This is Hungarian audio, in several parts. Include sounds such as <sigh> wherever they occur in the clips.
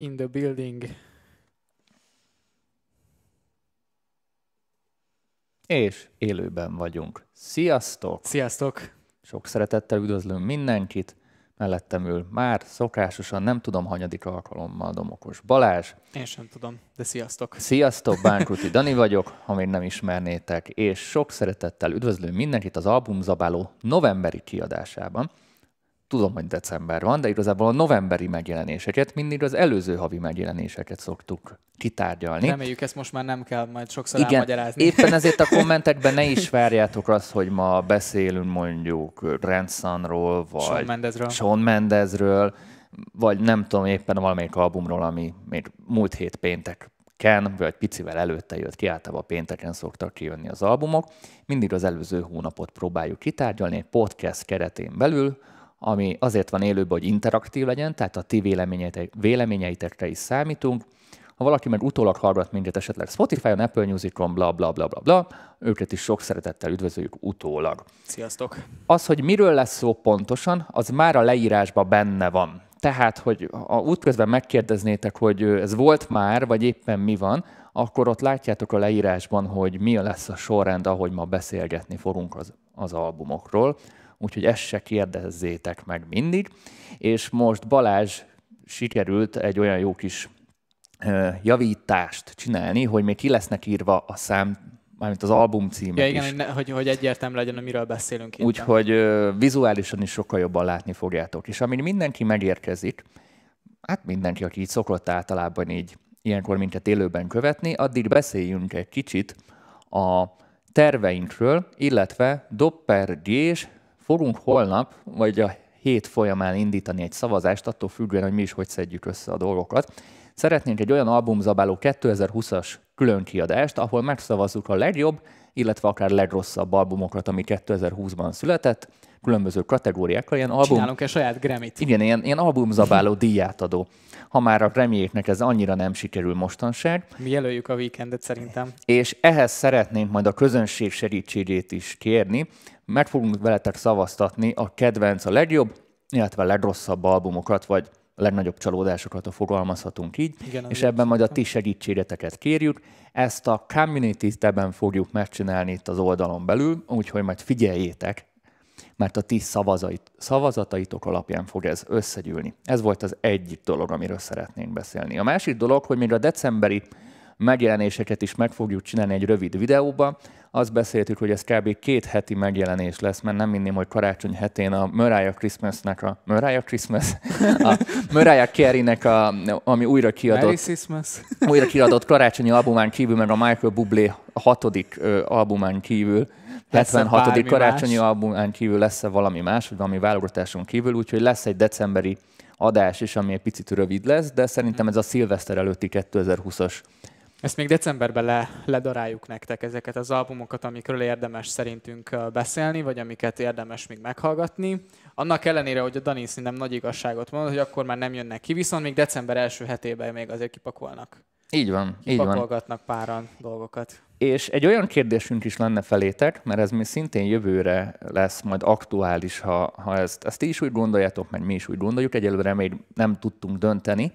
In the building. És élőben vagyunk. Sziasztok! Sziasztok! Sok szeretettel üdvözlöm mindenkit. Mellettem ül már szokásosan, nem tudom, hanyadik alkalommal Domokos Balázs. Én sem tudom, de sziasztok! Sziasztok, Bánkuti <laughs> Dani vagyok, ha még nem ismernétek, és sok szeretettel üdvözlöm mindenkit az Albumzabáló novemberi kiadásában tudom, hogy december van, de igazából a novemberi megjelenéseket mindig az előző havi megjelenéseket szoktuk kitárgyalni. Reméljük, ezt most már nem kell majd sokszor Igen, elmagyarázni. éppen ezért a <laughs> kommentekben ne is várjátok azt, hogy ma beszélünk mondjuk Ransonról, vagy Shawn Mendezről. Shawn Mendezről, vagy nem tudom, éppen valamelyik albumról, ami még múlt hét péntek Ken, vagy picivel előtte jött ki, általában pénteken szoktak kijönni az albumok. Mindig az előző hónapot próbáljuk kitárgyalni egy podcast keretén belül, ami azért van élőben, hogy interaktív legyen, tehát a ti véleményeitek, véleményeitekre is számítunk. Ha valaki meg utólag hallgat minket esetleg Spotify-on, Apple Music-on, bla bla bla bla bla, őket is sok szeretettel üdvözöljük utólag. Sziasztok! Az, hogy miről lesz szó pontosan, az már a leírásban benne van. Tehát, hogy ha útközben megkérdeznétek, hogy ez volt már, vagy éppen mi van, akkor ott látjátok a leírásban, hogy mi lesz a sorrend, ahogy ma beszélgetni fogunk az, az albumokról úgyhogy ezt se kérdezzétek meg mindig. És most Balázs sikerült egy olyan jó kis javítást csinálni, hogy még ki lesznek írva a szám, mármint az album címek ja, igen, is. Hogy, ne, hogy, hogy egyértelmű legyen, hogy miről beszélünk. Úgyhogy vizuálisan is sokkal jobban látni fogjátok. És amíg mindenki megérkezik, hát mindenki, aki így szokott általában így ilyenkor minket élőben követni, addig beszéljünk egy kicsit a terveinkről, illetve Dopper és fogunk holnap, vagy a hét folyamán indítani egy szavazást, attól függően, hogy mi is hogy szedjük össze a dolgokat. Szeretnénk egy olyan albumzabáló 2020-as különkiadást, ahol megszavazzuk a legjobb, illetve akár legrosszabb albumokat, ami 2020-ban született, különböző kategóriákkal. Ilyen album... Csinálunk egy saját Grammy-t. Igen, ilyen, ilyen albumzabáló díját adó. Ha már a grammy ez annyira nem sikerül mostanság. Mi jelöljük a weekendet szerintem. És ehhez szeretnénk majd a közönség segítségét is kérni, meg fogunk veletek szavaztatni a kedvenc, a legjobb, illetve a legrosszabb albumokat, vagy a legnagyobb csalódásokat, a fogalmazhatunk így, Igen, és ebben majd a ti segítségeteket kérjük. Ezt a community tabben fogjuk megcsinálni itt az oldalon belül, úgyhogy majd figyeljétek, mert a ti szavazait, szavazataitok alapján fog ez összegyűlni. Ez volt az egyik dolog, amiről szeretnénk beszélni. A másik dolog, hogy még a decemberi megjelenéseket is meg fogjuk csinálni egy rövid videóba. Azt beszéltük, hogy ez kb. két heti megjelenés lesz, mert nem minném, hogy karácsony hetén a Mariah Christmasnek a Mariah Christmas, <laughs> a Mariah Carey-nek, a, ami újra kiadott, újra kiadott karácsonyi albumán kívül, meg a Michael Bublé hatodik albumán kívül, 76. karácsonyi más? albumán kívül lesz-e valami más, vagy valami válogatáson kívül, úgyhogy lesz egy decemberi adás is, ami egy picit rövid lesz, de szerintem ez a szilveszter előtti 2020-as ezt még decemberben le, ledaráljuk nektek ezeket az albumokat, amikről érdemes szerintünk beszélni, vagy amiket érdemes még meghallgatni. Annak ellenére, hogy a Dani szerintem nagy igazságot mond, hogy akkor már nem jönnek ki, viszont még december első hetében még azért kipakolnak. Így van, így van. Kipakolgatnak páran dolgokat. És egy olyan kérdésünk is lenne felétek, mert ez mi szintén jövőre lesz majd aktuális, ha, ha ezt, ezt ti is úgy gondoljátok, meg mi is úgy gondoljuk, egyelőre még nem tudtunk dönteni,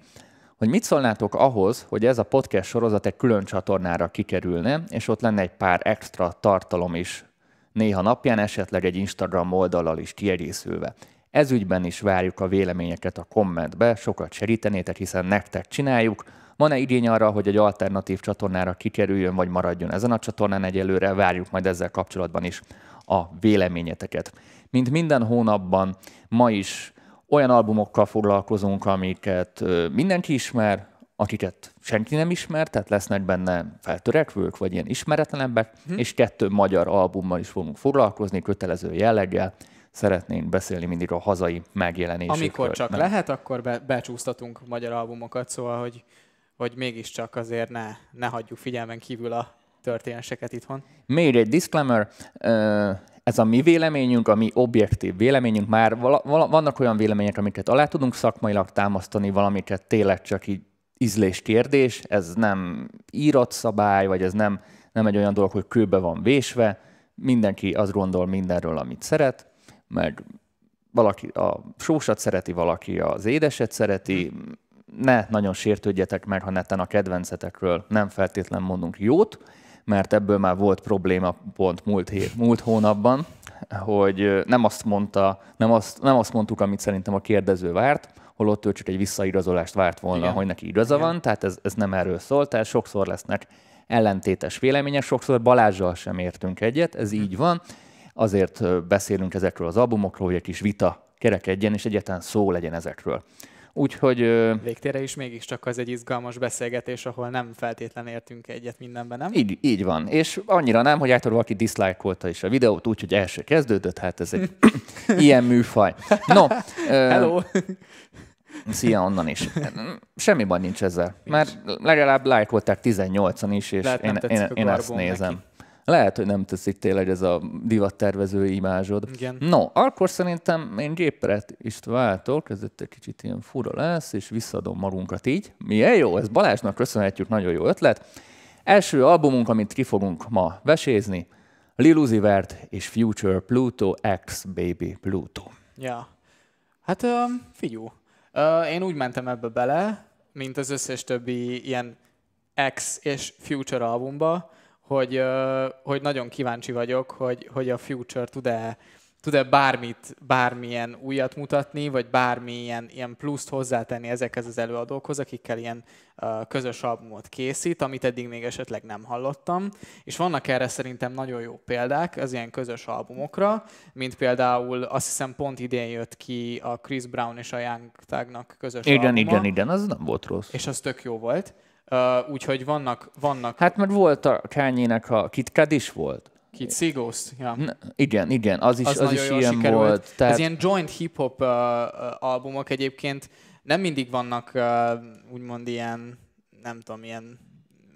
hogy mit szólnátok ahhoz, hogy ez a podcast sorozat egy külön csatornára kikerülne, és ott lenne egy pár extra tartalom is néha napján, esetleg egy Instagram oldallal is kiegészülve. Ez ügyben is várjuk a véleményeket a kommentbe, sokat segítenétek, hiszen nektek csináljuk. Van-e igény arra, hogy egy alternatív csatornára kikerüljön, vagy maradjon ezen a csatornán egyelőre? Várjuk majd ezzel kapcsolatban is a véleményeteket. Mint minden hónapban, ma is olyan albumokkal foglalkozunk, amiket mindenki ismer, akiket senki nem ismer, tehát lesznek benne feltörekvők, vagy ilyen ismeretlenebbek, hm. és kettő magyar albummal is fogunk foglalkozni, kötelező jelleggel. Szeretnénk beszélni mindig a hazai megjelenésekről. Amikor csak nem. lehet, akkor be, becsúsztatunk magyar albumokat, szóval, hogy, hogy mégiscsak azért ne, ne hagyjuk figyelmen kívül a történéseket itthon. Még egy disclaimer, ez a mi véleményünk, a mi objektív véleményünk, már vala, vala, vannak olyan vélemények, amiket alá tudunk szakmailag támasztani, valamiket tényleg csak így ízlés kérdés, ez nem írott szabály, vagy ez nem, nem egy olyan dolog, hogy kőbe van vésve, mindenki azt gondol mindenről, amit szeret, meg valaki a sósat szereti, valaki az édeset szereti, ne nagyon sértődjetek meg, ha neten a kedvencetekről nem feltétlen mondunk jót, mert ebből már volt probléma pont múlt, hét, múlt hónapban, hogy nem azt, mondta, nem, azt, nem azt mondtuk, amit szerintem a kérdező várt, holott ő csak egy visszaigazolást várt volna, Igen. hogy neki igaza Igen. van, tehát ez, ez nem erről szól, tehát sokszor lesznek ellentétes vélemények, sokszor Balázsjal sem értünk egyet, ez így van, azért beszélünk ezekről az albumokról, hogy egy kis vita kerekedjen, és egyetlen szó legyen ezekről. Úgyhogy... Végtére is mégiscsak az egy izgalmas beszélgetés, ahol nem feltétlen értünk egyet mindenben, nem? Így, így van. És annyira nem, hogy általában valaki diszlájkolta is a videót, úgyhogy első kezdődött, hát ez egy <laughs> ilyen műfaj. No, Hello! <laughs> Szia onnan is. Semmi baj nincs ezzel. Mert legalább lájkolták 18-an is, és Lehet, én, én, én ezt nézem. Neki. Lehet, hogy nem teszik tényleg ez a divattervező imázsod. Igen. No, akkor szerintem én géperet is váltok, ez egy kicsit ilyen fura lesz, és visszadom magunkat így. Milyen jó, ez Balázsnak köszönhetjük, nagyon jó ötlet. Első albumunk, amit ki fogunk ma vesézni, Lil Uzi Vert és Future Pluto X Baby Pluto. Ja. Hát um, figyú, uh, én úgy mentem ebbe bele, mint az összes többi ilyen X és Future albumba, hogy, hogy nagyon kíváncsi vagyok, hogy, hogy a Future tud-e, tud-e bármit, bármilyen újat mutatni, vagy bármilyen ilyen pluszt hozzátenni ezekhez az előadókhoz, akikkel ilyen uh, közös albumot készít, amit eddig még esetleg nem hallottam. És vannak erre szerintem nagyon jó példák az ilyen közös albumokra, mint például azt hiszem pont idén jött ki a Chris Brown és a Young Thugnak közös igen, albuma. Igen, igen, az nem volt rossz. És az tök jó volt. Uh, úgyhogy vannak, vannak... Hát mert volt a Kanye-nek a KitKat is volt. Kit Seaghost, ja. Na, igen, igen, az is, az, az is ilyen sikerült. volt. Tehát... Ez ilyen joint hip-hop uh, albumok egyébként nem mindig vannak uh, úgymond ilyen, nem tudom, ilyen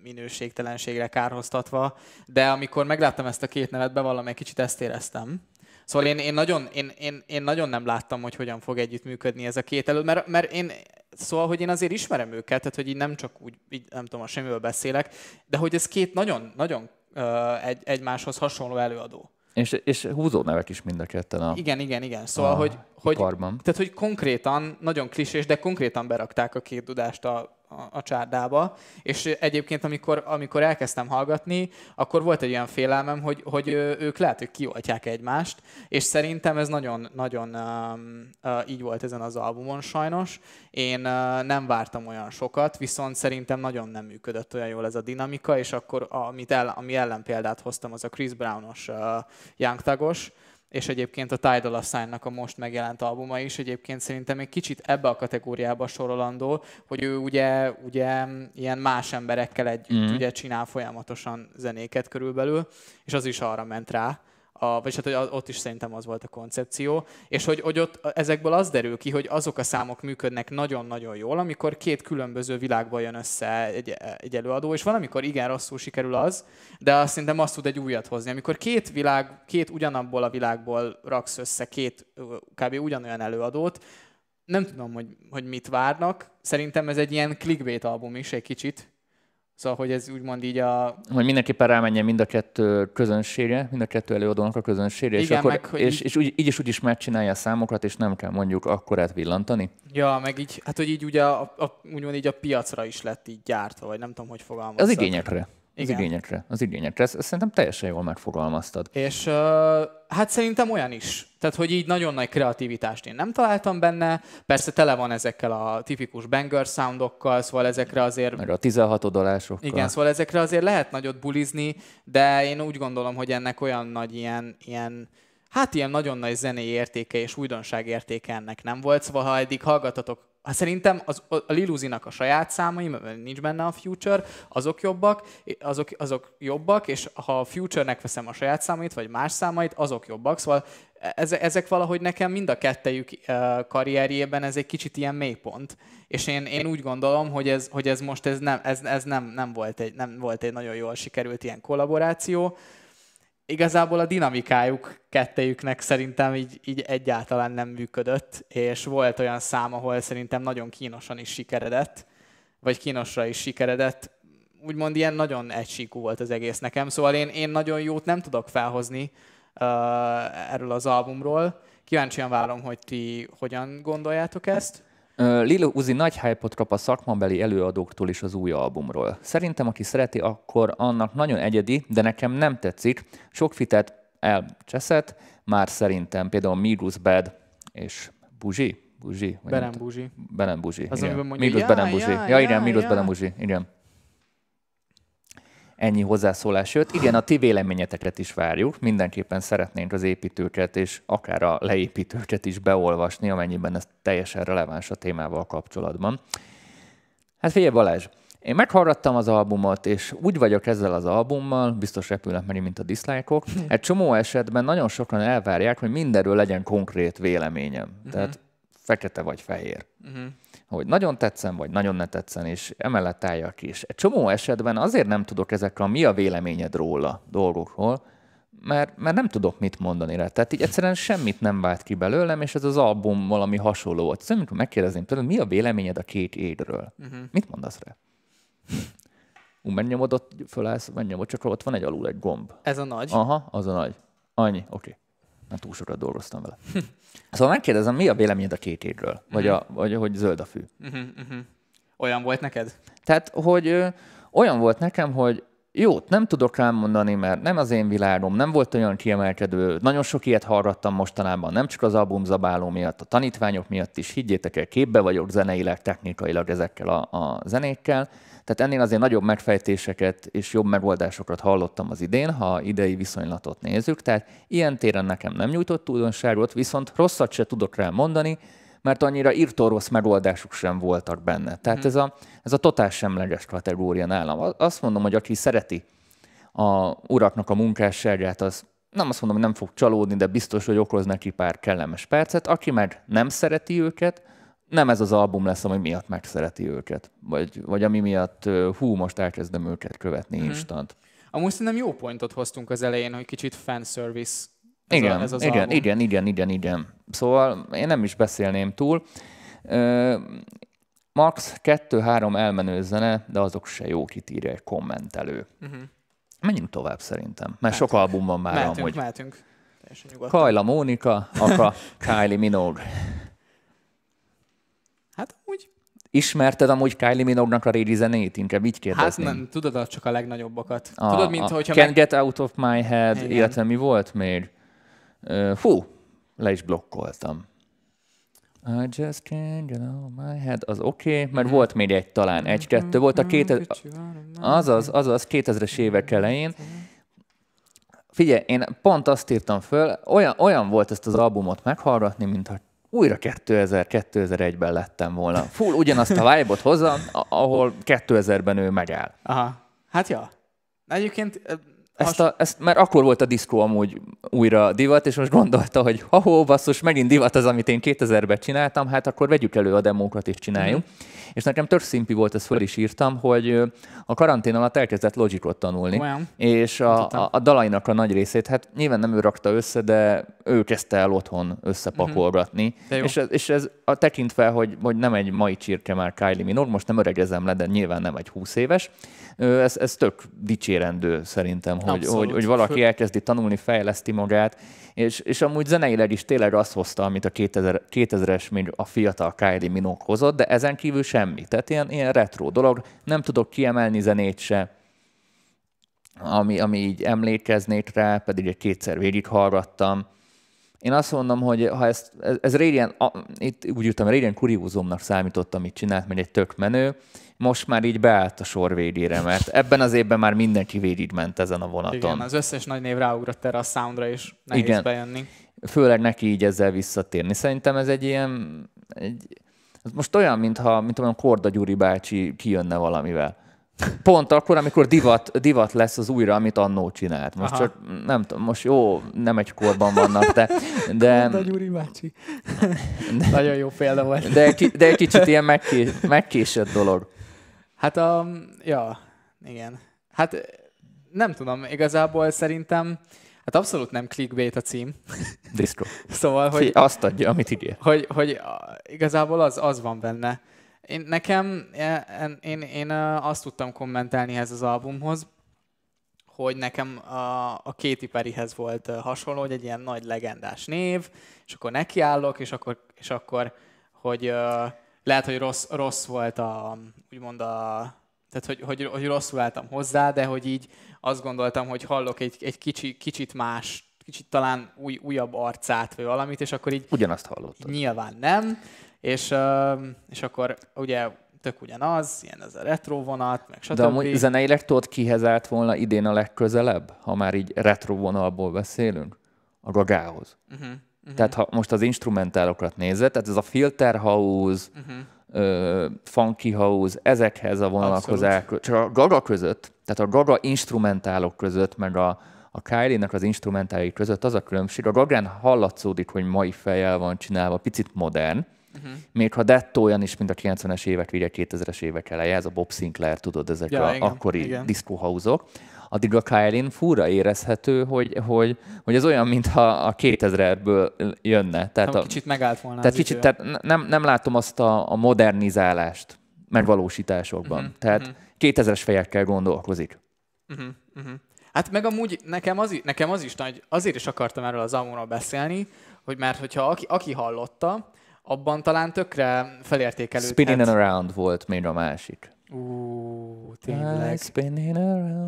minőségtelenségre kárhoztatva, de amikor megláttam ezt a két nevet, bevallom, egy kicsit ezt éreztem. Szóval én, én, nagyon, én, én, én nagyon nem láttam, hogy hogyan fog együttműködni ez a két elő, mert, mert én Szóval, hogy én azért ismerem őket, tehát hogy így nem csak úgy, így nem tudom, a semmivel beszélek, de hogy ez két nagyon, nagyon uh, egy, egymáshoz hasonló előadó. És, és húzó nevek is mind a ketten a Igen, igen, igen. Szóval, hogy, hogy, tehát, hogy konkrétan, nagyon klisés, de konkrétan berakták a két tudást a, a, csárdába, és egyébként amikor, amikor elkezdtem hallgatni, akkor volt egy olyan félelmem, hogy, hogy ők lehet, hogy kioltják egymást, és szerintem ez nagyon, nagyon uh, így volt ezen az albumon sajnos. Én uh, nem vártam olyan sokat, viszont szerintem nagyon nem működött olyan jól ez a dinamika, és akkor amit el, ami ellenpéldát hoztam, az a Chris Brownos uh, Young Tagos, és egyébként a Tidal Assign-nak a most megjelent albuma is egyébként szerintem egy kicsit ebbe a kategóriába sorolandó, hogy ő ugye, ugye ilyen más emberekkel együtt mm. ugye csinál folyamatosan zenéket körülbelül, és az is arra ment rá, a, vagy hát hogy ott is szerintem az volt a koncepció, és hogy, hogy ott ezekből az derül ki, hogy azok a számok működnek nagyon-nagyon jól, amikor két különböző világban jön össze egy, egy előadó, és valamikor igen rosszul sikerül az, de azt szerintem azt tud egy újat hozni. Amikor két világ, két ugyanabból a világból raksz össze két kb. ugyanolyan előadót, nem tudom, hogy, hogy mit várnak. Szerintem ez egy ilyen clickbait album is egy kicsit, Szóval, hogy ez úgymond így a... Hogy mindenképpen rámenjen mind a kettő közönségre, mind a kettő előadónak a közönségre, Igen, és, akkor, meg, hogy és, és úgy, így is úgy is megcsinálja a számokat, és nem kell mondjuk akkorát villantani. Ja, meg így, hát hogy így ugye a, a, úgymond így a piacra is lett így gyártva, vagy nem tudom, hogy fogalmazok. Az igényekre. Igen. Az igényekre. Az igényekre. Ezt, ezt szerintem teljesen jól megfogalmaztad. És uh, hát szerintem olyan is. Tehát, hogy így nagyon nagy kreativitást én nem találtam benne. Persze tele van ezekkel a tipikus banger soundokkal, szóval ezekre azért... Meg a 16 odalásokkal. Igen, szóval ezekre azért lehet nagyot bulizni, de én úgy gondolom, hogy ennek olyan nagy ilyen, ilyen hát ilyen nagyon nagy zenei értéke és újdonság értéke ennek nem volt, szóval ha eddig hallgatatok szerintem az, a Liluzinak a saját számai, mert nincs benne a Future, azok jobbak, azok, azok jobbak, és ha a Future-nek veszem a saját számait, vagy más számait, azok jobbak. Szóval ezek valahogy nekem mind a kettejük karrierjében ez egy kicsit ilyen mélypont. És én, én úgy gondolom, hogy ez, hogy ez most ez nem, ez, ez nem, nem, volt egy, nem volt egy nagyon jól sikerült ilyen kollaboráció igazából a dinamikájuk kettejüknek szerintem így, így egyáltalán nem működött, és volt olyan szám, ahol szerintem nagyon kínosan is sikeredett, vagy kínosra is sikeredett. Úgymond ilyen nagyon egysíkú volt az egész nekem, szóval én, én nagyon jót nem tudok felhozni uh, erről az albumról. Kíváncsian várom, hogy ti hogyan gondoljátok ezt. Lil Uzi nagy hype kap a szakmabeli előadóktól is az új albumról. Szerintem, aki szereti, akkor annak nagyon egyedi, de nekem nem tetszik. Sok fitet elcseszett, már szerintem például Mirus Bad és Buzsi, Buzsi? Berem Buzsi. Berem Buzsi, Az, igen. amiben mondja, Mirus já, Berem Buzsi. já, Ja, igen, já, Mirus já. Berem Buzsi, igen. Ennyi hozzászólás jött. Igen, a ti véleményeteket is várjuk. Mindenképpen szeretnénk az építőket és akár a leépítőket is beolvasni, amennyiben ez teljesen releváns a témával kapcsolatban. Hát figyelj Balázs, én meghallgattam az albumot, és úgy vagyok ezzel az albummal, biztos repülnek meg, mint a diszlájkok. Egy csomó esetben nagyon sokan elvárják, hogy mindenről legyen konkrét véleményem. Tehát fekete vagy fehér. Uh-huh. Hogy nagyon tetszen, vagy nagyon ne tetszen, és emellett álljak is. Egy csomó esetben azért nem tudok ezekről a mi a véleményed róla dolgokról, mert, mert nem tudok mit mondani rá. Tehát így egyszerűen semmit nem vált ki belőlem, és ez az album valami hasonló volt. Szóval, amikor megkérdezném tőled, mi a véleményed a két édről? Uh-huh. Mit mondasz rá? Ú, megnyomod ott, fölállsz, megnyomod, csak ott van egy alul egy gomb. Ez a nagy. Aha, az a nagy. Annyi, oké. Okay. Nem túl sokat dolgoztam vele. <laughs> szóval megkérdezem, mi a véleményed a két édről? Vagy, a, vagy hogy zöld a fű? Uh-huh, uh-huh. Olyan volt neked? Tehát, hogy ö, olyan volt nekem, hogy jót nem tudok rám mondani, mert nem az én világom, nem volt olyan kiemelkedő. Nagyon sok ilyet hallgattam mostanában, nem csak az album zabáló miatt, a tanítványok miatt is. Higgyétek el, képbe vagyok zeneileg, technikailag ezekkel a, a zenékkel. Tehát ennél azért nagyobb megfejtéseket és jobb megoldásokat hallottam az idén, ha idei viszonylatot nézzük. Tehát ilyen téren nekem nem nyújtott tulajdonságot, viszont rosszat se tudok rá mondani, mert annyira írtó rossz megoldásuk sem voltak benne. Tehát ez a, ez a totál semleges kategória nálam. Azt mondom, hogy aki szereti a uraknak a munkásságát, az nem azt mondom, hogy nem fog csalódni, de biztos, hogy okoz neki pár kellemes percet. Aki meg nem szereti őket, nem ez az album lesz, ami miatt megszereti őket. Vagy, vagy ami miatt hú, most elkezdem őket követni instant. Amúgy szerintem jó pontot hoztunk az elején, hogy kicsit fanservice ez, Igen, a, ez az igen, album. igen, igen, igen, igen. Szóval én nem is beszélném túl. Ö, max 2-3 elmenő zene, de azok se jók, itt írja egy kommentelő. Uh-huh. Menjünk tovább szerintem, mert sok album van már Mehetünk, amúgy. mehetünk. Nyugodtan. Kajla Mónika, Aka, <laughs> Kylie Minogue. Hát úgy, Ismerted amúgy Kylie Minogue-nak a régi zenét? Inkább így hát kérdezném. nem, tudod csak a legnagyobbakat. A, tudod, mint a hogyha Can't meg... Get Out of My Head, Igen. illetve mi volt még? Uh, fú, le is blokkoltam. I just can't get out of my head. Az oké, okay, mert volt még egy talán, egy-kettő volt a két... Azaz, azaz, 2000-es évek elején. Figyelj, én pont azt írtam föl, olyan, olyan volt ezt az albumot meghallgatni, mintha újra 2000-2001-ben lettem volna. Full ugyanazt a vibe-ot hozza, a- ahol 2000-ben ő megáll. Aha. Hát ja. Egyébként Ezt a, ezt, mert akkor volt a diszkó amúgy újra divat, és most gondolta, hogy ha basszus, megint divat az, amit én 2000-ben csináltam, hát akkor vegyük elő a demókat és csináljuk. Mm-hmm. És nekem tök szimpi volt, ezt föl is írtam, hogy a karantén alatt elkezdett Logicot tanulni, Olyan. és a, a, a dalainak a nagy részét, hát nyilván nem ő rakta össze, de ő kezdte el otthon összepakolgatni. Mhm. Jó. És ez, és ez a tekintve, hogy, hogy nem egy mai csirke már Kylie Minogue, most nem öregezem le, de nyilván nem egy 20 éves, ez, ez tök dicsérendő szerintem, hogy, Abszolút. hogy, hogy valaki elkezdi tanulni, fejleszti magát, és, és amúgy zeneileg is tényleg azt hozta, amit a 2000, 2000-es még a fiatal Kylie Minogue hozott, de ezen kívül semmi. Tehát ilyen, ilyen retro dolog, nem tudok kiemelni zenét se, ami, ami így emlékeznék rá, pedig egy kétszer végighallgattam. Én azt mondom, hogy ha ezt, ez, ez régen, a, itt úgy írtam, régen kuriózumnak számított, amit csinált, meg egy tök menő, most már így beállt a sor végére, mert ebben az évben már mindenki végigment ezen a vonaton. Igen, az összes nagy név ráugrott erre a soundra, és nehéz Igen. bejönni. Főleg neki így ezzel visszatérni. Szerintem ez egy ilyen, egy, ez most olyan, mintha, mint olyan Korda Gyuri bácsi kijönne valamivel. Pont akkor, amikor divat, divat lesz az újra, amit annó csinált. Most Aha. csak nem tudom, most jó, nem egy korban vannak, de, de, Gyuri bácsi. Nagyon jó példa volt. de, de egy kicsit ilyen megké, megkésett dolog. Hát a... Ja, igen. Hát nem tudom, igazából szerintem, hát abszolút nem clickbait a cím. Disco. <laughs> Szóval, Hogy azt adja, amit ígér. hogy, hogy igazából az, az van benne. Én, nekem, én, én, én ö, azt tudtam kommentálni ehhez az albumhoz, hogy nekem a, a Katy Perryhez volt hasonló, hogy egy ilyen nagy legendás név, és akkor nekiállok, és akkor, és akkor hogy ö, lehet, hogy rossz, rossz volt a, úgymond a, tehát hogy, hogy, hogy rosszul álltam hozzá, de hogy így azt gondoltam, hogy hallok egy, egy kicsi, kicsit más, kicsit talán új, újabb arcát, vagy valamit, és akkor így... Ugyanazt hallottad. Nyilván nem, és, és akkor ugye tök ugyanaz, ilyen ez a retro vonat, meg stb. De amúgy zeneileg tudod, kihez állt volna idén a legközelebb, ha már így retro vonalból beszélünk? A gagához. Uh-huh, uh-huh. Tehát ha most az instrumentálokat nézed, tehát ez a filter house, uh-huh. ö, funky house, ezekhez a vonalakhoz áll, csak a gaga között, tehát a gaga instrumentálok között, meg a, a Kylie-nek az instrumentálik között az a különbség, a gagán hallatszódik, hogy mai fejjel van csinálva, picit modern, Uh-huh. Még ha dettó olyan is, mint a 90-es évek vége, 2000-es évek eleje, ez a Bob Sinclair, tudod, ezek ja, a igen, akkori igen. disco a Kylie fura érezhető, hogy, hogy, hogy ez olyan, mintha a 2000-ből jönne. Tehát a, kicsit megállt volna tehát kicsit, tehát nem, nem látom azt a, a modernizálást megvalósításokban. Uh-huh, tehát uh-huh. 2000-es fejekkel gondolkozik. Uh-huh, uh-huh. Hát meg amúgy nekem az, nekem az is nagy, azért is akartam erről az albumról beszélni, hogy mert hogyha aki, aki hallotta, abban talán tökre felértékelődhet. Spinning and Around volt még a másik. Ú, tényleg.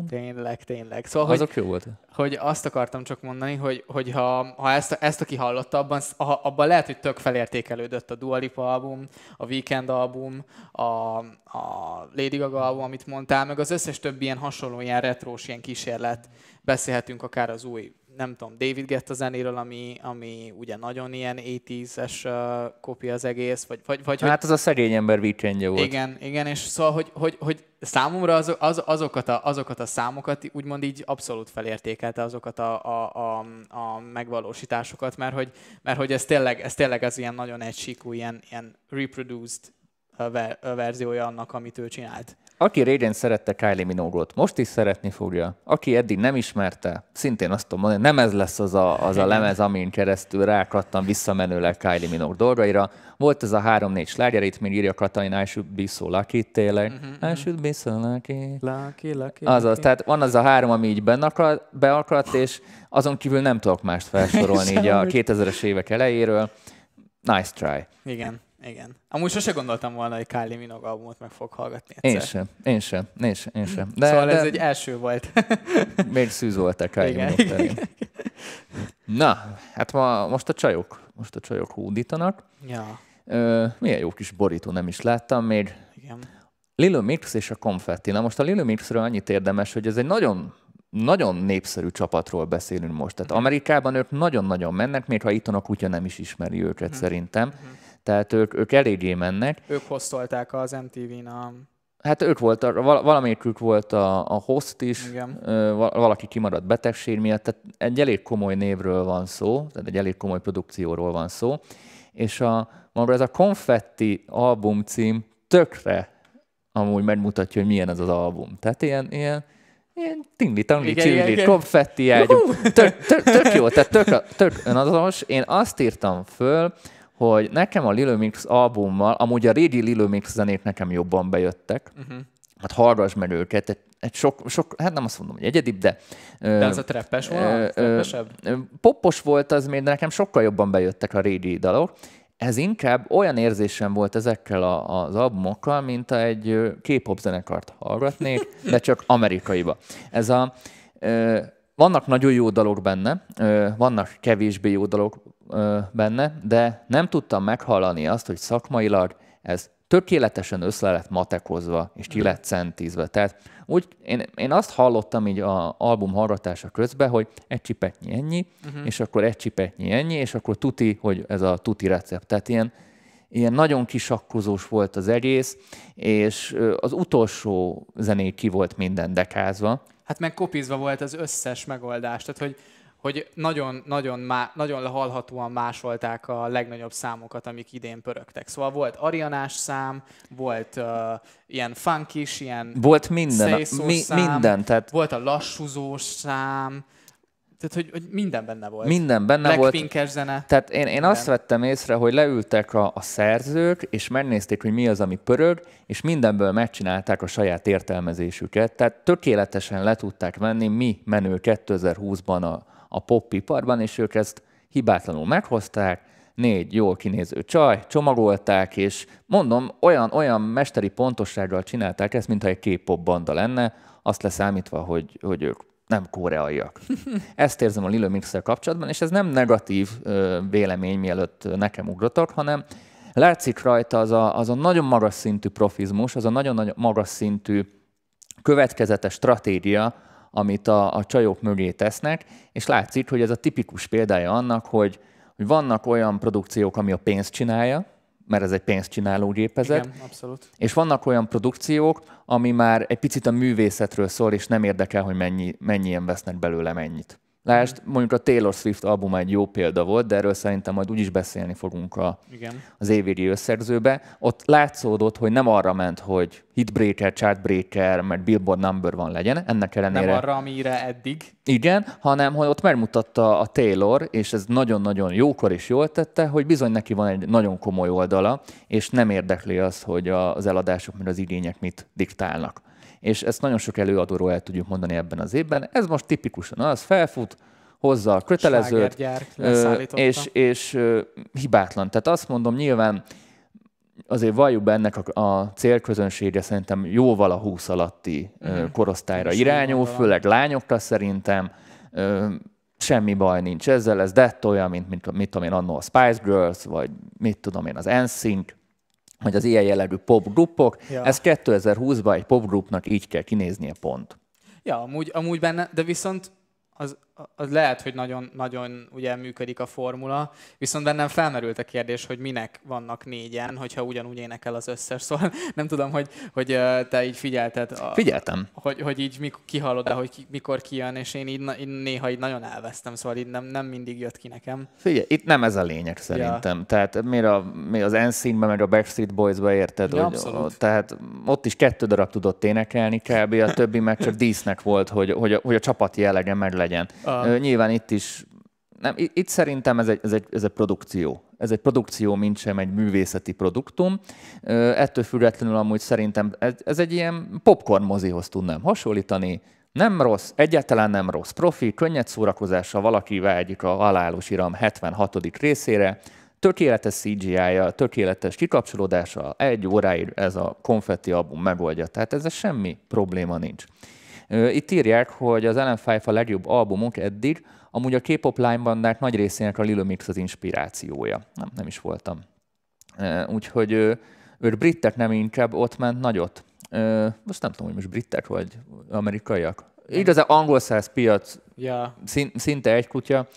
Tényleg, tényleg. Szóval, Azok hogy, jó volt. Hogy azt akartam csak mondani, hogy, hogy ha, ha ezt, ezt, aki hallotta, abban, abban lehet, hogy tök felértékelődött a Dua Lipa album, a Weekend album, a, a Lady Gaga album, amit mondtál, meg az összes többi ilyen hasonló, ilyen retrós, ilyen kísérlet. Beszélhetünk akár az új nem tudom, David Guetta zenéről, ami, ami ugye nagyon ilyen 80-es uh, kopia az egész, vagy, vagy, vagy Hát az a szegény ember weekendje volt. Igen, igen, és szóval, hogy, hogy, hogy számomra az, az, azokat, a, azokat a számokat úgymond így abszolút felértékelte azokat a, a, a, a megvalósításokat, mert hogy, mert hogy ez tényleg, ez tényleg az ilyen nagyon egysíkú, ilyen, ilyen reproduced verziója annak, amit ő csinált. Aki régen szerette Kylie Minogue-ot, most is szeretni fogja. Aki eddig nem ismerte, szintén azt tudom mondani, nem ez lesz az a, az a lemez, amin keresztül rákattam visszamenőleg Kylie Minogue dolgaira. Volt ez a három-négy sláger, itt még írja Katalin, I should be so lucky, tényleg. Uh-huh, I should be so lucky. Lucky, lucky, Azaz, lucky. tehát van az a három, ami így beakadt, beakadt, és azon kívül nem tudok mást <laughs> felsorolni így a 2000-es évek elejéről. Nice try. Igen. Igen. Amúgy sose gondoltam volna, hogy Kylie Minogue albumot meg fog hallgatni egyszer. Én sem, én sem, én sem. Én sem. De, szóval de... ez egy első volt. <laughs> Még szűz volt a Kylie igen, Minogue igen. Na, hát ma, most a csajok, most a csajok hódítanak. Ja. Ö, milyen jó kis borító, nem is láttam még. Igen. Lilo Mix és a Confetti. Na most a Lilo Mixről annyit érdemes, hogy ez egy nagyon nagyon népszerű csapatról beszélünk most. Tehát Amerikában ők nagyon-nagyon mennek, még ha itt a kutya nem is ismeri őket uh-huh. szerintem. Uh-huh tehát ők, ők eléggé mennek. Ők hoztolták az MTV-n a... Hát ők volt, valamelyikük volt a, a host is, Igen. valaki kimaradt betegség miatt, tehát egy elég komoly névről van szó, tehát egy elég komoly produkcióról van szó, és a, maga ez a Confetti album cím tökre amúgy megmutatja, hogy milyen ez az album. Tehát ilyen, ilyen, ilyen tingli tangli csingli, konfetti ágyú. Tök, tök, tök, jó, tehát tök, tök önazonos. Én azt írtam föl, hogy nekem a Lilo Mix albummal, amúgy a régi Lilo Mix zenék nekem jobban bejöttek, uh-huh. hát hallgass meg őket, egy, egy sok, sok, hát nem azt mondom, hogy egyedibb, de... De az a treppes volt? Poppos volt az még, de nekem sokkal jobban bejöttek a régi dalok. Ez inkább olyan érzésem volt ezekkel a, az albumokkal, mint egy K-pop zenekart hallgatnék, de csak amerikaiba. Ez a... Vannak nagyon jó dalok benne, vannak kevésbé jó dalok benne, de nem tudtam meghallani azt, hogy szakmailag ez tökéletesen össze lett matekozva, és ki lett centízve. Tehát úgy, én, én azt hallottam így a album hallgatása közben, hogy egy csipetnyi ennyi, uh-huh. és akkor egy csipetnyi ennyi, és akkor tuti, hogy ez a tuti recept. Tehát ilyen, ilyen nagyon kisakkozós volt az egész, és az utolsó zené ki volt minden dekázva. Hát meg kopizva volt az összes megoldás, tehát hogy hogy nagyon, nagyon, má, nagyon hallhatóan másolták a legnagyobb számokat, amik idén pörögtek. Szóval volt arianás szám, volt uh, ilyen funkis, ilyen Volt minden, mi, szám, minden. Tehát... Volt a lassúzós szám, tehát, hogy, hogy minden benne volt. Minden benne Black volt. zene. Tehát én, én azt vettem észre, hogy leültek a, a szerzők, és megnézték, hogy mi az, ami pörög, és mindenből megcsinálták a saját értelmezésüket. Tehát tökéletesen le tudták venni, mi menő 2020-ban a, a popiparban, és ők ezt hibátlanul meghozták, négy jól kinéző csaj, csomagolták, és mondom, olyan, olyan mesteri pontossággal csinálták ezt, mintha egy K-pop banda lenne, azt leszámítva, hogy, hogy ők nem koreaiak. <laughs> Ezt érzem a Lilo mix kapcsolatban, és ez nem negatív ö, vélemény, mielőtt nekem ugrotok, hanem látszik rajta az a, az a nagyon magas szintű profizmus, az a nagyon-nagyon magas szintű következetes stratégia, amit a, a csajok mögé tesznek, és látszik, hogy ez a tipikus példája annak, hogy, hogy vannak olyan produkciók, ami a pénzt csinálja, mert ez egy pénzcsináló gépezet. Igen, abszolút. És vannak olyan produkciók, ami már egy picit a művészetről szól, és nem érdekel, hogy mennyi, mennyien vesznek belőle mennyit. Lásd, mondjuk a Taylor Swift albuma egy jó példa volt, de erről szerintem majd úgyis beszélni fogunk a, Igen. az évvégi összegzőbe. Ott látszódott, hogy nem arra ment, hogy hitbreaker, chartbreaker, mert billboard number van legyen, ennek ellenére... Nem arra, amire eddig. Igen, hanem hogy ott megmutatta a Taylor, és ez nagyon-nagyon jókor is jól tette, hogy bizony neki van egy nagyon komoly oldala, és nem érdekli azt, hogy az eladások, mert az igények mit diktálnak és ezt nagyon sok előadóról el tudjuk mondani ebben az évben. Ez most tipikusan az, felfut, hozza a kötelezőt, és, és hibátlan. Tehát azt mondom, nyilván azért valljuk be ennek a, a célközönsége szerintem jóval a 20 alatti mm. korosztályra irányul, főleg lányokra szerintem. Semmi baj nincs ezzel, ez dett olyan, mint, mint mit tudom én, annó a Spice Girls, vagy mit tudom én, az NSYNC, hogy az ilyen jellegű popgrupok, ja. ez 2020-ban egy popgrupnak így kell kinéznie pont. Ja, amúgy, amúgy benne, de viszont az, az lehet, hogy nagyon, nagyon ugye működik a formula, viszont bennem felmerült a kérdés, hogy minek vannak négyen, hogyha ugyanúgy énekel az összes, <laughs> szóval nem tudom, hogy, hogy te így figyelted. A, Figyeltem. Hogy, hogy így mikor, kihallod, de hogy ki, mikor kijön, és én így, így néha így nagyon elvesztem, szóval így nem, nem mindig jött ki nekem. Figyelj, itt nem ez a lényeg szerintem. Ja. Tehát miért, a, miért az NSYNC-ben, meg a Backstreet Boys-ba érted? Ja, hogy, abszolút. tehát ott is kettő darab tudott énekelni kb. A többi meg csak dísznek volt, hogy, hogy, a, hogy a csapat jellege meg legyen. A... Nyilván itt is, nem, itt szerintem ez egy, ez, egy, ez egy produkció. Ez egy produkció, mint sem egy művészeti produktum. Ettől függetlenül amúgy szerintem ez, ez egy ilyen popcorn mozihoz tudnám hasonlítani. Nem rossz, egyáltalán nem rossz. Profi, könnyed szórakozással valaki vágyik a halálos iram 76. részére, tökéletes CGI-ja, tökéletes kikapcsolódása, egy óráig ez a konfetti album megoldja. Tehát ez semmi probléma nincs. Itt írják, hogy az Ellen Five a legjobb albumunk eddig, amúgy a K-pop lánybandák nagy részének a Lilo Mix az inspirációja. Nem, nem is voltam. Úgyhogy ők britek nem inkább ott ment nagyot. Most nem tudom, hogy most britek vagy amerikaiak. Igazán angol száz piac, ja. szinte egy kutya,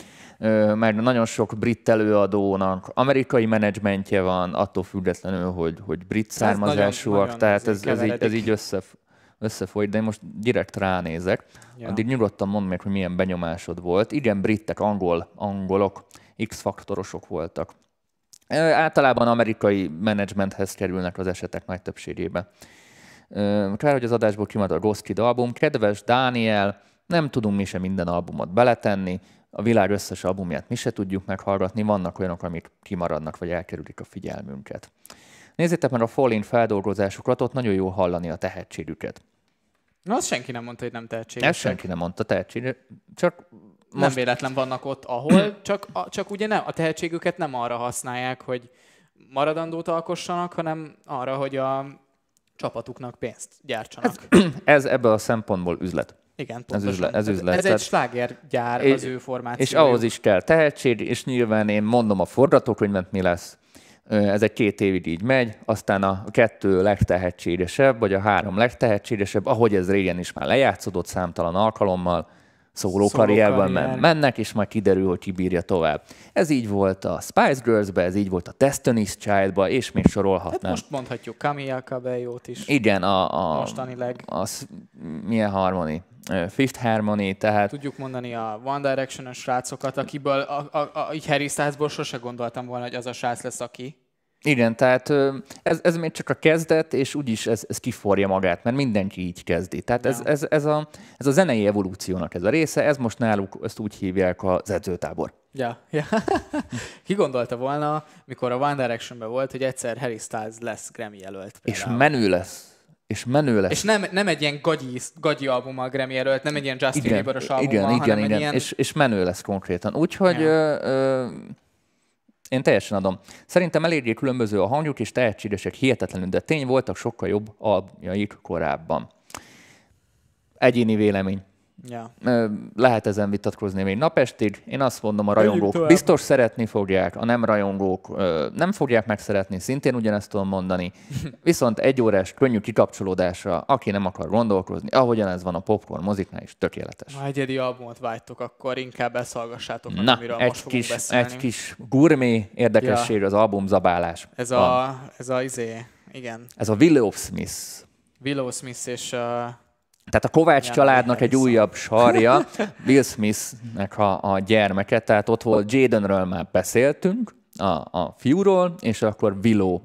mert nagyon sok brit előadónak amerikai menedzsmentje van, attól függetlenül, hogy, hogy brit származásúak, tehát ez, ez, így, ez így össze, összefolyt, de én most direkt ránézek. Ja. Addig nyugodtan mondd meg, hogy milyen benyomásod volt. Igen, britek, angol, angolok, X-faktorosok voltak. Általában amerikai menedzsmenthez kerülnek az esetek nagy többségében. Kár, hogy az adásból kimad a Ghost Kid album. Kedves Dániel, nem tudunk mi sem minden albumot beletenni, a világ összes albumját mi se tudjuk meghallgatni, vannak olyanok, amik kimaradnak, vagy elkerülik a figyelmünket. Nézzétek meg a Fallin feldolgozásokat, ott nagyon jó hallani a tehetségüket. Na, azt senki nem mondta, hogy nem tehetséges. Ezt senki nem mondta tehetség, csak most... Nem véletlen vannak ott, ahol, <clears throat> csak, a, csak ugye nem, a tehetségüket nem arra használják, hogy maradandót alkossanak, hanem arra, hogy a csapatuknak pénzt gyártsanak. Ez, <clears throat> ez ebből a szempontból üzlet. Igen, pontosan. Ez üzlet. Ez, üzlet. ez egy slágergyár az ő formáció. És ahhoz is kell tehetség, és nyilván én mondom a forgatókönyvet, mi lesz. Ez egy két évig így megy, aztán a kettő legtehetségesebb, vagy a három legtehetségesebb, ahogy ez régen is már lejátszódott számtalan alkalommal, szóló karrierben karrier. mennek, és majd kiderül, hogy ki bírja tovább. Ez így volt a Spice Girls-be, ez így volt a Destiny's Child-ba, és még sorolhatnám. Hát most mondhatjuk Camilla Cabello-t is. Igen, a, a, mostanileg. A, milyen harmoni? Fifth Harmony, tehát... Tudjuk mondani a One Direction-ös srácokat, akiből, a, a, a, így Harry Stylesból sose gondoltam volna, hogy az a srác lesz, aki. Igen, tehát ez, ez még csak a kezdet, és úgyis ez, ez kiforja magát, mert mindenki így kezdi. Tehát ez, ez, ez, a, ez a zenei evolúciónak ez a része, ez most náluk ezt úgy hívják az edzőtábor. Ja, ja. <laughs> Ki gondolta volna, mikor a One Direction-ben volt, hogy egyszer Harry Styles lesz Grammy jelölt. Például. És menő lesz és menő lesz. És nem, nem egy ilyen gagyi, gagyi album a Grammy előtt, nem egy ilyen Justin Bieber-os album, igen, igen, igen, igen. Ilyen... És, és menő lesz konkrétan. Úgyhogy ja. ö, ö, Én teljesen adom. Szerintem eléggé különböző a hangjuk, és tehetségesek hihetetlenül, de tény voltak sokkal jobb albjaik korábban. Egyéni vélemény. Ja. Lehet ezen vitatkozni még napestig. Én azt mondom, a rajongók biztos szeretni fogják, a nem rajongók nem fogják megszeretni, szintén ugyanezt tudom mondani. Viszont egy órás könnyű kikapcsolódásra, aki nem akar gondolkozni, ahogyan ez van a popcorn moziknál is, tökéletes. Ha egyedi albumot vágytok, akkor inkább ezt hallgassátok, Na, amiről egy most kis, beszélni. egy kis gurmé érdekesség az albumzabálás. Ez van. a, ez a izé, igen, Ez a Willow Smith. Willow Smith és uh, Tehát a Kovács Igen, családnak egy újabb sarja, Will Smithnek a, a gyermeke, tehát ott volt Jadenről már beszéltünk, a, a fiúról, és akkor Willow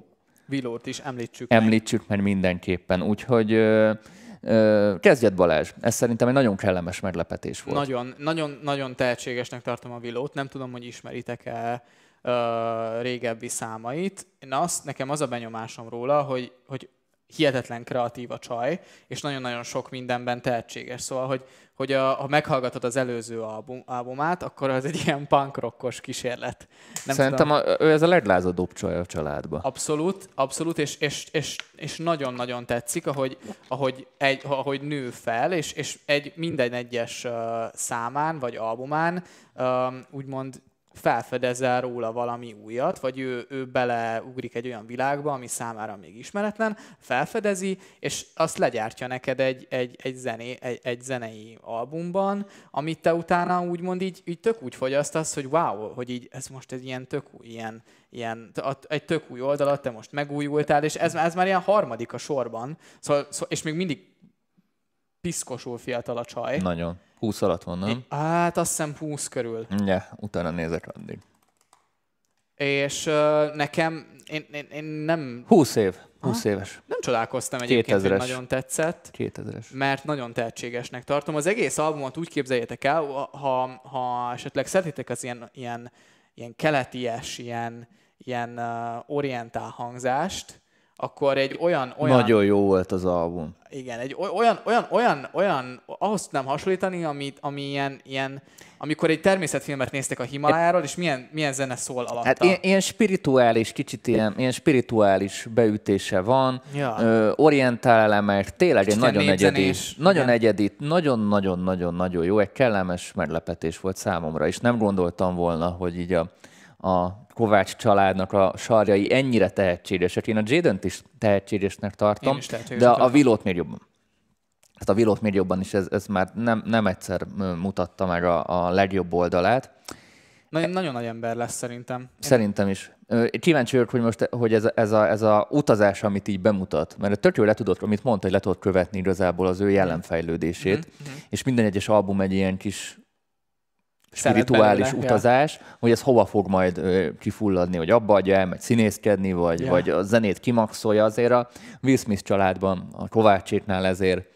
Willow-t is említsük meg. említsük meg mindenképpen. Úgyhogy ö, kezdjed Balázs. Ez szerintem egy nagyon kellemes meglepetés volt. Nagyon, nagyon, nagyon tehetségesnek tartom a Willow-t. Nem tudom, hogy ismeritek-e ö, régebbi számait. Én azt, nekem az a benyomásom róla, hogy, hogy hihetetlen kreatív a csaj, és nagyon-nagyon sok mindenben tehetséges. Szóval, hogy, hogy a, ha meghallgatod az előző album, albumát, akkor az egy <laughs> ilyen punk rockos kísérlet. Nem Szerintem tudom. a, ő ez a leglázadóbb csaj a családba. Abszolút, abszolút, és, és, és, és nagyon-nagyon tetszik, ahogy, ahogy, egy, ahogy nő fel, és, és egy, minden egyes uh, számán, vagy albumán um, úgymond felfedezel róla valami újat, vagy ő, ő beleugrik egy olyan világba, ami számára még ismeretlen, felfedezi, és azt legyártja neked egy, egy, egy, zené, egy, egy zenei albumban, amit te utána úgymond így, így tök úgy fogyasztasz, hogy wow, hogy így ez most egy ilyen tök új, ilyen, ilyen, egy tök új oldalat, te most megújultál, és ez, ez már ilyen harmadik a sorban, szóval, szóval, és még mindig piszkosul fiatal a csaj. Nagyon. 20 alatt van, nem? Hát azt hiszem 20 körül. Ja, utána nézek addig. És uh, nekem, én, én, én nem, 20 év. 20 éves. nem csodálkoztam egyébként, hogy 2000-es. nagyon tetszett. 2000-es. mert nagyon tehetségesnek tartom. Az egész albumot úgy képzeljétek el, ha, ha esetleg szeretitek az ilyen, ilyen, ilyen keleties, ilyen, ilyen uh, orientál hangzást, akkor egy olyan, olyan Nagyon jó volt az album. igen, egy oly- olyan, olyan, olyan, olyan, ahhoz tudnám hasonlítani, amit, ami ilyen, ilyen, amikor egy természetfilmet néztek a Himalájáról, és milyen, milyen zene szól alatta. Hát ilyen, ilyen spirituális, kicsit ilyen, ilyen spirituális beütése van, Ja. ö, orientál elemek, tényleg egy Kicsit ilyen nagyon egyedi, nagyon igen. egyedi, nagyon-nagyon-nagyon-nagyon jó, egy kellemes meglepetés volt számomra, és nem gondoltam volna, hogy így a, a Kovács családnak a sarjai ennyire tehetségesek. Én a Jaden-t is tehetségesnek tartom, Én is tehetségesnek de a tartom. Vilót még jobban. Hát a Vilót még jobban is, ez, ez már nem, nem egyszer mutatta meg a, a legjobb oldalát. Nagyon, nagyon nagy ember lesz szerintem. Szerintem is. Kíváncsi vagyok, hogy most hogy ez, ez, a, ez a utazás, amit így bemutat, mert tök jól le tudod, amit mondta, hogy le tudod követni igazából az ő jelenfejlődését, Mhm, és minden egyes album egy ilyen kis spirituális belőle, ja. utazás, hogy ez hova fog majd ö, kifulladni, hogy abba adja el, meg színészkedni, vagy, Ja. vagy a zenét kimaxolja. Azért a Will Smith családban, a Kovácséknál ezért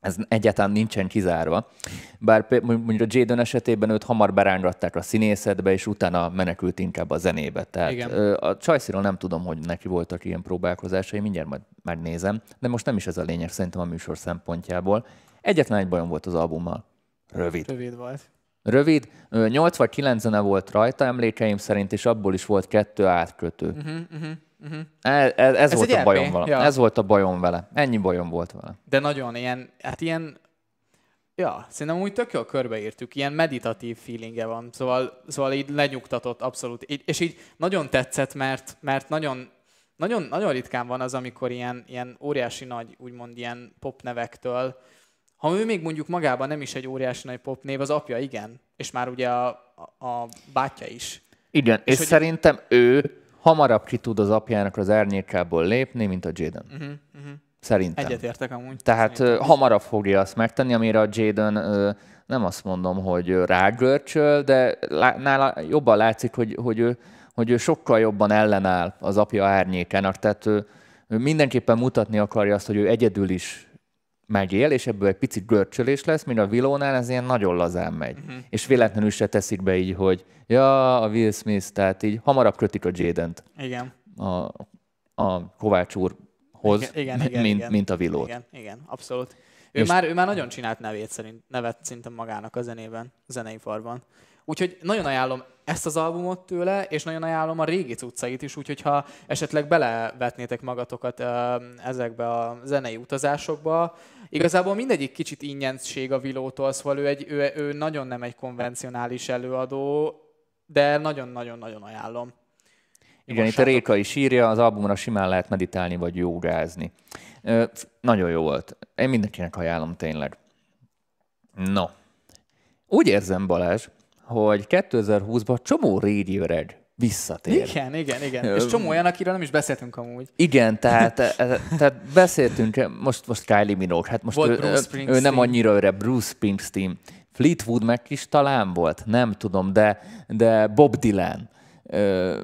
ez egyáltalán nincsen kizárva. Bár mondjuk a Jaden esetében őt hamar berángatták a színészetbe, és utána menekült inkább a zenébe. Tehát Igen. a Csajciról nem tudom, hogy neki voltak ilyen próbálkozásai, mindjárt majd megnézem, de most nem is ez a lényeg szerintem a műsor szempontjából. Egyetlen egy bajom volt az albummal. Rövid. Rövid volt. Rövid, Ö, 8 vagy 9 zene volt rajta emlékeim szerint, és abból is volt kettő átkötő. Uh-huh, uh-huh, uh-huh. Ez, ez, ez volt a bajom vele. Ja. Ez volt a bajom vele. Ennyi bajom volt vele. De nagyon ilyen, hát ilyen, ja, szerintem úgy tök jól körbeírtuk, ilyen meditatív feelingje van, szóval, szóval így lenyugtatott abszolút, így, és így nagyon tetszett, mert, mert nagyon, nagyon, nagyon ritkán van az, amikor ilyen, ilyen óriási nagy, úgymond ilyen popnevektől, ha ő még mondjuk magában nem is egy óriási nagy popnév, az apja igen, és már ugye a, a, bátyja is. Igen, és, És hogy- szerintem ő hamarabb ki tud az apjának az árnyékából lépni, mint a Jaden. Uh-huh, uh-huh. Szerintem. Egyetértek amúgy. Tehát szerintem hamarabb fogja azt megtenni, amire a Jaden nem azt mondom, hogy rágörcsöl, de nála jobban látszik, hogy, hogy, ő, hogy ő sokkal jobban ellenáll az apja árnyékának. Tehát ő, ő mindenképpen mutatni akarja azt, hogy ő egyedül is megél, és ebből egy picit görcsölés lesz, míg a Willónál ez ilyen nagyon lazán megy. Uh-huh. És véletlenül se teszik be így, hogy ja, a Will Smith, tehát így hamarabb kötik a Jaden-t Igen. a, a Kovács úrhoz, Igen, igen, igen, mint, igen. mint a Willót. Igen, igen, abszolút. Ő És- már, ő már nagyon csinált nevét szerint, nevet szerintem magának a zenében, a zeneiparban. Úgyhogy nagyon ajánlom ezt az albumot tőle, és nagyon ajánlom a régi cuccait is, úgyhogy ha esetleg belevetnétek magatokat ezekbe a zenei utazásokba, igazából mindegyik kicsit ingyenség a Vilótól, szóval ő, egy, ő, ő nagyon nem egy konvencionális előadó, de nagyon-nagyon-nagyon ajánlom. Igen, itt a Réka is írja, az albumra simán lehet meditálni vagy jogázni. Nagyon jó volt. Én mindenkinek ajánlom tényleg. No. Úgy érzem, Balázs, hogy 2020-ban csomó Radiohead visszatér. Igen, igen, igen. És csomó olyan, akiről nem is beszéltünk amúgy. Igen, tehát, e, e, tehát beszéltünk, most, most Kylie Minogue, hát most Volt ő, ő nem annyira öreg, Bruce Springsteen. Fleetwood meg is talán volt, nem tudom, de, de Bob Dylan. Ö,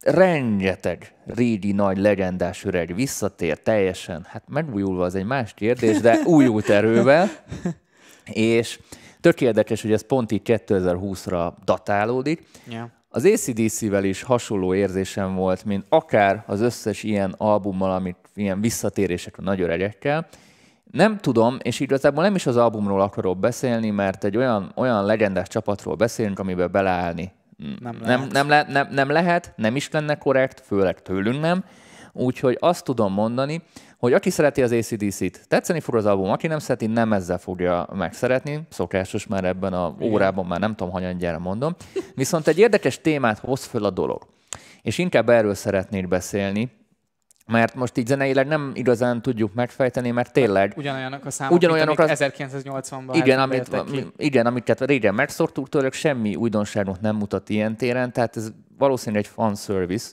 rengeteg régi nagy legendás öreg visszatér teljesen, hát megújulva az egy más kérdés, de újult <laughs> erővel, és tök érdekes, hogy ez pont így 2020-ra datálódik. Yeah. Az ACDC-vel is hasonló érzésem volt, mint akár az összes ilyen albummal, amit ilyen visszatérések a nagy öregekkel. Nem tudom, és igazából nem is az albumról akarok beszélni, mert egy olyan, olyan legendás csapatról beszélünk, amiben beleállni nem lehet. Nem, nem, le, nem, nem lehet, nem is lenne korrekt, főleg tőlünk nem. Úgyhogy azt tudom mondani, hogy aki szereti az ACDC-t, tetszeni fog az album, aki nem szereti, nem ezzel fogja megszeretni. Szokásos már ebben a órában, már nem tudom, hanyadjára mondom. Viszont egy érdekes témát hoz föl a dolog. És inkább erről szeretnék beszélni, mert most így zeneileg nem igazán tudjuk megfejteni, mert tényleg... Ugyanolyanok a számok, ugyanolyanok mint az... 1980-ban igen, amit, ki. igen, amiket régen megszortuk tőlük, semmi újdonságot nem mutat ilyen téren, tehát ez valószínűleg egy fan service.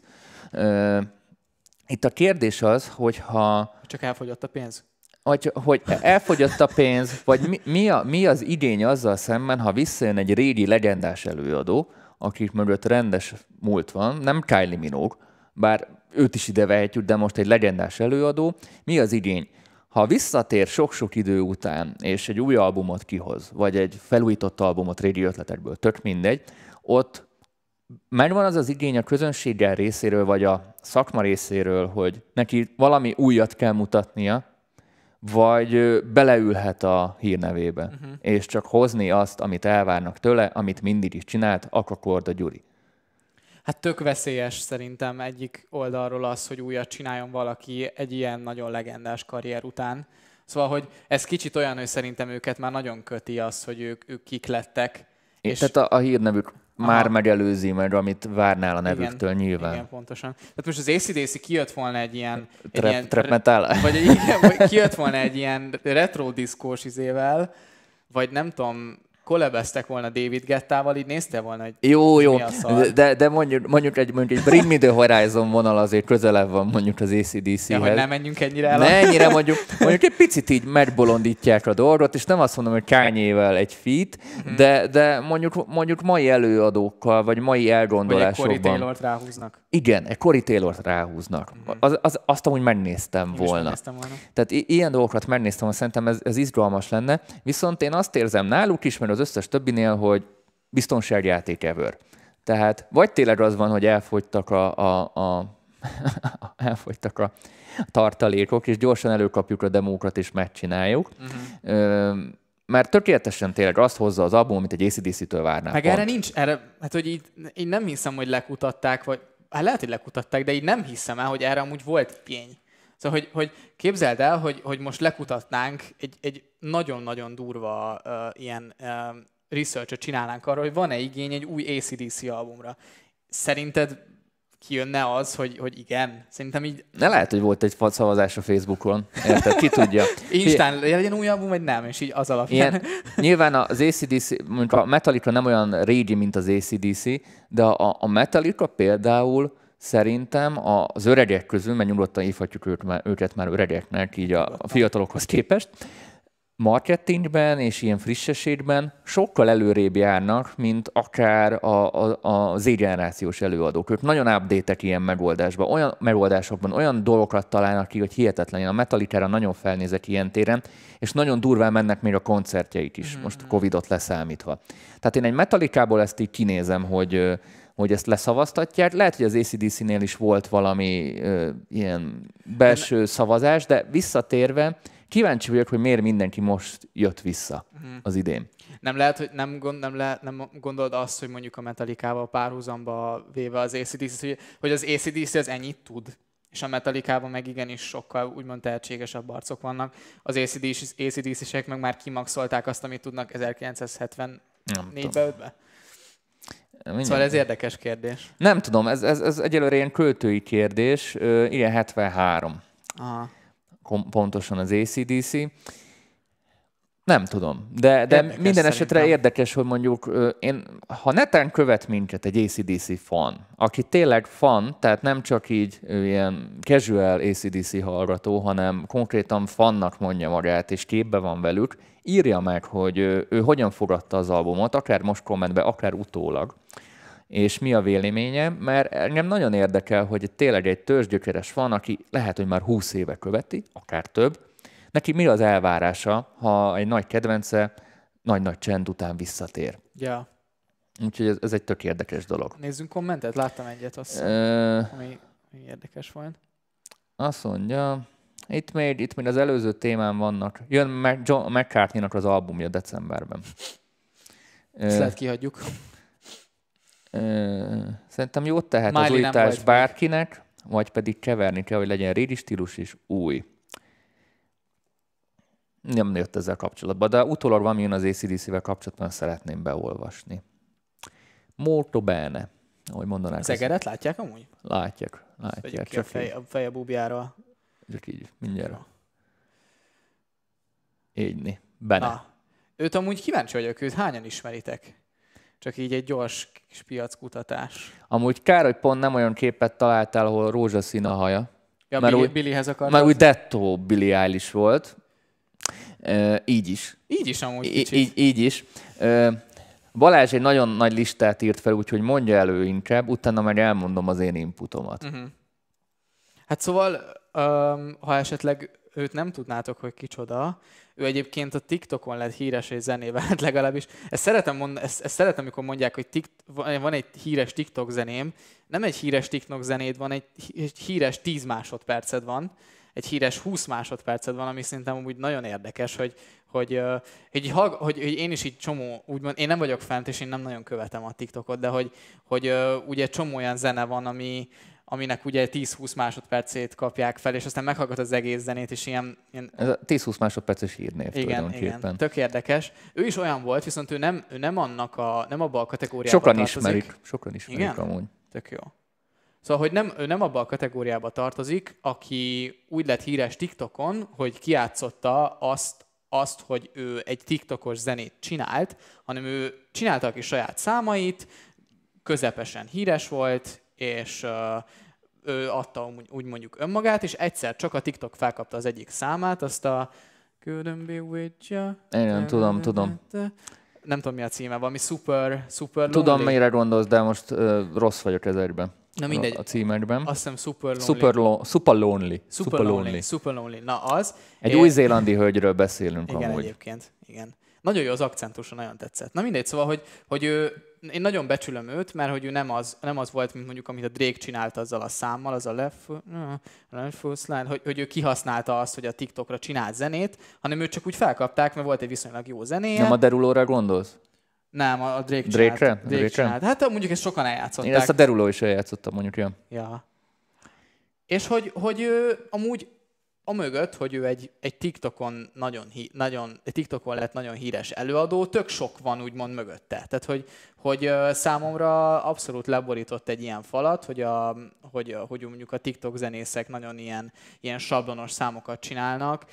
Itt a kérdés az, hogyha... Csak elfogyott a pénz? Vagy, hogy elfogyott a pénz, vagy mi, mi, a, mi az igény azzal szemben, ha visszajön egy régi legendás előadó, akik mögött rendes múlt van, nem Kylie Minogue, bár őt is ide vehetjük, de most egy legendás előadó. Mi az igény? Ha visszatér sok-sok idő után, és egy új albumot kihoz, vagy egy felújított albumot régi ötletekből, tök mindegy, ott megvan az az igény a közönséggel részéről, vagy a szakma részéről, hogy neki valami újat kell mutatnia, vagy beleülhet a hírnevébe, uh-huh. és csak hozni azt, amit elvárnak tőle, amit mindig is csinált, Akakorda Gyuri. Hát tök veszélyes szerintem egyik oldalról az, hogy újat csináljon valaki egy ilyen nagyon legendás karrier után. Szóval, hogy ez kicsit olyan, hogy szerintem őket már nagyon köti az, hogy ők, ők kik lettek. És tehát a, a hírnevük Aha. már megelőzi meg, amit várnál a nevüktől igen, nyilván. Igen, pontosan. Tehát most az ACDC kijött volna egy ilyen... Trap, egy ilyen trap metal? <laughs> Vagy igen, vagy kijött volna egy ilyen retro diszkós izével, vagy nem tudom, kollebeztek volna David Gettával, így néztél volna, hogy Jó, jó, de, de mondjuk, mondjuk egy, mondjuk egy Bring Me The Horizon vonal azért közelebb van mondjuk az ACDC-hez. Ja, hogy nem menjünk ennyire el. Ne, ennyire mondjuk, mondjuk egy picit így megbolondítják a dolgot, és nem azt mondom, hogy kanye egy feat, uh-huh. de, de mondjuk, mondjuk mai előadókkal, vagy mai elgondolásokban. Vagy egy Corey Taylor-t ráhúznak. Igen, egy Corey Taylor-t ráhúznak. Uh-huh. Az, az, azt amúgy megnéztem én volna. volna. Tehát i- ilyen dolgokat megnéztem, szerintem ez, ez izgalmas lenne. Viszont én azt érzem náluk is, mert az összes többinél, hogy biztonságjáték ever. Tehát vagy tényleg az van, hogy elfogytak a, a, a <laughs> elfogytak a tartalékok, és gyorsan előkapjuk a demókat, és megcsináljuk. Uh-huh. Ö, mert tökéletesen tényleg azt hozza az album, amit egy ACDC-től várnál. Meg pont. erre nincs, erre, hát hogy így, én nem hiszem, hogy lekutatták, vagy hát lehet, hogy lekutatták, de így nem hiszem el, hogy erre amúgy volt tény. Szóval, hogy, hogy képzeld el, hogy, hogy most lekutatnánk egy, egy nagyon-nagyon durva uh, ilyen uh, research csinálnánk arra, hogy van-e igény egy új ACDC albumra. Szerinted kijönne az, hogy, hogy igen. Szerintem így... Ne lehet, hogy volt egy szavazás a Facebookon. Érted? Ki tudja. <laughs> Instán legyen új album, vagy nem, és így az alapján. Ilyen, nyilván az ACDC, mondjuk a Metallica nem olyan régi, mint az ACDC, de a, a Metallica például szerintem az öregek közül, mert nyugodtan hívhatjuk őt, őket már öregeknek, így a, a fiatalokhoz képest, marketingben és ilyen frissességben sokkal előrébb járnak, mint akár a, a, a Z-generációs előadók. Ők nagyon update ilyen megoldásban, olyan megoldásokban, olyan dolgokat találnak ki, hogy hihetetlen. Én a Metallica-ra nagyon felnézek ilyen téren, és nagyon durván mennek még a koncertjeik is, most Covidot leszámítva. Tehát én egy Metallica-ból ezt így kinézem, hogy hogy ezt leszavaztatják. Lehet, hogy az ACDC-nél is volt valami ö, ilyen belső szavazás, de visszatérve, kíváncsi vagyok, hogy miért mindenki most jött vissza uh-huh. az idén. Nem lehet, hogy nem, gond, nem, lehet, nem gondolod azt, hogy mondjuk a Metallicával párhuzamba véve az ACDC, hogy, hogy az ACDC az ennyit tud, és a Metallicában meg igenis sokkal úgymond tehetségesebb arcok vannak. Az ACDC-sek meg már kimaxolták azt, amit tudnak 1974-ben, 5-ben. Minden. Szóval ez érdekes kérdés. Nem tudom, ez, ez, ez egyelőre ilyen költői kérdés, ilyen 73. Aha. Pontosan az ACDC. Nem tudom, de, de minden szerintem. esetre érdekes, hogy mondjuk én, ha neten követ minket egy ACDC fan, aki tényleg fan, tehát nem csak így ilyen casual ACDC hallgató, hanem konkrétan fannak mondja magát, és képbe van velük, írja meg, hogy ő, ő hogyan fogadta az albumot, akár most kommentbe, akár utólag, és mi a véleménye, mert engem nagyon érdekel, hogy tényleg egy törzsgyökeres fan, aki lehet, hogy már 20 éve követi, akár több, neki mi az elvárása, ha egy nagy kedvence nagy-nagy csend után visszatér. Ja. Úgyhogy ez, ez egy tök érdekes dolog. Nézzünk kommentet, láttam egyet, azt uh, ami, ami érdekes volt. Azt mondja, itt még, itt még az előző témán vannak. Jön John McCartney-nak az albumja decemberben. Ezt lehet kihagyjuk. Szerintem jót tehet Miley az újítás bárkinek, vagy pedig keverni kell, hogy legyen régi stílus és új. Nem jött ezzel kapcsolatban, de utólag van, jön az ACDC-vel kapcsolatban, szeretném beolvasni. Molto bene, ahogy mondanák. Az egeret látják amúgy? Látják, látják. Csak a fej, a fej a búbjára. Csak így, mindjárt. Így, bene. Na, őt amúgy kíváncsi vagyok, őt hányan ismeritek? Csak így egy gyors kis piackutatás. Amúgy kár, hogy pont nem olyan képet találtál, ahol rózsaszín a haja. Ja, mert Billy, úgy, Billyhez akart. Mert úgy dettó Billy Eilish volt. E, így is. Így is amúgy kicsit. Így, így is. E, Balázs egy nagyon nagy listát írt fel, úgyhogy mondja elő inkább, utána meg elmondom az én inputomat. Uh-huh. Hát szóval, um, ha esetleg őt nem tudnátok, hogy kicsoda, ő egyébként a TikTokon lett híres egy zenével, hát legalábbis. Ezt szeretem, mond, ezt, ezt szeretem, amikor mondják, hogy tikt, van egy híres TikTok zeném. Nem egy híres TikTok zenéd van, egy híres 10 másodperced van, egy híres 20 másodperced van, ami szerintem úgy nagyon érdekes, hogy, hogy, hogy, hogy, hogy, én is így csomó, úgymond, én nem vagyok fent, és én nem nagyon követem a TikTokot, de hogy, hogy ugye csomó olyan zene van, ami, aminek ugye 10-20 másodpercét kapják fel, és aztán meghallgat az egész zenét, és ilyen... ilyen... Ez a 10-20 másodperces hírnév igen, igen, tök érdekes. Ő is olyan volt, viszont ő nem, ő nem, annak a, nem abba a kategóriába Sokan tartozik. ismerik, sokan ismerik igen? amúgy. Tök jó. Szóval, hogy nem, ő nem abba a kategóriába tartozik, aki úgy lett híres TikTokon, hogy kiátszotta azt, azt, hogy ő egy TikTokos zenét csinált, hanem ő csinálta a kis saját számait, közepesen híres volt, és uh, ő adta úgy, mondjuk önmagát, és egyszer csak a TikTok felkapta az egyik számát, azt a Couldn't be with you. Én nem tudom, tudom. Nem tudom, mi a címe, valami super, super Tudom, lonely. mire gondolsz, de most uh, rossz vagyok ezekben. Na mindegy. A címekben. Azt hiszem Super Lonely. Super, lo- super Lonely. Super, super lonely. lonely. Super Lonely. Na az. Egy é... új-zélandi <laughs> hölgyről beszélünk igen, amúgy. egyébként. Igen. Nagyon jó az akcentusa, nagyon tetszett. Na mindegy, szóval, hogy, hogy ő én nagyon becsülöm őt, mert hogy ő nem az, nem az volt, mint mondjuk, amit a Drake csinált azzal a számmal, az a left left slide, hogy, hogy ő kihasználta azt, hogy a TikTokra csinált zenét, hanem őt csak úgy felkapták, mert volt egy viszonylag jó zenéje. Nem a Derulóra gondolsz? Nem, a Drake Drake-re? Csinált, Drake, Drake csinált. Hát mondjuk ezt sokan eljátszották. Én ezt a Deruló is eljátszottam, mondjuk, ja. ja. És hogy, hogy ő amúgy amögött, hogy ő egy, egy TikTokon nagyon, hí, nagyon, egy TikTokon lett nagyon híres előadó, tök sok van úgymond mögötte. Tehát, hogy, hogy számomra abszolút leborított egy ilyen falat, hogy, a, hogy, hogy mondjuk a TikTok zenészek nagyon ilyen, ilyen sablonos számokat csinálnak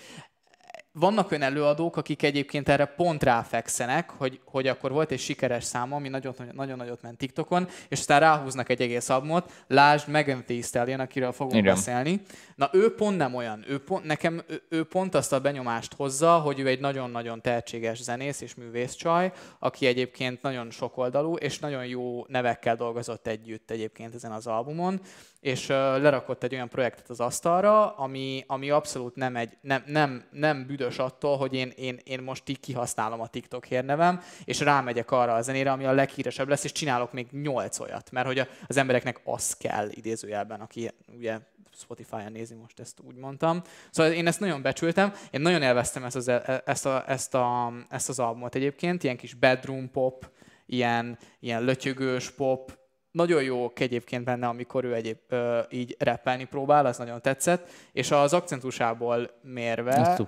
vannak olyan előadók, akik egyébként erre pont ráfekszenek, hogy, hogy akkor volt egy sikeres száma, ami nagyon, nagyon nagyot ment TikTokon, és aztán ráhúznak egy egész albumot, lásd Megan Thee Stallion, akiről fogunk Igen. beszélni. Na ő pont nem olyan. Ő pont, nekem ő, ő pont azt a benyomást hozza, hogy ő egy nagyon-nagyon tehetséges zenész és művész csaj, aki egyébként nagyon sokoldalú, és nagyon jó nevekkel dolgozott együtt egyébként ezen az albumon és uh, lerakott egy olyan projektet az asztalra, ami, ami abszolút nem, egy, nem, nem, nem büdös attól, hogy én, én, én most így kihasználom a TikTok hírnevem, és rámegyek arra a zenére, ami a leghíresebb lesz, és csinálok még nyolc olyat, mert hogy az embereknek az kell idézőjelben, aki ugye Spotify-on nézi, most ezt úgy mondtam. Szóval én ezt nagyon becsültem, én nagyon élveztem ezt az, e, ezt, a, ezt, a, ezt az albumot egyébként, ilyen kis bedroom pop, ilyen, ilyen lötyögős pop, nagyon jó egyébként benne, amikor ő egyéb ö, így rappelni próbál, az nagyon tetszett, és az akcentusából mérve ö,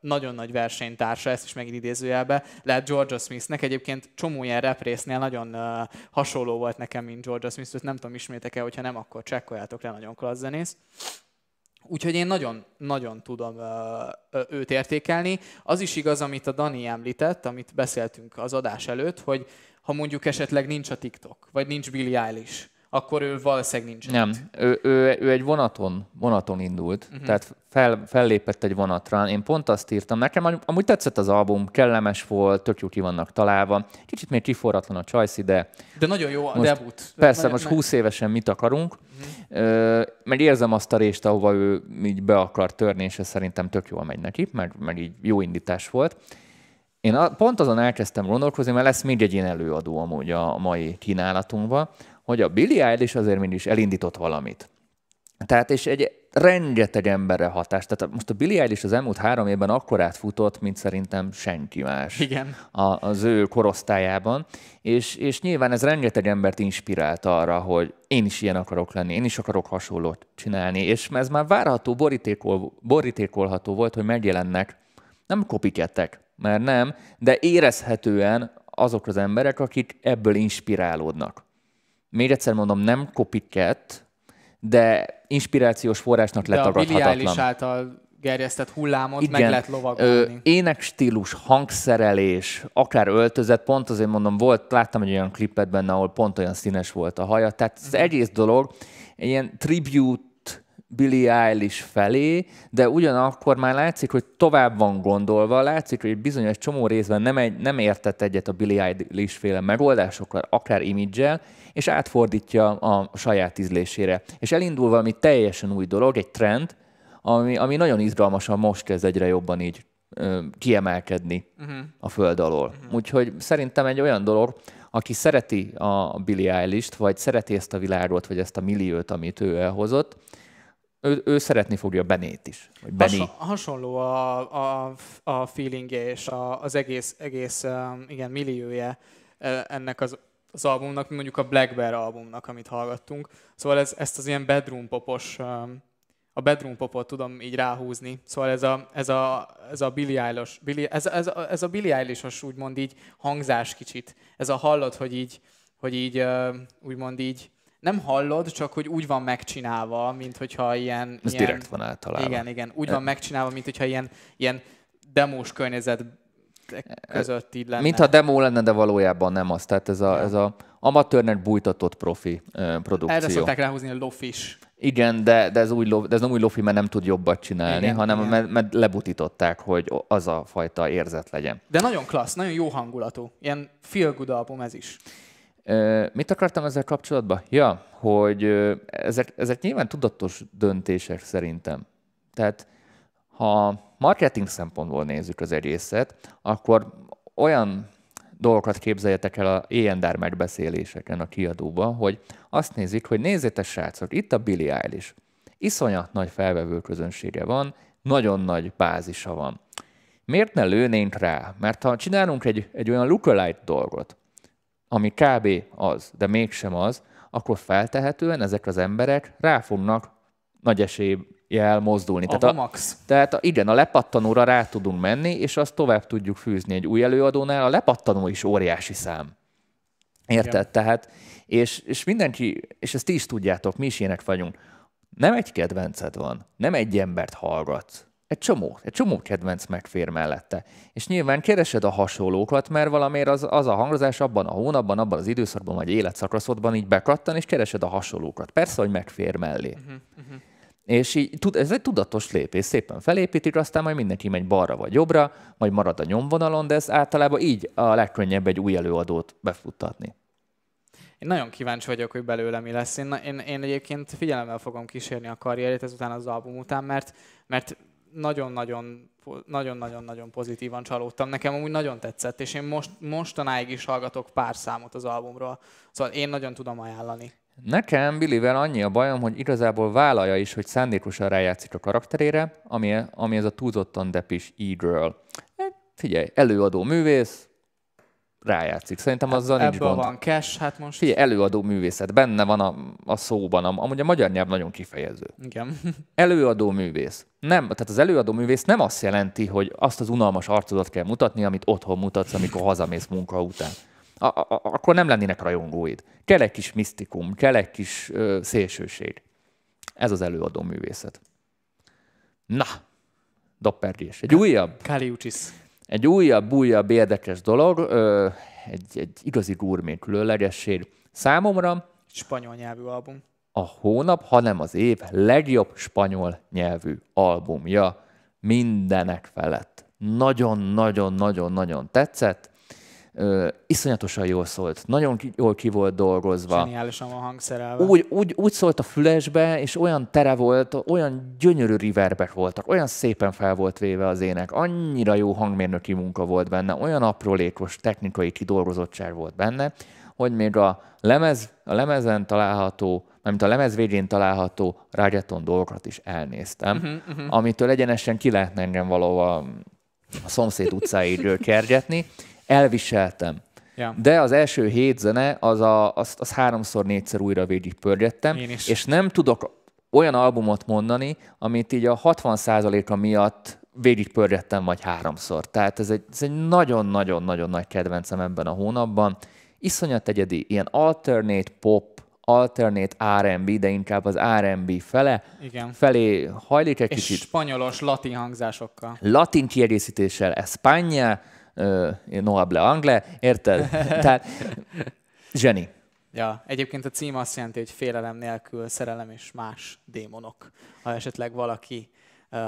nagyon nagy versenytársa, ezt is megint idézőjelbe, lehet Georgia Smithnek. Egyébként csomó ilyen rap résznél nagyon uh, hasonló volt nekem, mint Georgia Smith, őt nem tudom, ismétek-e, hogyha nem, akkor csekkoljátok le, nagyon klassz zenész. Úgyhogy én nagyon, nagyon tudom uh, őt értékelni. Az is igaz, amit a Dani említett, amit beszéltünk az adás előtt, hogy ha mondjuk esetleg nincs a TikTok, vagy nincs Billie Eilish, akkor ő valószínűleg nincs. Nem, ő, ő, ő, egy vonaton, vonaton indult, uh-huh. tehát fel, fellépett egy vonatra. Én pont azt írtam, nekem amúgy tetszett az album, kellemes volt, tök jó ki vannak találva. Kicsit még kiforratlan a csajsz de... De nagyon jó a debut. Persze, nagyon, most 20 évesen mit akarunk, uh-huh. mert érzem azt a részt, ahova ő így be akar törni, és ez szerintem tök jól megy neki, mert, mert így jó indítás volt. Én a, pont azon elkezdtem gondolkozni, mert lesz még egy ilyen előadó amúgy a mai kínálatunkban, hogy a Billy Eilish azért mindig is elindított valamit. Tehát és egy rengeteg emberre hatás. Tehát most a Billy Eilish az elmúlt három évben akkor átfutott, mint szerintem senki más Igen. A, az ő korosztályában. És, és nyilván ez rengeteg embert inspirált arra, hogy én is ilyen akarok lenni, én is akarok hasonlót csinálni. És ez már várható, borítékol, borítékolható volt, hogy megjelennek nem kopikettek, mert nem, de érezhetően azok az emberek, akik ebből inspirálódnak. Még egyszer mondom, nem copycat, de inspirációs forrásnak letagadhatatlan. De a Billie által gerjesztett hullámot Igen, meg lehet lovagolni. énekstílus, hangszerelés, akár öltözet, pont azért mondom, volt, láttam egy olyan klipet benne, ahol pont olyan színes volt a haja, tehát az mhm. egész dolog egy ilyen tribute Billie Eilish felé, de ugyanakkor már látszik, hogy tovább van gondolva, látszik, hogy bizonyos csomó részben nem, egy, nem értett egyet a Billie Eilish féle megoldásokkal, akár imidzsel, és átfordítja a saját ízlésére. És elindul valami teljesen új dolog, egy trend, ami, ami nagyon izgalmasan most kezd egyre jobban így ö, kiemelkedni uh-huh. a föld alól. Uh-huh. Úgyhogy szerintem egy olyan dolog, aki szereti a Billie Eilish-t, vagy szereti ezt a világot, vagy ezt a milliót, amit ő elhozott, ő, ő szeretni fogja Benét is. Vagy Benny. Has, hasonló a, a, a feelingje és a, az egész, egész igen, milliója ennek az, az albumnak, mint mondjuk a Black Bear albumnak, amit hallgattunk. Szóval ez, ezt az ilyen bedroom popos, um, a bedroom popot tudom így ráhúzni. Szóval ez a, ez a, ez a Billie Eilish, Billie, ez, ez, ez a Billie Eilish-os úgymond így hangzás kicsit. Ez a hallod, hogy így, hogy így úgymond így nem hallod, csak hogy úgy van megcsinálva, mint hogyha ilyen... Ez ilyen, direkt van általában. Igen, igen. Úgy van megcsinálva, mint hogyha ilyen, ilyen demós környezet között így lenne. Mint ha demo lenne, de valójában nem az. Tehát ez a, ez a amatőrnek bújtatott profi produkció. Erre szokták ráhúzni a lofis. Igen, de, de, ez, új, de ez nem új lofi, mert nem tud jobbat csinálni, igen, hanem igen. Mert, mert lebutították, hogy az a fajta érzet legyen. De nagyon klassz, nagyon jó hangulatú. Ilyen feel good album ez is. Mit akartam ezzel kapcsolatban? Ja, hogy ezek, ezek nyilván tudatos döntések szerintem. Tehát ha marketing szempontból nézzük az egészet, akkor olyan dolgokat képzeljetek el a éjendár megbeszéléseken a kiadóban, hogy azt nézik, hogy nézzétek srácok, itt a Billy Eilish. Iszonyat nagy felvevő közönsége van, nagyon nagy bázisa van. Miért ne lőnénk rá? Mert ha csinálunk egy, egy olyan lookalike dolgot, ami kb. az, de mégsem az, akkor feltehetően ezek az emberek rá fognak nagy eséllyel mozdulni. A tehát, a, tehát a, igen, a lepattanóra rá tudunk menni, és azt tovább tudjuk fűzni egy új előadónál. A lepattanó is óriási szám. Érted? Igen. Tehát, és, és mindenki, és ezt ti is tudjátok, mi is ilyenek vagyunk, nem egy kedvenced van, nem egy embert hallgatsz, egy csomó, egy csomó kedvenc megfér mellette. És nyilván keresed a hasonlókat, mert valamiért az, az a hangozás abban a hónapban, abban az időszakban, vagy életszakaszodban így bekattan, és keresed a hasonlókat. Persze, hogy megfér mellé. Uh-huh, uh-huh. És így, ez egy tudatos lépés, szépen felépítik, aztán majd mindenki megy balra vagy jobbra, majd marad a nyomvonalon, de ez általában így a legkönnyebb egy új előadót befuttatni. Én nagyon kíváncsi vagyok, hogy belőle mi lesz. Én, én, én egyébként figyelemmel fogom kísérni a karrierét ezután az album után, mert, mert nagyon-nagyon nagyon-nagyon-nagyon pozitívan csalódtam. Nekem amúgy nagyon tetszett, és én most, mostanáig is hallgatok pár számot az albumról. Szóval én nagyon tudom ajánlani. Nekem Billyvel annyi a bajom, hogy igazából vállalja is, hogy szándékosan rájátszik a karakterére, ami, ami ez a túlzottan depis e-girl. Hát, figyelj, előadó művész, rájátszik. Szerintem azzal nincs gond. van cash, hát most... Figyelj, előadó művészet, benne van a, a szóban, amúgy a magyar nyelv nagyon kifejező. Igen. <laughs> Előadó művész. Nem, tehát az előadó művész nem azt jelenti, hogy azt az unalmas arcodat kell mutatni, amit otthon mutatsz, amikor hazamész munka után. A, a, akkor nem lennének rajongóid. Kell egy kis misztikum, kell egy kis ö, szélsőség. Ez az előadó művészet. Na, doppergés. Egy újabb Kali Uchis. egy újabb, újabb érdekes dolog, ö, egy, egy igazi gurmé különlegesség. Számomra Spanyol nyelvű album. a hónap, hanem az év legjobb spanyol nyelvű albumja mindenek felett. Nagyon-nagyon-nagyon-nagyon tetszett. Ö, iszonyatosan jól szólt, nagyon ki, jól ki volt dolgozva. Zseniálisan van hangszerelve. Úgy, úgy, úgy szólt a fülesbe, és olyan tere volt, olyan gyönyörű riverbek voltak, olyan szépen fel volt véve az ének, annyira jó hangmérnöki munka volt benne, olyan aprólékos technikai kidolgozottság volt benne, hogy még a, lemez, a lemezen található, mint a lemez végén található rágyaton dolgokat is elnéztem, uh-huh, uh-huh. amitől egyenesen ki lehetne engem valahol a szomszéd utcáidről <laughs> kergetni. Elviseltem. Ja. De az első hét zene, az, a, az, az háromszor, négyszer újra végig pörgettem, és nem tudok olyan albumot mondani, amit így a 60%-a miatt végig pörgettem vagy háromszor. Tehát ez egy, ez egy nagyon-nagyon-nagyon nagy kedvencem ebben a hónapban. Iszonyat egyedi, ilyen alternate pop, alternate R&B, de inkább az R&B fele, Igen. felé hajlik egy És kicsit spanyolos, latin hangzásokkal. latin kiegészítéssel España, no hable angle, érted? <laughs> Tehát zseni. Ja, egyébként a cím azt jelenti, hogy félelem nélkül szerelem és más démonok. Ha esetleg valaki uh,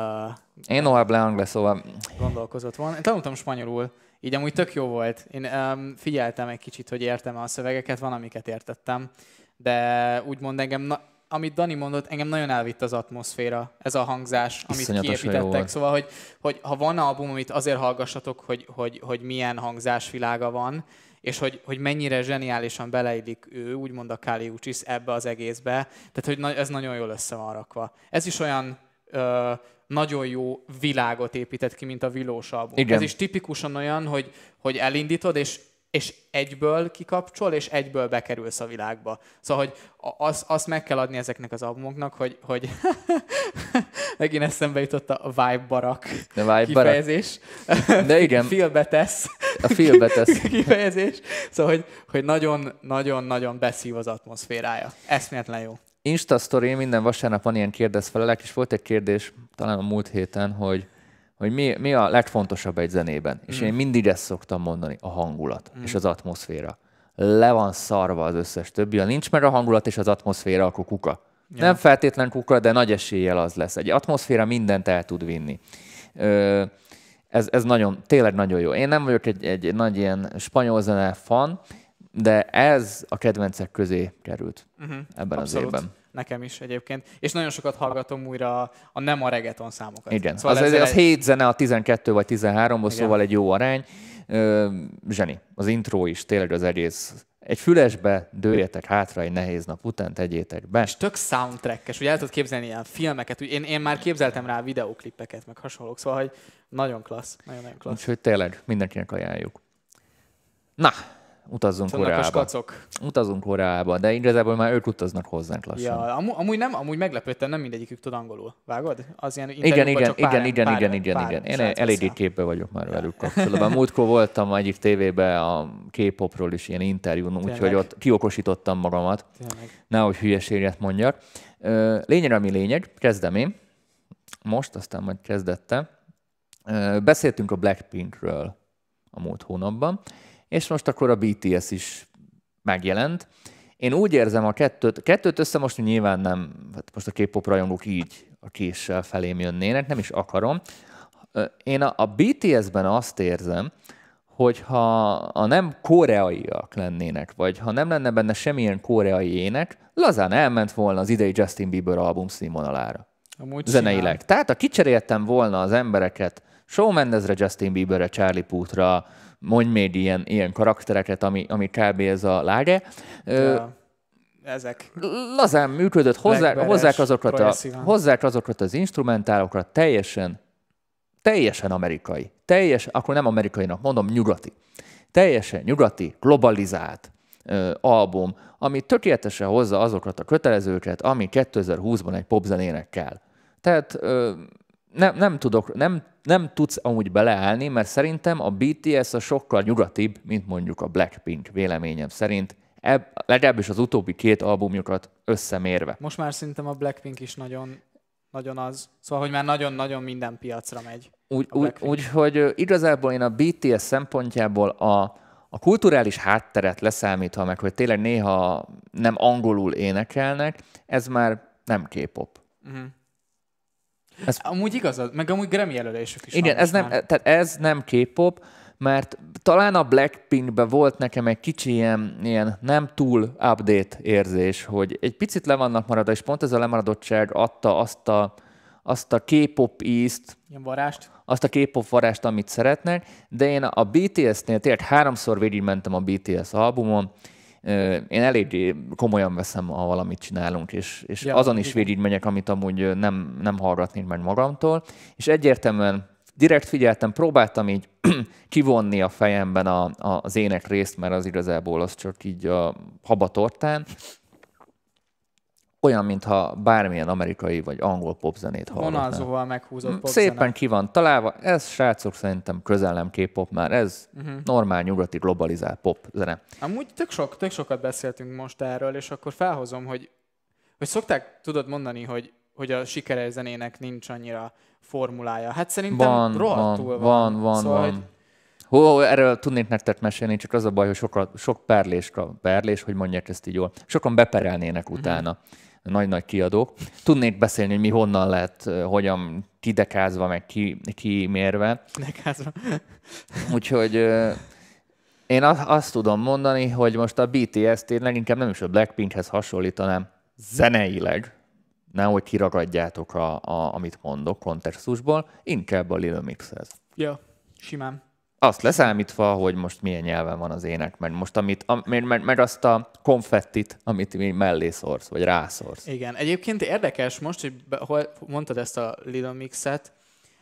Én no hable angle, szóval gondolkozott volna. Én tanultam spanyolul, így amúgy tök jó volt. Én um, figyeltem egy kicsit, hogy értem a szövegeket, van, amiket értettem, de úgymond engem, na, amit Dani mondott, engem nagyon elvitt az atmoszféra, ez a hangzás, amit kiépítettek. Szóval, hogy, hogy ha van album, amit azért hallgassatok, hogy, hogy, hogy milyen hangzásvilága van, és hogy, hogy mennyire zseniálisan beleillik ő, úgymond a Kali Uchis ebbe az egészbe. Tehát, hogy na, ez nagyon jól össze van rakva. Ez is olyan ö, nagyon jó világot épített ki, mint a Vilós album. Igen. Ez is tipikusan olyan, hogy, hogy elindítod, és és egyből kikapcsol, és egyből bekerülsz a világba. Szóval, hogy a- az, azt meg kell adni ezeknek az albumoknak, hogy, hogy <laughs> megint eszembe jutott a vibe barak De vibe barak. kifejezés. De igen. <laughs> Félbe tesz a filmbe tesz. <laughs> kifejezés. Szóval, hogy, hogy nagyon-nagyon-nagyon beszív az atmoszférája. Eszméletlen jó. Insta story minden vasárnap van ilyen kérdezfelelek, és volt egy kérdés talán a múlt héten, hogy, hogy mi, mi a legfontosabb egy zenében. És én mindig ezt szoktam mondani, a hangulat és az atmoszféra. Le van szarva az összes többi. Ha nincs meg a hangulat és az atmoszféra, akkor kuka. Ja. Nem feltétlen kuka, de nagy eséllyel az lesz. Egy atmoszféra mindent el tud vinni. Ö, ez, ez nagyon, tényleg nagyon jó. Én nem vagyok egy, egy nagy ilyen spanyol zene fan, de ez a kedvencek közé került uh-huh. ebben Abszolút. az évben. Nekem is egyébként. És nagyon sokat hallgatom újra a, nem a reggaeton számokat. Igen, szóval az, az, ezzel az egy- 7 zene a 12 vagy 13-ból, Igen. szóval egy jó arány. Ö, zseni. Az intro is, tényleg az egész. Egy fülesbe dőljetek hátra egy nehéz nap után, tegyétek be. És tök soundtrackes, ugye el tudod képzelni ilyen filmeket, úgy én, én már képzeltem rá videóklippeket, meg hasonlók, szóval, hogy nagyon klassz, nagyon-nagyon klassz. Úgyhogy tényleg mindenkinek ajánljuk. Na, utazzunk Vannak a Koreába. skacok. Utazunk Koreába, de igazából már ők utaznak hozzánk lassan. Ja, amúgy, amúgy, nem, amúgy meglepődtem, nem mindegyikük tud angolul. Vágod? Az ilyen Igen, igen, csak pár, igen, igen, pár, igen, igen, pár igen. Én eléggé beszél. képbe vagyok már velük kapcsolatban. Múltkor voltam egyik tévébe a K-popról is ilyen interjún, úgyhogy ott kiokosítottam magamat. Tényleg. Nehogy hülyeséget mondjak. Lényeg, ami lényeg, kezdem én. Most, aztán majd kezdette. Beszéltünk a Blackpinkről a múlt hónapban, és most akkor a BTS is megjelent. Én úgy érzem a kettőt, kettőt összemosni nyilván nem, hát most a K-pop rajongók így a késsel felém jönnének, nem is akarom. Én a, a BTS-ben azt érzem, hogyha a nem koreaiak lennének, vagy ha nem lenne benne semmilyen koreai ének, lazán elment volna az idei Justin Bieber album színvonalára. Amúgy Zeneileg. simán. Tehát ha kicseréltem volna az embereket Shawn Mendesre, Justin Bieberre, Charlie Puthra, mondj még ilyen, ilyen karaktereket, ami, ami kb. ez a láge, Ja. Ezek. lazán működött, hozzá, hozzák, azokat a, hozzák azokat az instrumentálokat teljesen, teljesen amerikai. Teljes, akkor nem amerikainak, mondom nyugati. Teljesen nyugati, globalizált ö, album, ami tökéletesen hozza azokat a kötelezőket, ami 2020-ban egy popzenének kell. Tehát ö, nem, nem, tudok, nem, nem tudsz amúgy beleállni, mert szerintem a BTS a sokkal nyugatibb, mint mondjuk a Blackpink véleményem szerint, ebb, legalábbis az utóbbi két albumjukat összemérve. Most már szerintem a Blackpink is nagyon, nagyon az. Szóval, hogy már nagyon-nagyon minden piacra megy. Úgy, úgy, hogy igazából én a BTS szempontjából a, a kulturális hátteret leszámítva meg, hogy tényleg néha nem angolul énekelnek, ez már nem K-pop. Uh-huh. Ez- Amúgy igazad, meg amúgy Grammy jelölésük is Igen, ez nem, tehát ez nem K-pop, mert talán a Blackpinkben volt nekem egy kicsi ilyen, ilyen nem túl update érzés, hogy egy picit le vannak maradva, és pont ez a lemaradottság adta azt a, azt a K-pop ízt, Ilyen varást. azt a K-pop varást, amit szeretnek, de én a BTS-nél tényleg háromszor végigmentem a BTS albumon, én eléggé komolyan veszem, ha valamit csinálunk, és, és Ja, azon is végigmegyek, amit amúgy nem, nem hallgatnék meg magamtól, és egyértelműen direkt figyeltem, próbáltam így <clears throat> kivonni a fejemben a, a, az ének részt, mert az igazából az csak így a habatortán, olyan, mintha bármilyen amerikai vagy angol popzenét hallgatnám. Vonalzóval meghúzott Mm, popzene. Szépen ki van találva. Ez, srácok, szerintem közel nem K-pop már. Ez uh-huh. normál, nyugati, globalizált pop zene. Amúgy tök, sok, tök sokat beszéltünk most erről, és akkor felhozom, hogy, hogy szokták, tudod mondani, hogy, hogy a sikeres zenének nincs annyira formulája. Hát szerintem Van, rohadtul van, van, van, Szóval, van. hogy Hó, erről tudnék nektek mesélni, csak az a baj, hogy sokat, sok perlés, perlés, hogy mondják ezt így jól. Sokan beperelnének utána. Nagy-nagy kiadók. Tudnék beszélni, hogy mi honnan lett, hogyan kidekázva, meg ki, kimérve. nekázva. Úgyhogy én azt tudom mondani, hogy most a BTS-t én leginkább nem is a Blackpinkhez hasonlítanám zeneileg, nehogy kiragadjátok, a, a, amit mondok kontextusból, inkább a Lil Mixhez. Ja, simán. Azt leszámítva, hogy most milyen nyelven van az ének, mert most amit, am, mert, mert, mert azt a konfettit, amit mi mellé szórsz, vagy rászórsz. Igen. Egyébként érdekes most, hogy be, hol mondtad ezt a Little Mix-et,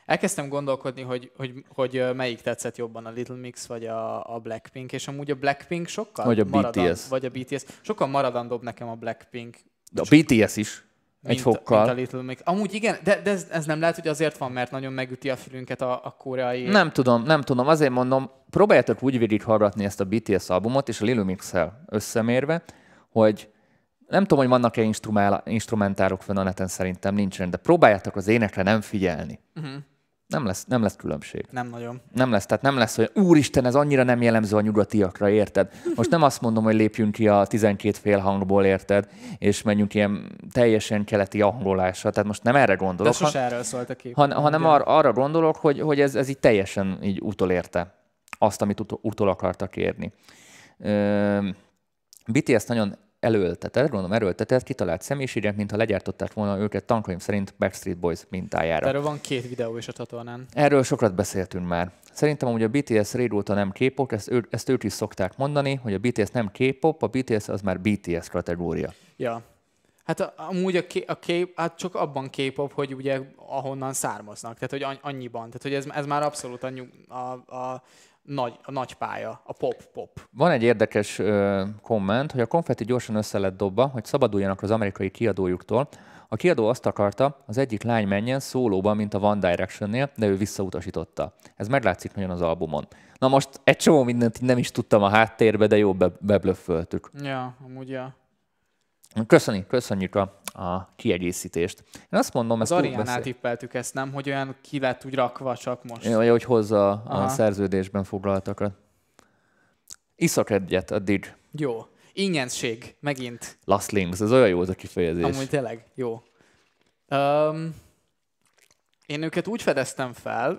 elkezdtem gondolkodni, hogy, hogy, hogy melyik tetszett jobban, a Little Mix vagy a, a Blackpink, és amúgy a Blackpink sokkal Vagy a maradan- BTS. Vagy a BTS. Sokkal maradandóbb nekem a Blackpink, De a BTS is egy mint, fokkal. mint a Little Mix. Amúgy igen, de, de ez, ez nem lehet, hogy azért van, mert nagyon megüti a fülünket a, a koreai... Nem tudom, nem tudom. Azért mondom, próbáljátok úgy végighallgatni ezt a BTS albumot, és a Lil Mix-el összemérve, hogy nem tudom, hogy vannak-e instrumentárok fönn a neten, szerintem nincsen, de próbáljátok az énekre nem figyelni. Uh-huh. Nem lesz, nem lesz különbség. Nem nagyon. Nem lesz, tehát nem lesz, hogy úristen, ez annyira nem jellemző a nyugatiakra, érted? Most nem azt mondom, hogy lépjünk ki a 12 fél hangból, érted? És menjünk ilyen teljesen keleti angolásra, tehát most nem erre De gondolok, sose erről szólt a kép. han, hanem ar, arra gondolok, hogy, hogy ez, ez így teljesen így utolérte azt, amit utol, utol akartak érni. Ö, BTS nagyon előöltetett, gondolom erőltetett, kitalált személyiségek, mintha legyártották volna őket tankönyv szerint Backstreet Boys mintájára. Erről van két videó is a csatornán. Erről sokat beszéltünk már. Szerintem amúgy a BTS régóta nem K-pop, ezt, ő, ezt ők is szokták mondani, hogy a BTS nem K-pop, a BTS az már BTS kategória. Ja. Hát amúgy a, K- a K, hát csak abban K-pop, hogy ugye ahonnan származnak, tehát hogy annyiban. Tehát hogy ez, ez már abszolút a, nyug, a, a, nagy, a nagy pálya, a pop-pop. Van egy érdekes ö, komment, hogy a konfetti gyorsan össze lett dobva, hogy szabaduljanak az amerikai kiadójuktól. A kiadó azt akarta, az egyik lány menjen szólóban, mint a One Directionnél, de ő visszautasította. Ez meglátszik nagyon az albumon. Na most egy csomó mindent nem is tudtam a háttérbe, de jó be, beblöfföltük. Ja, amúgy ja. Köszönjük, köszönjük a, a kiegészítést. Én azt mondom, Az ezt Ariánál tippeltük ezt, nem? Hogy olyan ki lett úgy rakva csak most. Jó, hogy hozza a Aha. szerződésben foglaltakat. Iszak egyet addig. Jó. Ingyensség, megint. Last Links, ez olyan jó az a kifejezés. Amúgy tényleg, jó. Um, én őket úgy fedeztem fel,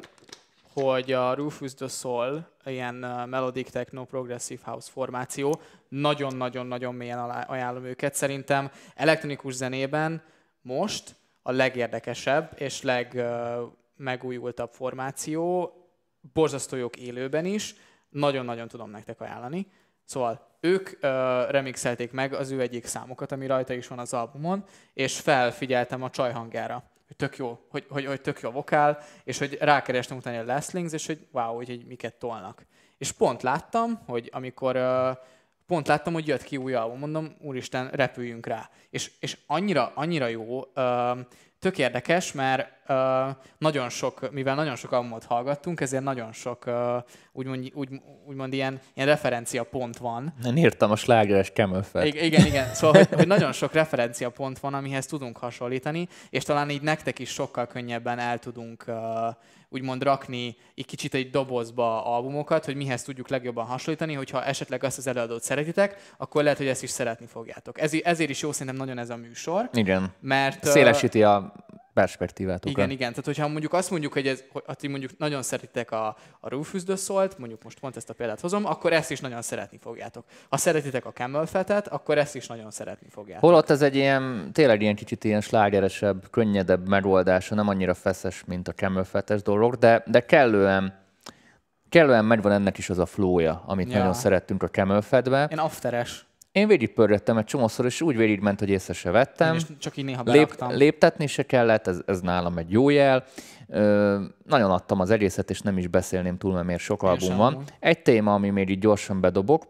hogy a Rufus the Soul, ilyen melodic techno progressive house formáció, nagyon-nagyon-nagyon mélyen ajánlom őket. Szerintem elektronikus zenében most a legérdekesebb és legmegújultabb formáció, borzasztó jók élőben is, nagyon-nagyon tudom nektek ajánlani. Szóval ők uh, remixelték meg az ő egyik számokat, ami rajta is van az albumon, és felfigyeltem a csaj hangjára, hogy tök jó, hogy, hogy, hogy tök jó a vokál, és hogy rákerestem utána a Lestlings, és hogy wow, hogy, hogy miket tolnak. És pont láttam, hogy amikor uh, pont láttam, hogy jött ki új album, mondom, úristen, repüljünk rá. És, és annyira, annyira jó, tök érdekes, mert nagyon sok, mivel nagyon sok albumot hallgattunk, ezért nagyon sok úgymond, úgy, úgymond ilyen, ilyen referencia pont van. Én írtam a slágeres Camelfet. Igen, igen, igen. Szóval, hogy, hogy nagyon sok referencia pont van, amihez tudunk hasonlítani, és talán így nektek is sokkal könnyebben el tudunk úgymond rakni egy kicsit egy dobozba albumokat, hogy mihez tudjuk legjobban hasonlítani, hogyha esetleg azt az előadót szeretitek, akkor lehet, hogy ezt is szeretni fogjátok. Ez, ezért is jó szerintem nagyon ez a műsor. Igen. Mert, Szélesíti a perspektívátokat. Igen, igen. Tehát, hogyha mondjuk azt mondjuk, hogy, ez, hogy ti mondjuk nagyon szeretitek a, a Salt, mondjuk most pont ezt a példát hozom, akkor ezt is nagyon szeretni fogjátok. Ha szeretitek a Camel Fetet, akkor ezt is nagyon szeretni fogjátok. Holott ez egy ilyen, tényleg ilyen kicsit ilyen slágeresebb, könnyedebb megoldása, nem annyira feszes, mint a Camel Fetes dolog, de, de kellően kellően megvan ennek is az a flója, amit ja. nagyon szerettünk a Camel Fedbe. Én afteres. Én végigpörgettem egy csomószor, és úgy végigment, hogy észre se vettem. Én is csak így néha Lép, léptetni se kellett, ez, ez nálam egy jó jel. Ö, nagyon adtam az egészet, és nem is beszélném túl, mert miért sok Én album van. Amúgy. Egy téma, ami még így gyorsan bedobok.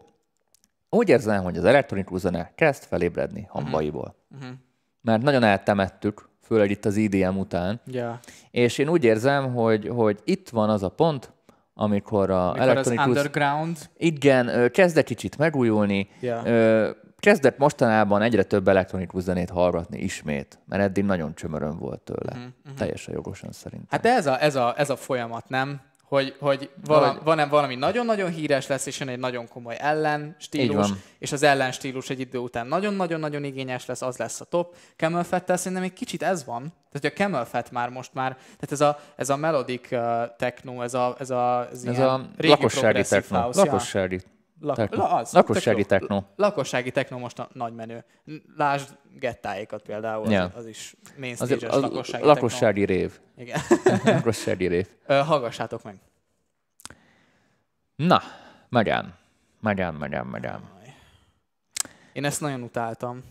Úgy érzem, hogy az elektronikus zene kezd felébredni mhm. hambaiból. Uh-huh. Mert nagyon eltemettük, főleg itt az IDM után. Yeah. És én úgy érzem, hogy, hogy itt van az a pont, amikor a amikor elektronikus... az underground... Igen, kezdett kicsit megújulni, yeah. kezdett mostanában egyre több elektronikus zenét hallgatni ismét, mert eddig nagyon csömörön volt tőle. Uh-huh. Teljesen jogosan szerintem. Hát ez a, ez a, ez a folyamat, nem? Hogy, hogy valami, van valami nagyon-nagyon híres lesz, és jön egy nagyon komoly ellenstílus, és az ellenstílus egy idő után nagyon-nagyon-nagyon igényes lesz, az lesz a top. Camel Fat-tel szerintem egy kicsit ez van. Tehát a Camel Fat már most már, tehát ez a, ez a melodic uh, techno, ez a, ez a, ez ez a lakossági techno. House, lakossági. Ja. Lak, techno. La, az, lakossági techno. Lakossági techno most a nagy menő. Lásd gettáékat például, yeah. az, az is mainstage-es az, lakossági Lakossági techno. rév. Igen. <laughs> lakossági rév. Hallgassátok meg. Na, megyem. Megyem, megyem, megyem. Én ezt nagyon utáltam.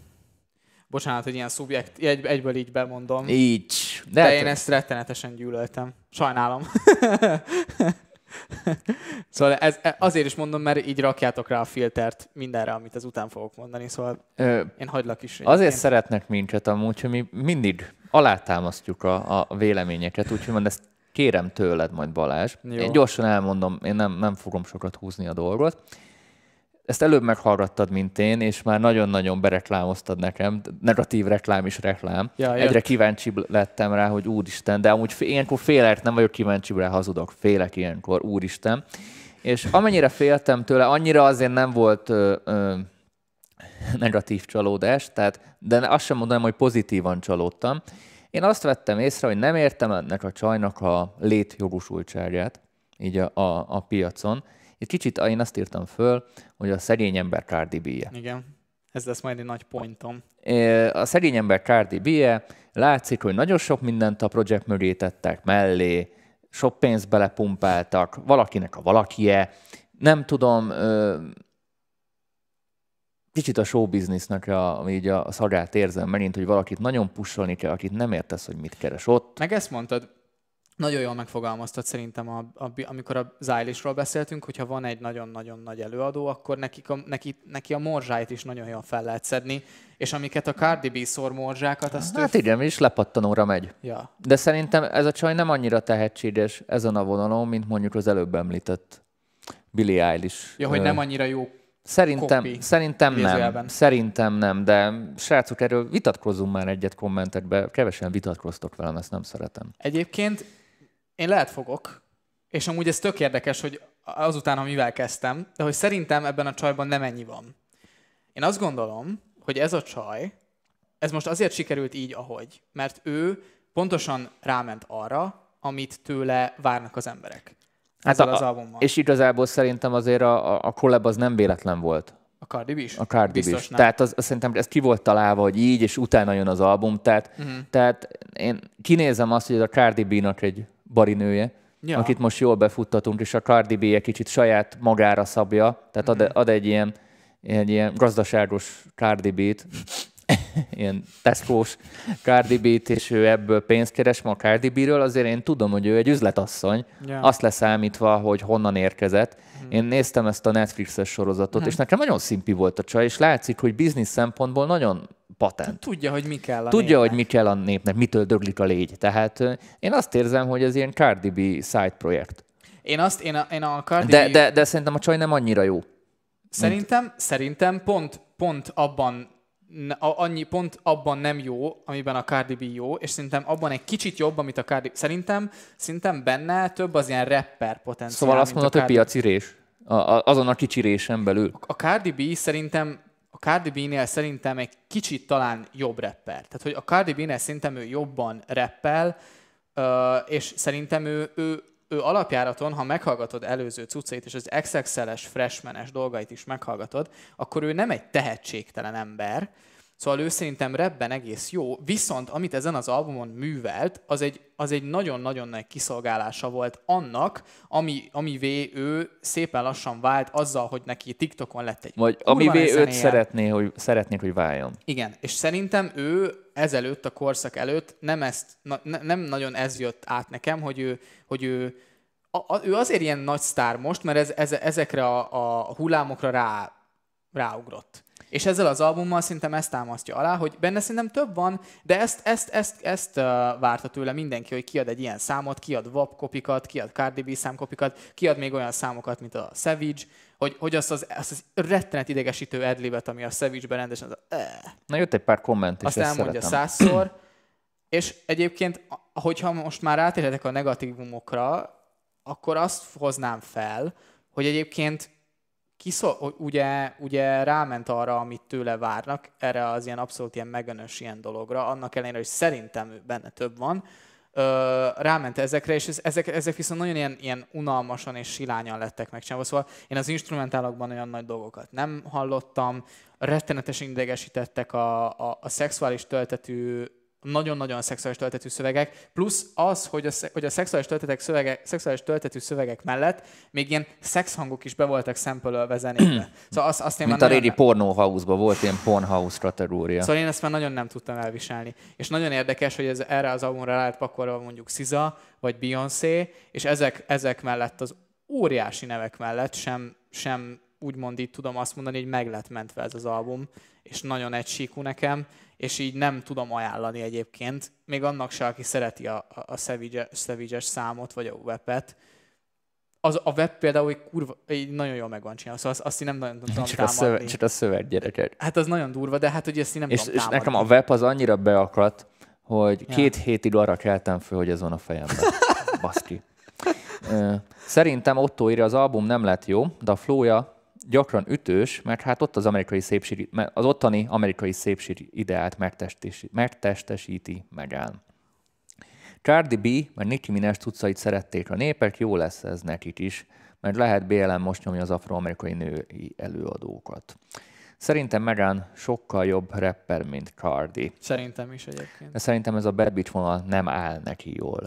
Bocsánat, hogy ilyen szubjekt, egy, egyből így bemondom. Így. De, de én ezt rettenetesen gyűlöltem. Sajnálom. <laughs> <laughs> szóval ez, e, azért is mondom, mert így rakjátok rá a filtert mindenre, amit az után fogok mondani, szóval Ö, én hagylak is. Azért én... szeretnek minket amúgy, hogy mi mindig alátámasztjuk a, a véleményeket, úgyhogy mond, ezt kérem tőled majd Balázs. Jó. Én gyorsan elmondom, én nem, nem fogom sokat húzni a dolgot ezt előbb meghallgattad, mint én, és már nagyon-nagyon bereklámoztad nekem, negatív reklám is reklám. Ja, Egyre kíváncsi lettem rá, hogy úristen, de amúgy ilyenkor félek, nem vagyok kíváncsi rá, hazudok, félek ilyenkor, úristen. És amennyire féltem tőle, annyira azért nem volt ö, ö, negatív csalódás, tehát, de azt sem mondanám, hogy pozitívan csalódtam. Én azt vettem észre, hogy nem értem ennek a csajnak a létjogosultságát így a, a, a piacon, egy kicsit én azt írtam föl, hogy a szegény ember Cardi b -je. Igen, ez lesz majd egy nagy pointom. A szegény ember Cardi b -je, látszik, hogy nagyon sok mindent a projekt mögé tettek mellé, sok pénzt belepumpáltak, valakinek a valakie, nem tudom, kicsit a showbiznisznek a, így a szagát érzem megint, hogy valakit nagyon pusolni kell, akit nem értesz, hogy mit keres ott. Meg ezt mondtad, nagyon jól megfogalmaztad szerintem, a, a, amikor a Zylishról beszéltünk, hogyha van egy nagyon-nagyon nagy előadó, akkor nekik a, neki, neki a morzsáit is nagyon jól fel lehet szedni, és amiket a Cardi B szor morzsákat, azt Hát ő... igen, is lepattanóra megy. Ja. De szerintem ez a csaj nem annyira tehetséges ezen a vonalon, mint mondjuk az előbb említett Billie Eilish. Ja, hogy nem annyira jó Szerintem, Kopi, szerintem nem. Szerintem nem, de srácok, erről vitatkozzunk már egyet kommentekbe. Kevesen vitatkoztok velem, ezt nem szeretem. Egyébként én lehet fogok, és amúgy ez tök érdekes, hogy azután, amivel kezdtem, de hogy szerintem ebben a csajban nem ennyi van. Én azt gondolom, hogy ez a csaj, ez most azért sikerült így, ahogy, mert ő pontosan ráment arra, amit tőle várnak az emberek. Hát a, az albummal. És igazából szerintem azért a, a, a collab az nem véletlen volt. A Cardi B is? A Cardi B is. Tehát az, az, szerintem ez ki volt találva, hogy így, és utána jön az album. Tehát, uh-huh. tehát én kinézem azt, hogy ez a Cardi B-nak egy barinője, Ja. akit most jól befuttatunk, és a Cardi B egy kicsit saját magára szabja, tehát ad, ad egy ilyen, egy ilyen gazdaságos Cardi B-t, <laughs> ilyen Tesco-s Cardi B-t, és ő ebből pénzt keres ma Cardi B-ről, azért én tudom, hogy ő egy üzletasszony, Ja. azt leszámítva, hogy honnan érkezett. Én néztem ezt a Netflixes sorozatot, és nekem nagyon szimpi volt a csaj, és látszik, hogy biznisz szempontból nagyon patent. Tudja, hogy mi kell a Tudja, népnek. hogy mi kell a népnek, mitől döglik a légy. Tehát én azt érzem, hogy ez ilyen Cardi B side projekt. Én azt, én a, én a Cardi De, B... de, de szerintem a csaj nem annyira jó. Szerintem, szerintem pont, pont abban annyi pont abban nem jó, amiben a Cardi B jó, és szerintem abban egy kicsit jobb, amit a Cardi Szerintem, szerintem benne több az ilyen rapper potenciál, Szóval azt mondod, hogy piacirés. A, a, azon a kicsirésen belül. a Cardi B szerintem a Cardi B-nél szerintem egy kicsit talán jobb rapper. Tehát, hogy a Cardi B-nél szerintem ő jobban rappel, és szerintem ő, ő, ő alapjáraton, ha meghallgatod előző cuccait, és az XXL-es, freshmanes dolgait is meghallgatod, akkor ő nem egy tehetségtelen ember, Szóval ő szerintem rapben egész jó, viszont amit ezen az albumon művelt, az egy, az egy nagyon-nagyon nagy kiszolgálása volt annak, ami, amivé ő szépen lassan vált azzal, hogy neki TikTokon lett egy Vagy amivé őt szeretné, hogy, szeretnék, hogy váljon. Igen, és szerintem ő ezelőtt, a korszak előtt nem, ezt, na, ne, nem nagyon ez jött át nekem, hogy ő, hogy ő, a, a, ő azért ilyen nagy sztár most, mert ez, ez, ezekre a, a hullámokra rá, ráugrott. És ezzel az albummal szerintem ezt támasztja alá, hogy benne szerintem több van, de ezt, ezt, ezt, ezt uh, várta tőle mindenki, hogy kiad egy ilyen számot, kiad WAP kopikat, kiad Cardi B számkopikat, kiad még olyan számokat, mint a Savage, hogy, hogy azt az, azt az rettenet idegesítő adlibet, ami a Savage-ben rendesen az, Na jött egy pár komment, és azt elmondja százszor, és egyébként, hogyha most már rátérhetek a negatívumokra, akkor azt hoznám fel, hogy egyébként kiszol, ugye, ugye ráment arra, amit tőle várnak, erre az ilyen abszolút ilyen megönös ilyen dologra, annak ellenére, hogy szerintem benne több van, ö, ráment ezekre, és ez, ezek, ezek viszont nagyon ilyen, ilyen unalmasan és silányan lettek megcsinálva. Szóval én az instrumentálokban olyan nagy dolgokat nem hallottam, rettenetesen idegesítettek a, a, a szexuális töltetű nagyon-nagyon szexuális töltetű szövegek, plusz az, hogy a, hogy a szexuális, töltetek szövegek, szexuális töltetű szövegek mellett még ilyen szexhangok is be voltak szempölölve zenébe. <clears throat> Szóval azt, azt én Mint a régi pornóhouse-ban volt ilyen pornhouse kategória. Szóval én ezt már nagyon nem tudtam elviselni. És nagyon érdekes, hogy ez, erre az albumra lett pakolva mondjuk SZA, vagy Beyoncé, és ezek, ezek mellett az óriási nevek mellett sem, sem úgymond így tudom azt mondani, hogy meg lett mentve ez az album, és nagyon egysíkú nekem, és így nem tudom ajánlani egyébként, még annak se, aki szereti a, a, a Savage- számot, vagy a webet. Az, a web például egy kurva, így nagyon jól meg van csinálva, szóval azt, azt én nem nagyon tudom Csak a, támadni. szöveg, csak a szöveg, gyerekek. Hát az nagyon durva, de hát hogy ezt én nem És, tudom és támadni. nekem a web az annyira beakadt, hogy Ja. két hétig arra keltem föl, hogy ez van a fejemben. <laughs> Baszki. Szerintem Otto írja, az album nem lett jó, de a flója gyakran ütős, mert hát ott az amerikai szépség, az ottani amerikai szépség ideát megtestesíti, Megán. Cardi B, mert Nicki Minaj tucait szerették a népek, jó lesz ez nekik is, mert lehet BLM most nyomja az afroamerikai női előadókat. Szerintem Megan sokkal jobb rapper, mint Cardi. Szerintem is egyébként. De szerintem ez a bad bitch vonal nem áll neki jól.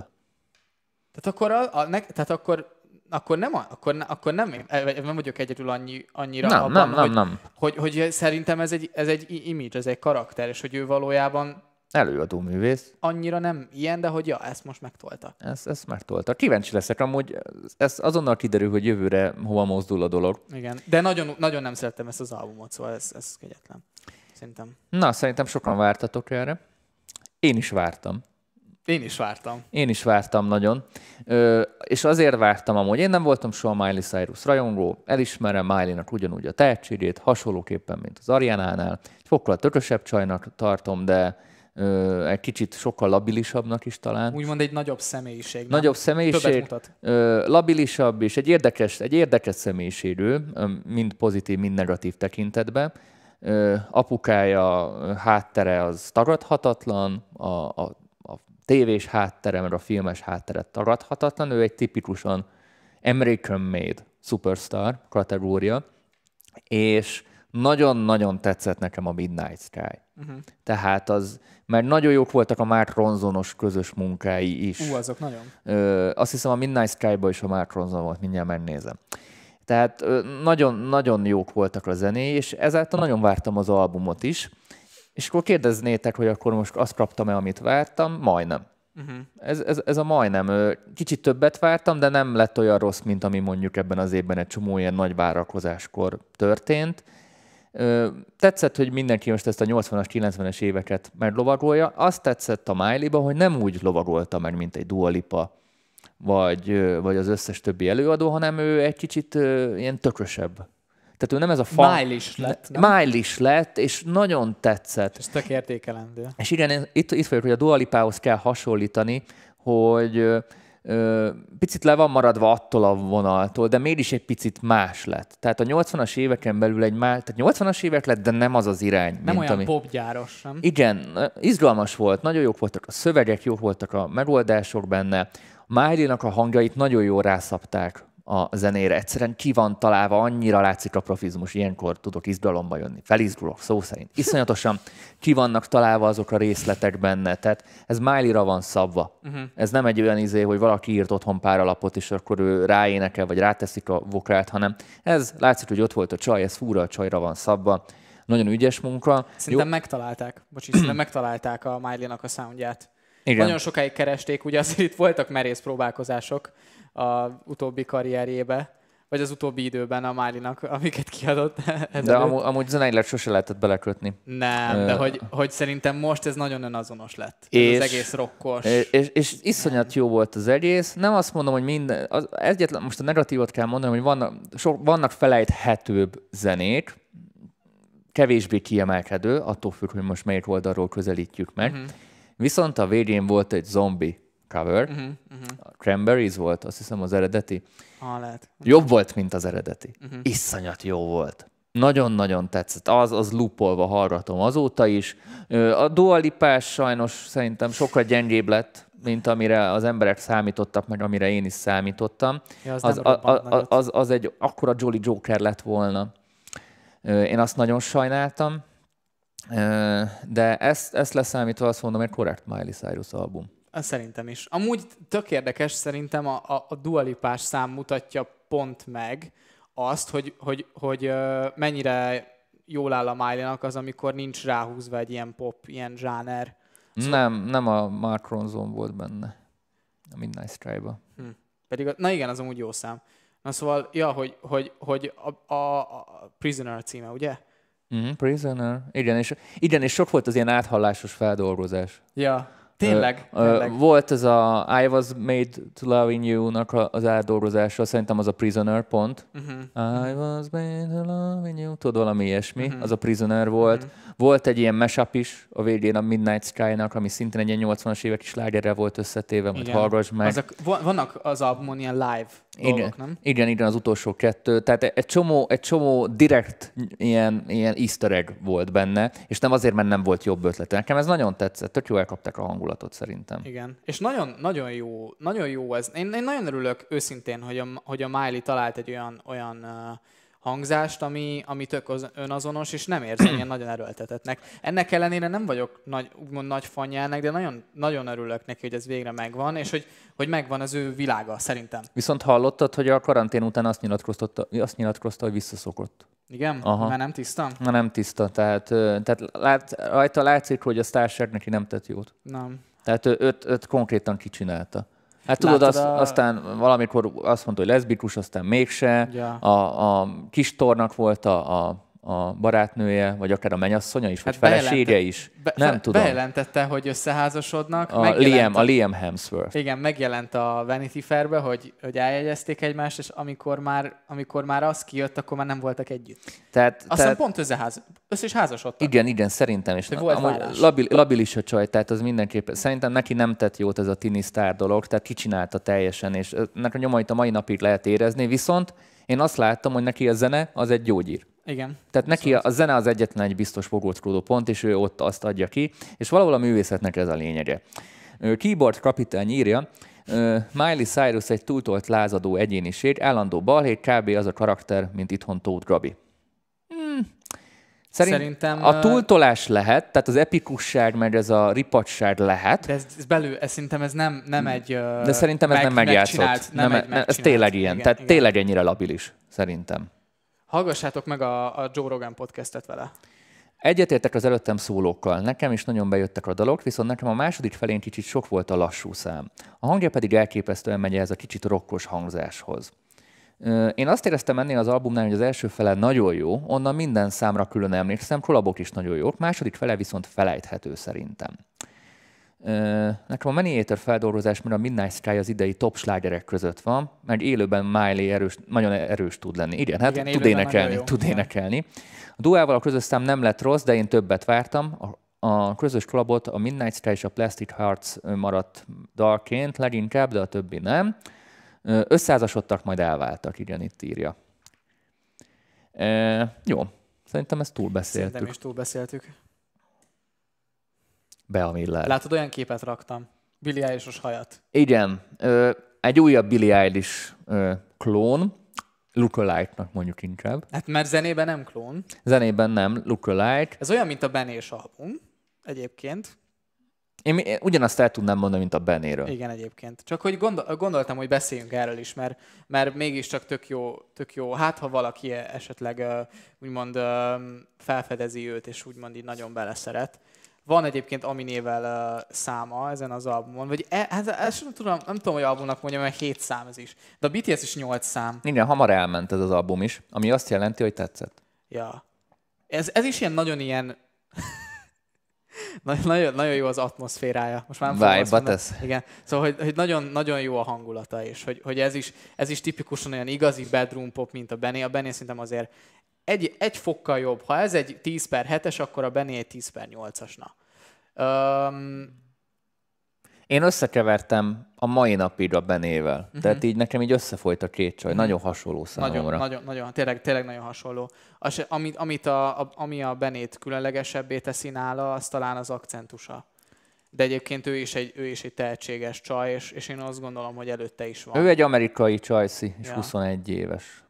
Tehát akkor, a, a, ne, tehát akkor, akkor nem, akkor, akkor nem, én- eh, nem vagyok egyedül annyi, annyira Nem, abban, nem, nem, hogy, nem. Hogy, hogy, szerintem ez egy, ez egy image, ez egy karakter, és hogy ő valójában Előadó művész. annyira nem ilyen, de hogy ja, ezt most megtolta. Ezt, ezt megtolta. Kíváncsi leszek, amúgy ez azonnal kiderül, hogy jövőre hova mozdul a dolog. Igen. De nagyon, nagyon nem szerettem ezt az albumot, szóval ez, ez kegyetlen. Szerintem. Na, szerintem sokan vártatok erre. Én is vártam. Én is vártam. Én is vártam nagyon. Ö, és azért vártam amúgy. Én nem voltam soha Miley Cyrus rajongó. Elismerem Miley-nak ugyanúgy a tehetségét, hasonlóképpen, mint az Ariánánál. Egy fokkal tökösebb csajnak tartom, de ö, egy kicsit sokkal labilisabbnak is talán. Úgymond egy nagyobb személyiség. nem? Nagyobb Többet személyiség, mutat. ö, labilisabb és egy érdekes, egy érdekes személyiségű, mind pozitív, mind negatív tekintetben. Ö, Apukája háttere az tagadhatatlan, a, a tévés háttere, mert a filmes hátteret tagadhatatlan. Ő egy tipikusan American Made superstar kategória, és nagyon-nagyon tetszett nekem a Midnight Sky. Uh-huh. Tehát az, mert nagyon jók voltak a Mark Ronzonos közös munkái is. Ú, azok nagyon. Ö, azt hiszem a Midnight Sky-ba is a Mark Ronson volt, mindjárt megnézem. Tehát nagyon-nagyon jók voltak a zené, és ezáltal nagyon vártam az albumot is. És akkor kérdeznétek, hogy akkor most azt kaptam-e, amit vártam? Majdnem. Uh-huh. Ez, ez, ez a majdnem. Kicsit többet vártam, de nem lett olyan rossz, mint ami mondjuk ebben az évben egy csomó ilyen nagy várakozáskor történt. Tetszett, hogy mindenki most ezt a 80-as, 90-es éveket meglovagolja. Azt tetszett a miley hogy nem úgy lovagolta meg, mint egy Dua Lipa, vagy, vagy az összes többi előadó, hanem ő egy kicsit ilyen tökösebb. Tehát ő nem ez a fa... Májlis lett. Májlis lett, és nagyon tetszett. És tök értékelendő. És igen, itt, itt vagyok, hogy a Dua Lipához kell hasonlítani, hogy picit le van maradva attól a vonaltól, de mégis egy picit más lett. Tehát a 80-as éveken belül egy más, tehát 80-as évek lett, de nem az az irány. Nem mint olyan ami... popgyáros, nem? Igen, izgalmas volt, nagyon jók voltak a szövegek, jók voltak a megoldások benne. Miley-nak a hangjait nagyon jól rászapták a zenére. Egyszerűen ki van találva, annyira látszik a profizmus, ilyenkor tudok izgalomba jönni. Felizgulok, szó szerint. Iszonyatosan ki vannak találva azok a részletek benne. Tehát ez Miley-ra van szabva. Uh-huh. Ez nem egy olyan izé, hogy valaki írt otthon pár alapot, és akkor ő ráénekel, vagy ráteszik a vokált, hanem ez látszik, hogy ott volt a csaj, ez fúra a csajra van szabva. Nagyon ügyes munka. Szerintem Jó. megtalálták. Bocsi, szerintem <clears throat> megtalálták a Miley-nak a soundját. Igen. Nagyon sokáig keresték, ugye azért itt voltak merész próbálkozások, a utóbbi karrierjébe, vagy az utóbbi időben a Málinak, amiket kiadott. <laughs> de amúgy, amúgy zeneileg sose lehetett belekötni. Nem, uh, de hogy, hogy szerintem most ez nagyon önazonos lett. És, ez az egész rokkos. És, és, és iszonyat jó volt az egész. Nem azt mondom, hogy minden, az egyetlen, most a negatívot kell mondani, hogy vannak, sok, vannak felejthetőbb zenék, kevésbé kiemelkedő, attól függ, hogy most melyik oldalról közelítjük meg. Uh-huh. Viszont a végén volt egy zombi cover. Uh-huh, uh-huh. Cranberries volt, azt hiszem az eredeti. Ah, lehet. Jobb volt, mint az eredeti. Uh-huh. Iszonyat jó volt. Nagyon-nagyon tetszett. Az, az lupolva hallgatom azóta is. A dualipás sajnos szerintem sokkal gyengébb lett, mint amire az emberek számítottak, meg amire én is számítottam. Ja, az, az, a, a, az, az egy akkora Jolly Joker lett volna. Én azt nagyon sajnáltam, de ezt, ezt leszámítva azt mondom, egy korrekt Miley Cyrus album. Szerintem is. Amúgy tök érdekes, szerintem a, a, a dualipás szám mutatja pont meg azt, hogy, hogy, hogy mennyire jól áll a miley az, amikor nincs ráhúzva egy ilyen pop, ilyen zsáner. Szóval... Nem, nem a Mark Ronson volt benne. A Midnight Sky-ba. Hm. Pedig, a, na igen, az amúgy jó szám. Na szóval, ja, hogy, hogy, hogy a, a, a Prisoner címe, ugye? Mm, Prisoner. Igen és, igen, és sok volt az ilyen áthallásos feldolgozás. Ja. Tényleg, uh, tényleg. Volt ez a I was made to love in you-nak az átdolgozása, szerintem az a Prisoner pont. Uh-huh. I was made to love in you, tudod, valami ilyesmi, uh-huh. az a Prisoner volt. Uh-huh. Volt egy ilyen mashup is a végén a Midnight Sky-nak, ami szintén egy ilyen 80-as évek is lágerre volt összetéve, majd hallgass meg. Azok, vannak az albumon ilyen live igen, dolgok, nem? Igen, igen, az utolsó kettő. Tehát egy csomó, egy csomó direkt ilyen, ilyen easter egg volt benne, és nem azért, mert nem volt jobb ötlet. Nekem ez nagyon tetszett, tök jó elkapták a hangulatot szerintem. Igen, és nagyon, nagyon jó, nagyon jó ez. Én, én nagyon örülök őszintén, hogy a, hogy a Miley talált egy olyan, olyan uh, hangzást, ami, ami tök az, önazonos, és nem érzem ilyen nagyon erőltetetnek. Ennek ellenére nem vagyok nagy, úgymond nagy fanjának, de nagyon, nagyon örülök neki, hogy ez végre megvan, és hogy, hogy megvan az ő világa, szerintem. Viszont hallottad, hogy a karantén után azt nyilatkozta, azt nyilatkozta hogy visszaszokott. Igen? Aha. Már nem tiszta? Már nem tiszta, tehát, tehát lát, rajta látszik, hogy a sztárság neki nem tett jót. Nem. Tehát őt, őt konkrétan kicsinálta. Hát tudod, az, a... aztán valamikor azt mondta, hogy leszbikus, aztán mégse. Ja. A, a kis tornak volt a, a a barátnője, vagy akár a menyasszonya is, hát vagy felesége is. Be, nem fe, tudom. Bejelentette, hogy összeházasodnak. A Liam, a Liam Hemsworth. Igen, megjelent a Vanity Fairbe, hogy, hogy eljegyezték egymást, és amikor már, amikor már az kijött, akkor már nem voltak együtt. Tehát, Azt tehát... pont összeház, össze is házasodtak. Igen, igen, szerintem is. Volt labil, labilis a csaj, tehát az mindenképpen. Szerintem neki nem tett jót ez a tini sztár dolog, tehát kicsinálta teljesen, és ennek a nyomait a mai napig lehet érezni, viszont én azt láttam, hogy neki a zene az egy gyógyír. Igen. Tehát neki szóval. a zene az egyetlen egy biztos fogóckodó pont, és ő ott azt adja ki, és valahol a művészetnek ez a lényege. Keyboard kapitány írja, Miley Cyrus egy túltolt lázadó egyéniség, állandó balhét, kb. az a karakter, mint itthon Tóth Gabi. Hmm. Szerint Szerintem, a túltolás lehet, tehát az epikusság, meg ez a ripatság lehet, De ez, ez belül, ez szerintem ez nem, nem egy de szerintem ez nem megjátszott. megcsinált- Nem, egy ez tényleg ilyen, Igen, tehát igen. tényleg ennyire labilis, szerintem. Hallgassátok meg a, a Joe Rogan podcastet vele. Egyetértek az előttem szólókkal, nekem is nagyon bejöttek a dalok, viszont nekem a második felén kicsit sok volt a lassú szám. A hangja pedig elképesztően megy ez a kicsit rokkos hangzáshoz. Én azt éreztem ennél az albumnál, hogy az első fele nagyon jó, onnan minden számra külön emlékszem, kollabok is nagyon jók, második fele viszont felejthető szerintem. Nekem a Maniator feldolgozás, mert a Midnight Sky az idei top slágerek között van, mert élőben Miley erős, nagyon erős tud lenni. Igen, hát Igen, tud énekelni, tud énekelni. A duával a közös szám nem lett rossz, de én többet vártam. A, a közös kolabot a Midnight Sky és a Plastic Hearts maradt dalként leginkább, de a többi nem. Összeházasodtak, majd elváltak, igen, itt írja. E, jó, szerintem ezt túlbeszéltük. Szerintem is túlbeszéltük. Be a Miller. Látod, olyan képet raktam. Billy Eilish-os hajat. Igen, ö, egy újabb Billie Eilish ö, klón, lookalike-nak mondjuk inkább. Hát mert zenében nem klón. Zenében nem, lookalike. Ez olyan, mint a Benés album. Egyébként. Én, én ugyanazt el tudnám mondani, mint a Benéről. Igen, egyébként. Csak hogy gondol, gondoltam, hogy beszéljünk erről is, mert, mert mégiscsak tök jó, tök jó. Hát, ha valaki esetleg úgymond felfedezi őt, és úgymond így nagyon beleszeret. Van egyébként Aminével uh, száma ezen az albumon, vagy e, hát ezt nem tudom, nem tudom, hogy albumnak mondjam, mert 7 szám ez is. De a BTS is 8 szám. Igen, hamar elment ez az album is, ami azt jelenti, hogy tetszett. Ja. Ez, ez is ilyen nagyon ilyen... <laughs> Nagyon- nagyon, jó az atmoszférája. Most már nem mondani. tesz. Igen. Szóval, hogy, hogy nagyon, nagyon jó a hangulata, és hogy, hogy ez, is, ez is tipikusan olyan igazi bedroom pop, mint a Benny. A Benny szerintem azért egy, egy fokkal jobb. Ha ez egy 10 per 7-es, akkor a Benny egy 10 per 8-as. Um, Én összekevertem a mai napig a Benével. Uh-huh. Tehát így nekem így összefolyt a két csaj. Nagyon hasonló számomra. nagyon, nagyon, nagyon, tényleg, tényleg nagyon hasonló. Az, amit, amit a, a, ami a Benét különlegesebbé teszi nála, az talán az akcentusa. De egyébként ő is egy, ő is egy tehetséges csaj, és, és én azt gondolom, hogy előtte is van. Ő egy amerikai csajszi, és Ja. 21 éves.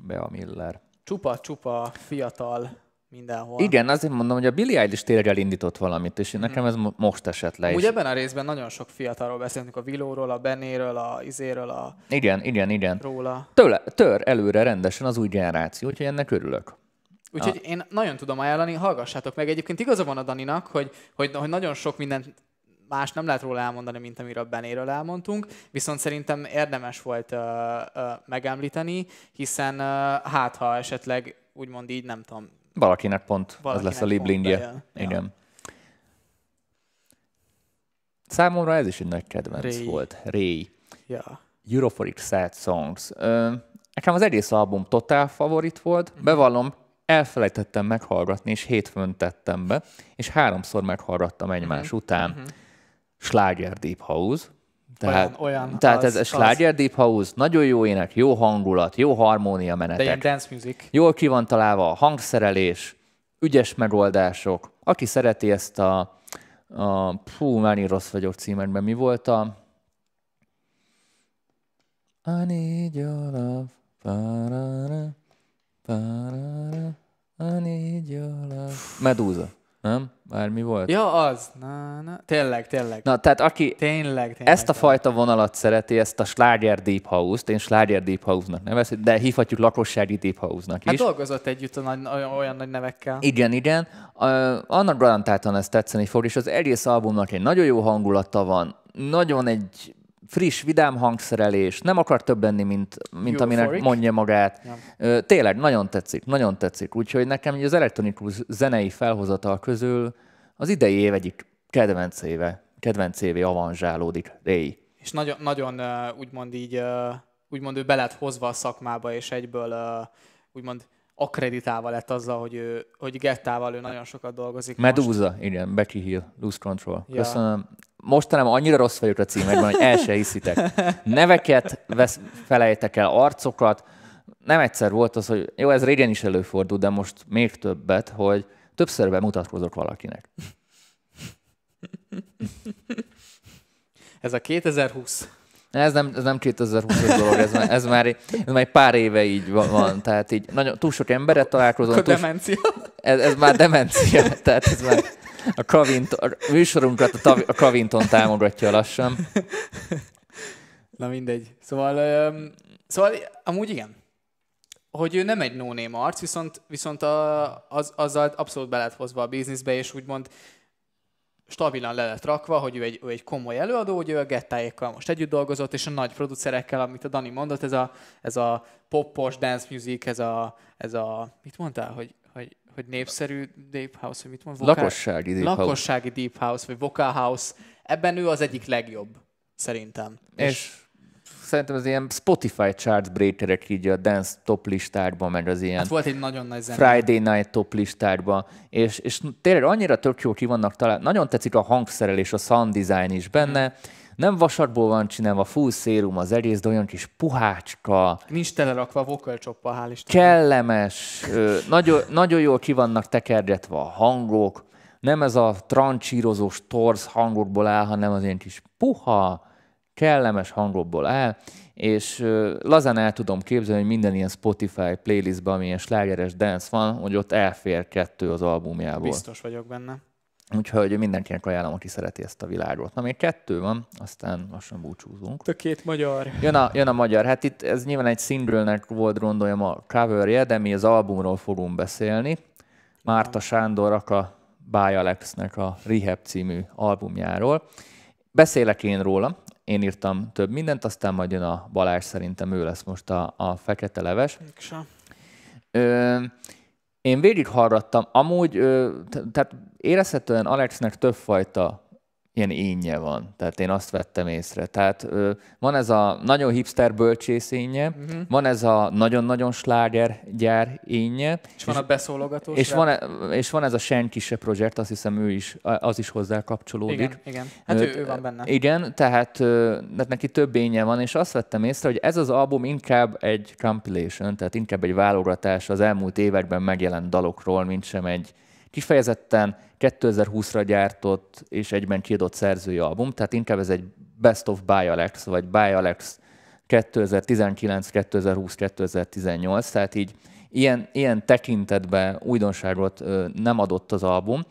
Bea Miller. Csupa, csupa, fiatal, mindenhol. Igen, azért mondom, hogy a Billie Eilish tényleg elindított valamit, és nekem ez mo- most esett le. És ebben a részben nagyon sok fiatalról beszélünk, a Vilóról, a Benéről, a Izéről, a igen, igen, igen. róla. Tőle, tör előre rendesen az új generáció, úgyhogy ennek örülök. Úgyhogy én nagyon tudom ajánlani, hallgassátok meg. Egyébként igaza van a Daninak, hogy, hogy, hogy nagyon sok mindent más nem lehet róla elmondani, mint amiről a Benéről elmondtunk, viszont szerintem érdemes volt uh, uh, megemlíteni, hiszen uh, hát ha esetleg úgymond így, nem tudom, Valakinek pont az Valakinek lesz a liblingje. bejön. Ja. Igen. Számomra ez is egy nagy kedvenc Ray. volt. Ray. ja, Europhoric Sad Songs. Ö, nekem az egész album totál favorit volt. Mhm. Bevallom, elfelejtettem meghallgatni, és hétfőn tettem be, és háromszor meghallgattam egymás Mhm. után. Sláger Deep House. Tehát, Olyan- olyan, tehát az- ez a az. Sláger Deep House, nagyon jó ének, jó hangulat, jó harmónia de ilyen menetek. dance music. Jól ki van találva a hangszerelés, ügyes megoldások. Aki szereti ezt a, a fú, már én rossz vagyok címekben, mi volt a I need your love, parara, parara, I need your love. Medúza, nem? Bármi volt? Ja, az. Na, na. Tényleg, tényleg. Na, tehát aki Tényleg, tényleg. ezt a fajta vonalat szereti, ezt a Sláger Deep House-t, én Sláger Deep House-nak nevezem, de hívhatjuk lakossági Deep House-nak Hát is. dolgozott együtt a nagy, olyan, nagy nevekkel. Igen, igen. Uh, annak garantáltan ez tetszeni fog, és az egész albumnak egy nagyon jó hangulata van, nagyon egy friss, vidám hangszerelés, nem akar több lenni, mint, mint aminek Euphoric. mondja magát. Ja. Tényleg, nagyon tetszik, nagyon tetszik. Úgyhogy nekem az elektronikus zenei felhozatal közül az idei év egyik kedvenc éve, kedvenc évé avanzsálódik. Ray. És nagyon, nagyon úgymond így, úgymond ő be lett hozva a szakmába, és egyből úgymond akreditálva lett azzal, hogy, ő, hogy Gettával ő nagyon sokat dolgozik. most. Medusa, igen, Becky Hill, Lose Control. Ja. Köszönöm. Mostanában annyira rossz vagyok a címekben, hogy el se hiszitek. Neveket vesz, felejtek el, arcokat. Nem egyszer volt az, hogy jó, ez régen is előfordul, de most még többet, hogy többször bemutatkozok valakinek. Ez a 2020. Ez nem, ez nem 2020-as dolog, ez már, ez, már, ez már egy pár éve így van. Tehát így nagyon, túl sok emberet találkozom. Túl, demencia. Ez, ez már demencia. Tehát ez már a, Kavint, a műsorunkat a, a Kavinton támogatja lassan. Na mindegy. Szóval, um, szóval amúgy igen, hogy ő nem egy no arc, viszont, viszont a, az, azzal abszolút be lett hozva a bizniszbe, és úgymond stabilan le lett rakva, hogy ő egy, ő egy komoly előadó, hogy ő a gettáékkal most együtt dolgozott, és a nagy producerekkel, amit a Dani mondott, ez a, ez a poppos dance music, ez a, ez a mit mondtál, hogy, hogy, hogy népszerű deep house, vagy mit mond? Vokál, lakossági deep lakossági house. deep house, vagy vocal house. Ebben ő az egyik legjobb, szerintem. És, és szerintem az ilyen Spotify charts breakerek így a dance top listákban, meg az ilyen hát volt egy nagyon nagy zene. Friday night top listákban, és, és tényleg annyira tök jó ki vannak talán, nagyon tetszik a hangszerelés, a sound design is benne, hmm. nem vasatból van csinálva, full szérum az egész, de olyan kis puhácska. Nincs telerakva a vocal choppa, hál' Istennek. Kellemes, nagyon, nagyon jól ki vannak tekergetve a hangok, nem ez a trancsírozós torz hangokból áll, hanem az ilyen kis puha, kellemes hangokból áll, és lazán el tudom képzelni, hogy minden ilyen Spotify playlistben, amilyen slágeres dance van, hogy ott elfér kettő az albumjából. Biztos vagyok benne. Úgyhogy mindenkinek ajánlom, aki szereti ezt a világot. Na, még kettő van, aztán lassan búcsúzunk. A két magyar. Jön a, jön a magyar. Hát itt ez nyilván egy single volt, gondoljam, a coverje, de mi az albumról fogunk beszélni. Márta Sándor, a By Alexnek a Rehab című albumjáról. Beszélek én róla, én írtam több mindent, aztán majd jön a Balázs, szerintem ő lesz most a, a fekete leves. Ö, én végighallgattam, amúgy, ö, tehát érezhetően Alexnek többfajta ilyen énje van. Tehát én azt vettem észre. Tehát ö, van ez a nagyon hipster bölcsészénye, uh-huh. Mhm. van ez a nagyon-nagyon sláger gyár énje. És, és van a beszólogatós. És van, e, és van ez a senki se projekt, azt hiszem ő is, az is hozzá kapcsolódik. Igen, igen. Hát ő, ő van benne. Igen, tehát, tehát neki több énje van, és azt vettem észre, hogy ez az album inkább egy compilation, tehát inkább egy válogatás az elmúlt években megjelent dalokról, mint sem egy kifejezetten 2020-ra gyártott és egyben kiadott szerzői album, tehát inkább ez egy Best of By Alex, vagy By Alex 2019, 2020, 2018, tehát így ilyen, ilyen tekintetben újdonságot ö, nem adott az album.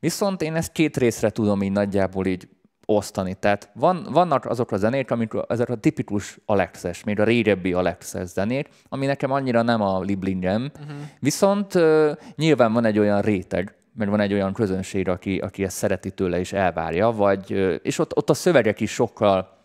Viszont én ezt két részre tudom így nagyjából így osztani. Tehát van, vannak azok a zenék, amik ezek a tipikus Alexes, még a régebbi Alexes zenék, ami nekem annyira nem a liblingem. Uh-huh. Viszont uh, nyilván van egy olyan réteg, mert van egy olyan közönség, aki, aki ezt szereti tőle és elvárja, vagy, és ott, ott a szövegek is sokkal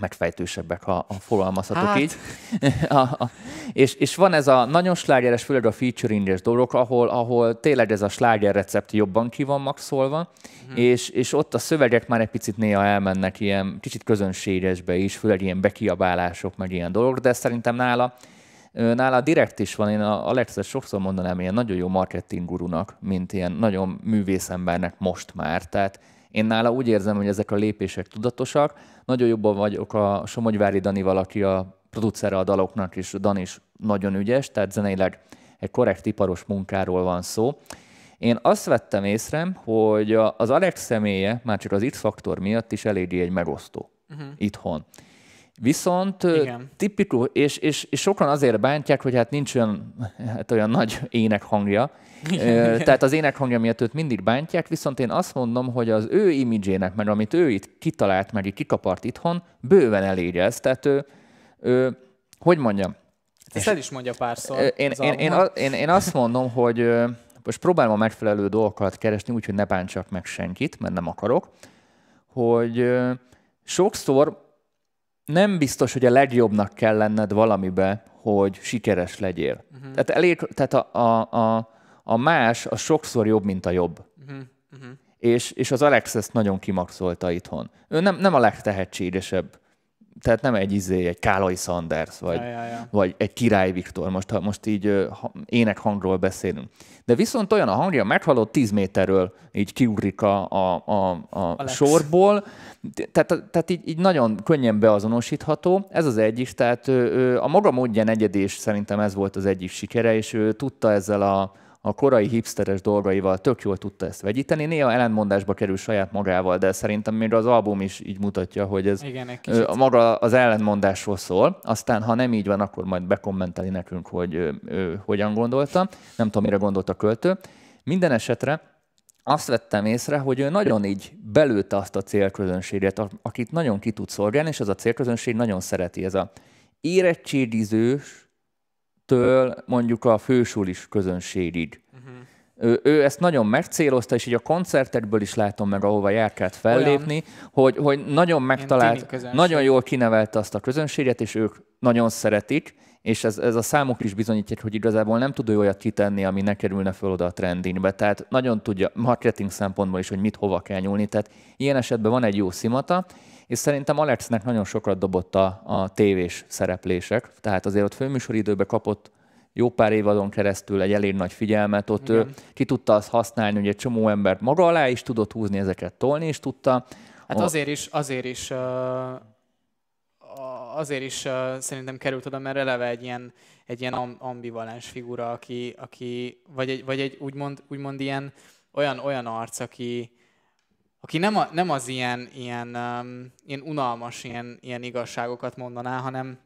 megfejtősebbek, ha, ha fogalmazhatok hát. így. <laughs> a, a, és, és van ez a nagyon slágeres, főleg a featuringes dolgok, ahol, ahol tényleg ez a sláger recept jobban ki van maxolva, hmm. és, és ott a szövegek már egy picit néha elmennek ilyen kicsit közönségesbe is, főleg ilyen bekiabálások, meg ilyen dolgok, de szerintem nála Nála direkt is van, én a Alexet sokszor mondanám ilyen nagyon jó marketing gurunak, mint ilyen nagyon művészembernek most már. Tehát én nála úgy érzem, hogy ezek a lépések tudatosak. Nagyon jobban vagyok a Somogyvári Dani valaki a producere a daloknak, és Dan is nagyon ügyes, tehát zeneileg egy korrekt iparos munkáról van szó. Én azt vettem észre, hogy az Alex személye, már csak az X-faktor miatt is eléggé egy megosztó uh-huh. itthon. Viszont Igen. tipikus, és, és, és sokan azért bántják, hogy hát nincs olyan, hát olyan nagy énekhangja, tehát az énekhangja miatt őt mindig bántják, viszont én azt mondom, hogy az ő imidzsének, meg amit ő itt kitalált, meg itt kikapart itthon, bőven elég ez. Tehát ő, ő hogy mondjam? Ezt el is mondja párszor. Én, én, én, én, én azt mondom, hogy most próbálom a megfelelő dolgokat keresni, úgyhogy ne bántsak meg senkit, mert nem akarok, hogy sokszor nem biztos, hogy a legjobbnak kell lenned valamibe, hogy sikeres legyél. Uh-huh. Tehát, elég, tehát a, a, a, a más a sokszor jobb, mint a jobb. Uh-huh. Uh-huh. És, és az Alex ezt nagyon kimaxolta itthon. Ő nem, nem a legtehetségesebb tehát nem egy izé, egy Kálai Sanders, vagy, ja, ja, ja. vagy egy Király Viktor, most, ha most így uh, énekhangról beszélünk. De viszont olyan a hangja, meghallott 10 méterről így kiugrik a, a, a, a sorból, tehát, tehát így, így nagyon könnyen beazonosítható. Ez az egy is, tehát ő, ő, a maga módján egyedés szerintem ez volt az egyik sikere, és ő tudta ezzel a, a korai hipsteres dolgaival tök jól tudta ezt vegyíteni. Néha ellentmondásba kerül saját magával, de szerintem még az album is így mutatja, hogy ez Igen, maga az ellentmondásról szól. Aztán, ha nem így van, akkor majd bekommenteli nekünk, hogy ő, ő hogyan gondolta. Nem tudom, mire gondolt a költő. Minden esetre azt vettem észre, hogy ő nagyon így belőtte azt a célközönséget, akit nagyon ki tud szolgálni, és ez a célközönség nagyon szereti. Ez a érettségizős től mondjuk a fősulis közönségig. Uh-huh. Ő, ő ezt nagyon megcélozta, és így a koncertekből is látom meg, ahova járkált fellépni, hogy, hogy nagyon megtalált, nagyon jól kinevelte azt a közönséget, és ők nagyon szeretik, és ez, ez a számok is bizonyítják, hogy igazából nem tud ő olyat kitenni, ami ne kerülne föl oda a trendingbe. Tehát nagyon tudja marketing szempontból is, hogy mit hova kell nyúlni. Tehát ilyen esetben van egy jó szimata, és szerintem Alexnek nagyon sokat dobott a, a tévés szereplések. Tehát azért ott főműsoridőbe kapott jó pár évadon keresztül egy elég nagy figyelmet, ott ő Igen. ki tudta azt használni, hogy egy csomó embert maga alá is tudott húzni, ezeket tolni is tudta. Hát A- azért is, azért is, azért is szerintem került oda, mert eleve egy ilyen, egy ilyen am- ambivalens figura, aki, aki vagy, egy, vagy egy úgymond, úgymond ilyen olyan, olyan arc, aki, aki nem, a, nem az ilyen, ilyen, um, ilyen unalmas ilyen, ilyen igazságokat mondaná, hanem,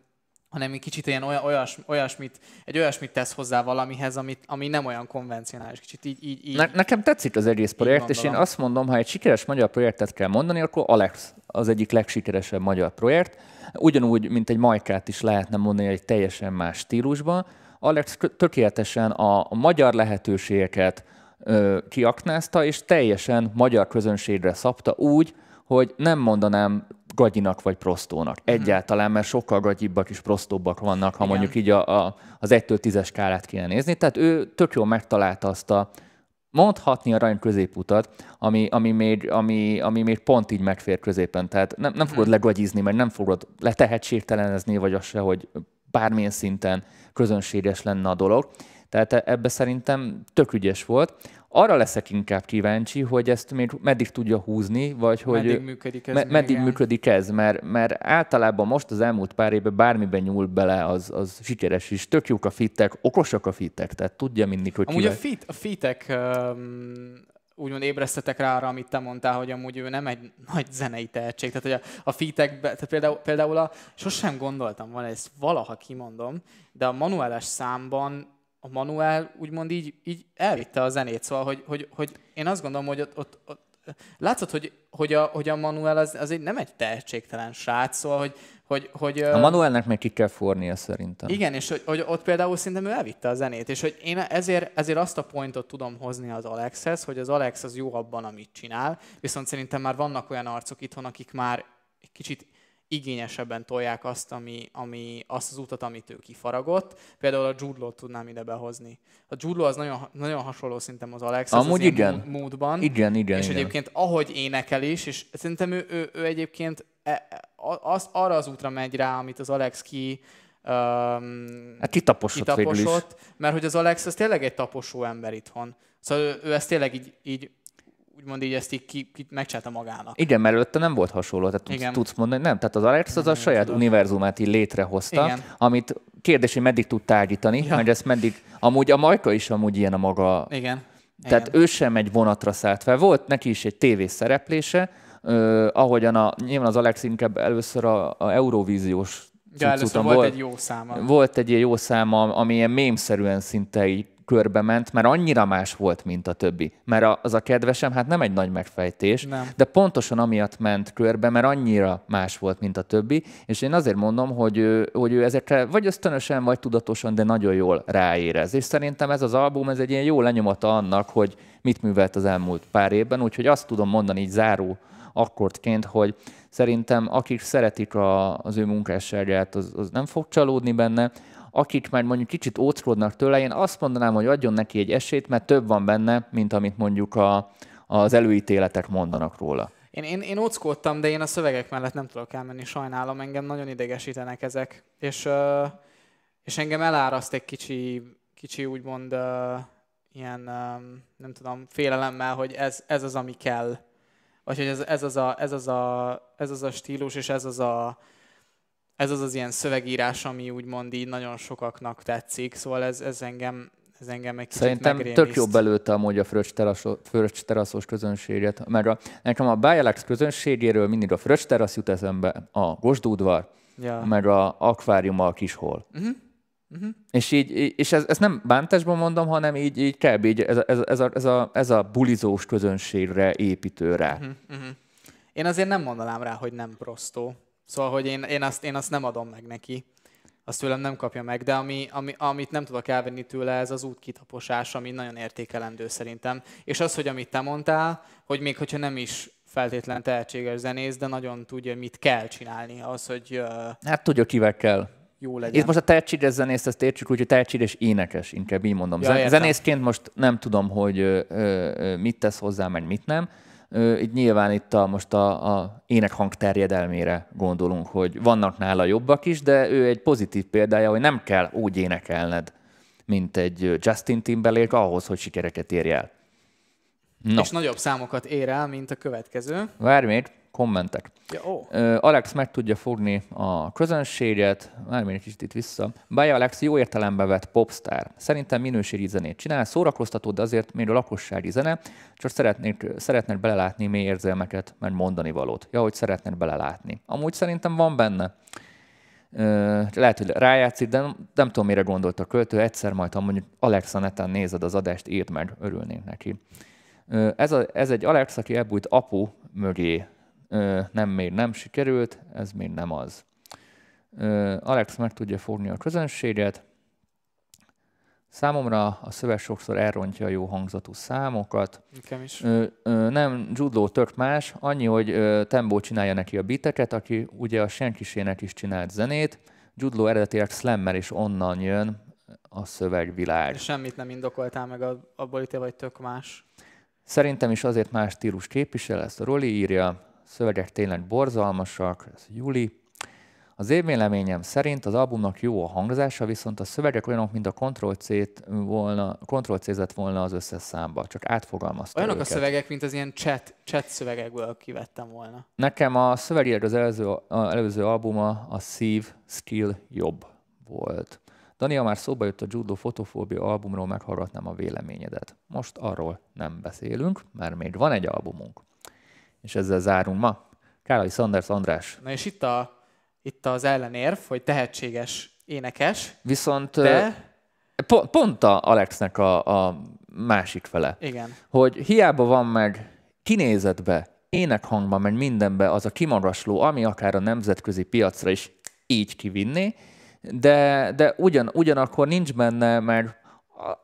hanem egy kicsit ilyen oly- olyas, olyasmit, egy olyasmit tesz hozzá valamihez, amit, ami nem olyan konvencionális. Kicsit így, így, így Ne, nekem tetszik az egész projekt, és én azt mondom, ha egy sikeres magyar projektet kell mondani, akkor Alex az egyik legsikeresebb magyar projekt. Ugyanúgy, mint egy Majkát is lehetne mondani egy teljesen más stílusban. Alex tökéletesen a, a magyar lehetőségeket ö, kiaknázta, és teljesen magyar közönségre szabta úgy, hogy nem mondanám gagyinak vagy prostónak. Egyáltalán, mert sokkal gagyibbak és prostóbbak vannak, ha Igen. mondjuk így a, a, az 1-től 10-es skálát kéne nézni. Tehát ő tök jól megtalálta azt a mondhatni arany középutat, ami, ami, még, ami, ami még pont így megfér középen. Tehát nem, nem fogod legagyizni, meg nem fogod letehetségtelenezni, vagy az se, hogy bármilyen szinten közönséges lenne a dolog. Tehát e- ebbe szerintem tök ügyes volt. Arra leszek inkább kíváncsi, hogy ezt még meddig tudja húzni, vagy hogy meddig működik ez me- meddig működik ez, mert, mert általában most az elmúlt pár évben bármiben nyúl bele, az, az sikeres is. Tök jók a fittek, okosak a fittek, tehát tudja mindig, hogy Amúgy kivel- a, fit, a fitek um, úgymond ébresztetek rá arra, amit te mondtál, hogy amúgy ő nem egy nagy zenei tehetség. Tehát, hogy a, a fitekbe, tehát például, például a, sosem gondoltam volna, ezt valaha kimondom, de a manuáles számban a manuál úgymond így, így elvitte a zenét, szóval, hogy, hogy, hogy én azt gondolom, hogy ott, ott, ott látszott, hogy, hogy, a, hogy a Manuel az, az egy, nem egy tehetségtelen srác, szóval, hogy, hogy, hogy A Manuelnek meg ki kell fornia szerintem. igen, és hogy, hogy ott például szerintem ő elvitte a zenét, és hogy én ezért, ezért azt a pointot tudom hozni az Alexhez, hogy az Alex az jó abban, amit csinál, viszont szerintem már vannak olyan arcok itthon, akik már egy kicsit igényesebben tolják azt, ami, ami, azt az utat, amit ő kifaragott. Például a Jude Law-t tudnám ide behozni. A Jude Law az nagyon, nagyon hasonló szerintem az Alex. Amúgy az igen. Módban. Igen, igen, És igen. egyébként ahogy énekel is, és szerintem ő, ő, ő egyébként e, e, az, arra az útra megy rá, amit az Alex ki um, Hát kitaposott kitaposott, mert hogy az Alex az tényleg egy taposó ember itthon. Szóval ő, ő ezt tényleg így, így úgymond így ezt így ki, ki megcsinálta magának. Igen, mert előtte nem volt hasonló, tehát tudsz, Igen. tudsz mondani, nem, tehát az Alex az a saját tudom. univerzumát így létrehozta, Igen. amit kérdés, hogy meddig tud tágítani, Ja. mert ezt meddig, amúgy a Majka is amúgy ilyen a maga, Igen. tehát Igen. ő sem egy vonatra szállt fel, volt neki is egy tévés szereplése, ö, ahogyan a, nyilván az Alex inkább először a, a Eurovíziós Ja, először cuccuton volt egy jó száma. volt egy ilyen jó száma, ami ilyen mémszerűen szinte így körbe ment, mert annyira más volt, mint a többi. Mert az a kedvesem, hát nem egy nagy megfejtés, Nem. de pontosan amiatt ment körbe, mert annyira más volt, mint a többi, és én azért mondom, hogy ő, hogy ő ezekre vagy ösztönösen, vagy tudatosan, de nagyon jól ráérez. És szerintem ez az album, ez egy ilyen jó lenyomata annak, hogy mit művelt az elmúlt pár évben, úgyhogy azt tudom mondani így záró akkordként, hogy szerintem akik szeretik a, az ő munkásságát, az, az nem fog csalódni benne, akik már mondjuk kicsit óckodnak tőle, én azt mondanám, hogy adjon neki egy esélyt, mert több van benne, mint amit mondjuk a, az előítéletek mondanak róla. Én, én, én óckodtam, de én a szövegek mellett nem tudok elmenni, sajnálom, engem nagyon idegesítenek ezek. És, és engem eláraszt egy kicsi, kicsi úgymond uh, ilyen, nem tudom, félelemmel, hogy ez, ez az, ami kell. Vagy hogy ez, ez, az a, ez, az a, ez az a stílus, és ez az a, ez az az ilyen szövegírás, ami úgymond így nagyon sokaknak tetszik, szóval ez, ez engem, ez engem egy kicsit Szerintem megrémiszt. tök jobb előtte amúgy a fröccs teraszos, fröccs teraszos közönséget, mert a, nekem a Bialex közönségéről mindig a fröccs terasz jut eszembe, a Gosdúdvar, Ja. meg a akvárium a kishol. Uh-huh. Uh-huh. És, így, és ez, ezt nem bántásban mondom, hanem így, így kb. Így ez, a, ez, ez, a, ez, a, ez a bulizós közönségre építő rá. Uh-huh. Uh-huh. Én azért nem mondanám rá, hogy nem prostó. Szóval, hogy én, én, azt, én azt nem adom meg neki. Azt tőlem nem kapja meg, de ami, ami, amit nem tudok elvenni tőle, ez az útkitaposás, ami nagyon értékelendő szerintem. És az, hogy amit te mondtál, hogy még hogyha nem is feltétlen tehetséges zenész, de nagyon tudja, mit kell csinálni ahhoz, hogy uh, Hát tudja, kivel kell. jó legyen. Itt most a tehetséges zenész, ezt értsük úgy, hogy tehetséges énekes, inkább így mondom. Ja, értem. Zenészként most nem tudom, hogy ö, ö, mit tesz hozzá, meg mit nem. Itt nyilván itt a, most a, a énekhang terjedelmére gondolunk, hogy vannak nála jobbak is, de ő egy pozitív példája, hogy nem kell úgy énekelned, mint egy Justin Timberlake ahhoz, hogy sikereket érj el. No, És nagyobb számokat ér el, mint a következő. várj még, kommentek. Ja, ó. Alex meg tudja fogni a közönséget, már egy kicsit itt vissza. Baja Alex jó értelembe vett popstar. Szerintem minőségi zenét csinál, szórakoztató, de azért még a lakossági zene, csak szeretnék, szeretnéd belelátni mély érzelmeket, meg mondani valót. Ja, hogy szeretnéd belelátni. Amúgy szerintem van benne. Ö, lehet, hogy rájátszik, de nem, nem tudom, mire gondolt a költő. Egyszer majd, ha mondjuk Alexa neten nézed az adást, írd meg, örülnénk neki. Ö, Ez, a, ez egy Alex, aki elbújt apu mögé. Nem, még nem sikerült, ez még nem az. Alex meg tudja fogni a közönséget. Számomra a szöveg sokszor elrontja a jó hangzatú számokat. Nekem is. Ö, ö, nem, Judló tök más, annyi, hogy ö, Tembo csinálja neki a biteket, aki ugye a senkisének is csinált zenét. Judló eredetileg slammer, és onnan jön a szövegvilág. Semmit nem indokoltál meg a- abból, te vagy tök más. Szerintem is azért más stílus képvisel, ezt a Roli írja, szövegek tényleg borzalmasak, ez Juli. Az én véleményem szerint az albumnak jó a hangzása, viszont a szövegek olyanok, mint a Ctrl-C-t volna, Ctrl-C-zett volna az összes számba, csak átfogalmazta Olyanok őket. a szövegek, mint az ilyen chat, chat szövegekből kivettem volna. Nekem a szövegíreg az előző, a előző albuma, a Szív Skill jobb volt. Dani, ha már szóba jött a Judo Fotofóbia albumról, meghallgatnám a véleményedet. Most arról nem beszélünk, mert még van egy albumunk. És ezzel zárunk ma. Kálai Sanders András. Na és itt, a, itt az ellenérv, hogy tehetséges énekes, Viszont de pont, pont a Alexnek a, a másik fele. igen. hogy hiába van meg kinézetbe, énekhangban, meg mindenbe az a kimagasló, ami akár a nemzetközi piacra is így kivinné, de, de ugyan, ugyanakkor nincs benne, mert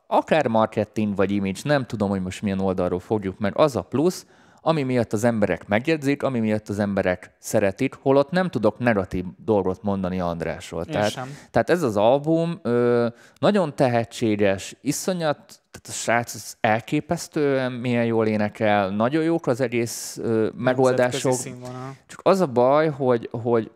akár marketing vagy image, nem tudom, hogy most milyen oldalról fogjuk meg, az a plusz, ami miatt az emberek megjegyzik, ami miatt az emberek szeretik, holott nem tudok negatív dolgot mondani Andrásról. Én Tehát, sem. tehát ez az album ö, nagyon tehetséges, iszonyat, tehát a srác az elképesztően milyen jól énekel, nagyon jók az egész ö, megoldások. Csak az a baj, hogy, hogy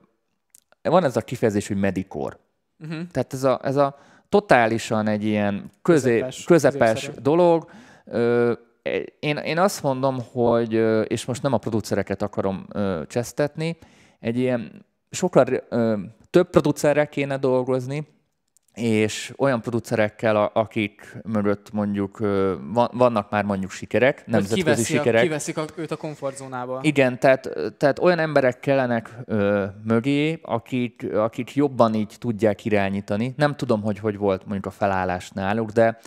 van ez a kifejezés, hogy medikor. Uh-huh. Tehát ez a, ez a totálisan egy ilyen közé, Közepes, közepes, dolog. Ö, én, én azt mondom, hogy, és most nem a producereket akarom csesztetni, egy ilyen sokkal több producerrel kéne dolgozni, és olyan producerekkel, a- akik mögött mondjuk vannak már mondjuk sikerek, nemzetközi kiveszi a, sikerek. kiveszik a, őt a komfortzónába. Igen, tehát, tehát olyan emberek kellenek ö, mögé, akik, akik jobban így tudják irányítani. Nem tudom, hogy hogy volt mondjuk a felállás náluk, de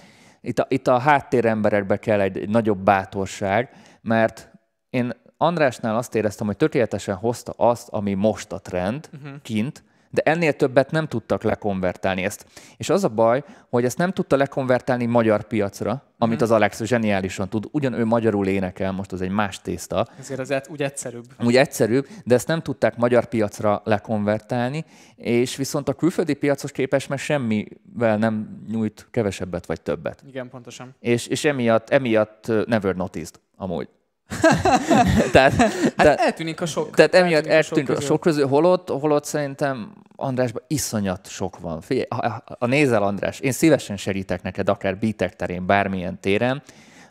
itt a, itt a háttéremberekbe kell egy, egy nagyobb bátorság, mert én Andrásnál azt éreztem, hogy tökéletesen hozta azt, ami most a trend uh-huh. kint, de ennél többet nem tudtak lekonvertálni ezt. És az a baj, hogy ezt nem tudta lekonvertálni magyar piacra, amit az Alex zseniálisan tud. Ugyan ő magyarul énekel, most az egy más tészta, Ezért az úgy egyszerűbb. úgy egyszerűbb, de ezt nem tudták magyar piacra lekonvertálni, és viszont a külföldi piacos képes, mert semmivel nem nyújt kevesebbet vagy többet. Igen, pontosan. És, és emiatt, emiatt never noticed, amúgy. <laughs> tehát, Hát tehát, eltűnik a sok. tehát emiatt eltűnt a közül. sok közül, holott, holott szerintem Andrásban iszonyat sok van. Figyelj, ha, ha nézel András, én szívesen segítek neked, akár beatek terén, bármilyen téren.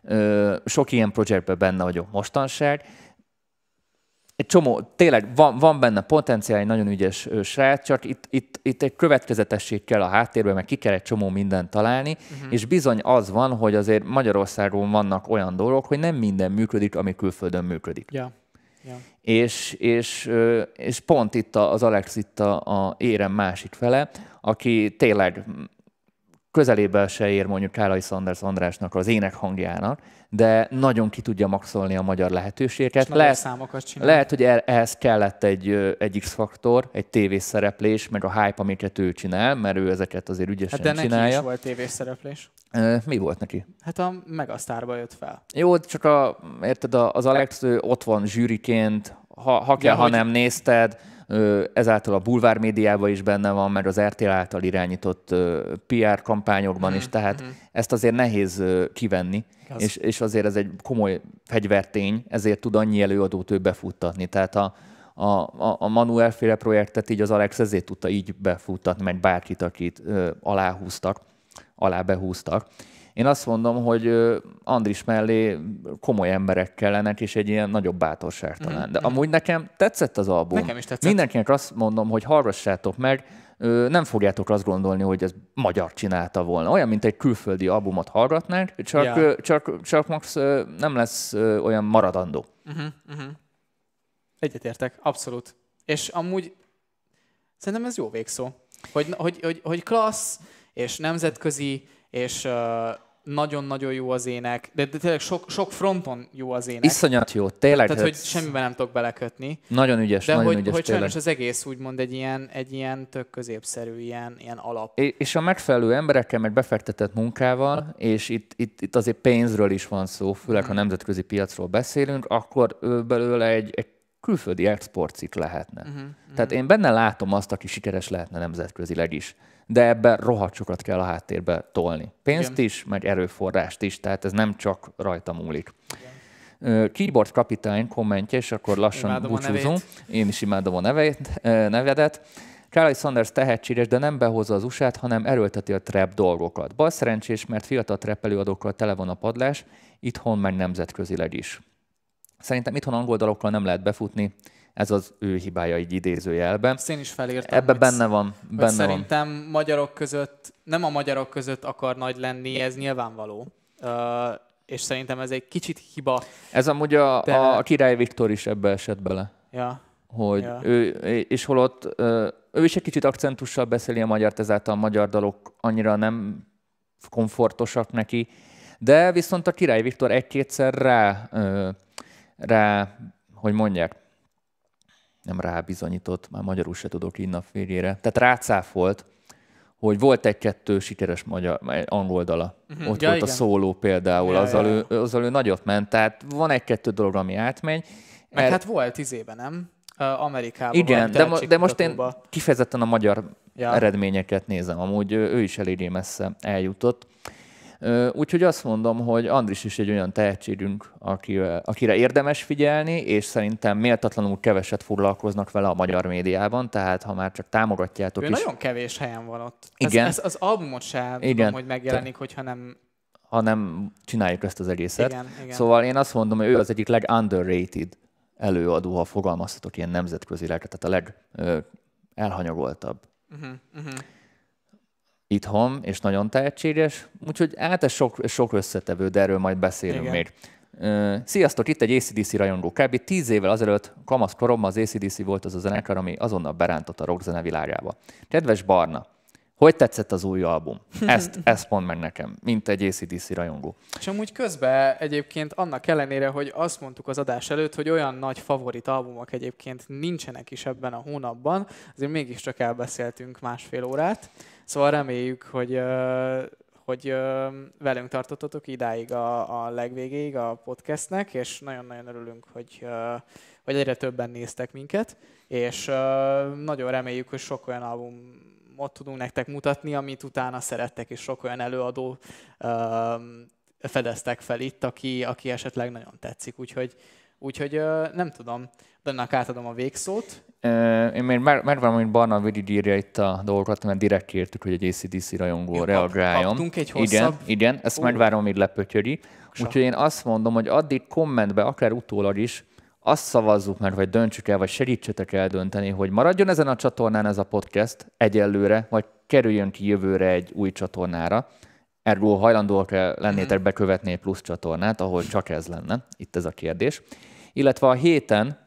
Ö, sok ilyen projektben benne vagyok mostanság. Egy csomó, tényleg van, van benne potenciál, egy nagyon ügyes srác, csak itt, itt, itt egy következetesség kell a háttérben, mert ki kell egy csomó mindent találni, uh-huh. és bizony az van, hogy azért Magyarországon vannak olyan dolgok, hogy nem minden működik, ami külföldön működik. Ja. Ja. És, és, és pont itt az Alex itt a, a érem másik fele, aki tényleg közelébe se ér mondjuk Kálai Sanders Andrásnak az ének hangjának, de nagyon ki tudja maxolni a magyar nagy Lehet, számokat csinál. lehet, hogy el- ehhez kellett egy, egy X-faktor, egy tévészereplés, meg a hype, amiket ő csinál, mert ő ezeket azért ügyesen Hát de neki csinálja. is volt tévészereplés. Mi volt neki? Hát a Megasztárba jött fel. Jó, csak a, érted, az Alex ő ott van zsűriként, ha, ha kell, Ja, ha hogy- nem nézted, ezáltal a bulvár médiában is benne van, meg az RTL által irányított PR kampányokban is, tehát ezt azért nehéz kivenni, Igaz. és, és azért ez egy komoly fegyvertény, ezért tud annyi előadót ő befuttatni. Tehát a, a, a, a Manuel féle projektet így az Alex ezért tudta így befuttatni, meg bárkit, akit ö, aláhúztak, alá behúztak. Én azt mondom, hogy Andris mellé komoly emberek kellenek, és egy ilyen nagyobb bátorság talán. De amúgy nekem tetszett az album. Nekem is tetszett. Mindenkinek azt mondom, hogy hallgassátok meg, nem fogjátok azt gondolni, hogy ez magyar csinálta volna. Olyan, mint egy külföldi albumot hallgatnánk, csak, ö, csak, csak max nem lesz olyan maradandó. Uh-huh, uh-huh. Egyetértek, abszolút. És amúgy szerintem ez jó végszó. Hogy, hogy, hogy, hogy klassz, és nemzetközi, és uh, nagyon-nagyon jó az ének, de, de tényleg sok, sok fronton jó az ének. Iszonyat jó, tényleg. Tehát, hogy semmiben nem tudok belekötni. Nagyon ügyes, De nagyon hogy, ügyes hogy tényleg. sajnos az egész úgymond egy ilyen, egy ilyen tök középszerű, ilyen, ilyen alap. És a megfelelő emberekkel, meg befektetett munkával, és itt, itt, itt azért pénzről is van szó, főleg ha nemzetközi piacról beszélünk, akkor belőle egy, egy külföldi exportcikk lehetne. Uh-huh, Tehát én benne látom azt, aki sikeres lehetne nemzetközileg is. De ebben rohadt sokat kell a háttérbe tolni. Pénzt Igen. is, meg erőforrást is, tehát ez nem csak rajta múlik. Ö, Keyboard kapitány kommentje, és akkor lassan Imádom búcsúzunk. Én is imádom a nevét, nevedet. Charlie Sanders tehetséges, de nem behozza az usa hanem erőlteti a trap dolgokat. Bal szerencsés, mert fiatal trap előadókkal tele van a padlás, itthon meg nemzetközileg is. Szerintem itthon angol dalokkal nem lehet befutni, ez az ő hibája így idézőjelben. Ezt én is felírtam. Ebbe hogy benne van, benne van. szerintem magyarok között, nem a magyarok között akar nagy lenni, ez nyilvánvaló. Uh, és szerintem ez egy kicsit hiba. Ez amúgy a, De- a Király Viktor is ebbe esett bele. Ja. hogy Ja. ő, és holott ő is egy kicsit akcentussal beszéli a magyart, ezáltal a magyar dalok annyira nem komfortosak neki, de viszont a Király Viktor egy-kétszer rá, ö, rá, hogy mondják, nem rábizonyított, már magyarul se tudok így napvégére, tehát rácáfolt, hogy volt egy-kettő sikeres magyar, angol dala. Uh-huh. Ott Ja, volt a igen. szóló például, Ja, azzal, ja, Ő, azzal ő nagyot ment, tehát van egy-kettő dolog, ami átmegy. Meg Er- hát volt izében, nem? Amerikában. igen, de, mo- de most én kifejezetten a magyar Ja. eredményeket nézem. Amúgy ő, ő is eléggé messze eljutott. Úgyhogy azt mondom, hogy Andris is egy olyan tehetségünk, aki, akire érdemes figyelni, és szerintem méltatlanul keveset foglalkoznak vele a magyar médiában, tehát ha már csak támogatjátok Ő is, nagyon kevés helyen van ott. Igen. Ez, ez az albumot sem Igen. tudom, hogy megjelenik, hogyha nem... ha nem csináljuk ezt az egészet. Igen, igen. Szóval én azt mondom, hogy ő az egyik leg-underrated előadó, ha fogalmazhatok ilyen nemzetközileg, tehát a leg ö, elhanyagoltabb Uh-huh, uh-huh. Itthon, és nagyon tehetséges. Úgyhogy hát ez sok, sok összetevő, de erről majd beszélünk Igen. még. Sziasztok, itt egy ACDC rajongó. Kb. tíz évvel azelőtt kamasz koromban az ACDC volt az a zenekar, ami azonnal berántott a rockzene világába. Kedves Barna, hogy tetszett az új album? <laughs> Ezt, ezt mondd meg nekem, mint egy ACDC rajongó. És amúgy közben egyébként annak ellenére, hogy azt mondtuk az adás előtt, hogy olyan nagy favorit albumok egyébként nincsenek is ebben a hónapban, azért mégiscsak elbeszéltünk másfél órát. Szóval reméljük, hogy, hogy ö, velünk tartottatok idáig a, a legvégéig a podcastnek, és nagyon-nagyon örülünk, hogy, ö, hogy egyre többen néztek minket, és ö, nagyon reméljük, hogy sok olyan albumot tudunk nektek mutatni, amit utána szerettek, és sok olyan előadó fedeztek fel itt, aki, aki esetleg nagyon tetszik. Úgyhogy, úgyhogy nem tudom, de annak átadom a végszót. Én még meg- megvárom, hogy Barna végigírja itt a dolgokat, mert direkt kértük, hogy egy ACDC rajongó Jó, reagáljon. kaptunk egy Igen, hosszabb- igen, ezt Ú. megvárom, míg lepötyöri. Úgyhogy én azt mondom, hogy addig kommentbe, akár utólag is, azt szavazzuk meg, vagy döntsük el, vagy segítsetek eldönteni, hogy maradjon ezen a csatornán ez a podcast egyelőre, vagy kerüljön ki jövőre egy új csatornára. Erről hajlandóak lennétek bekövetni egy plusz csatornát, ahol csak ez lenne. Itt ez a kérdés. Illetve a héten,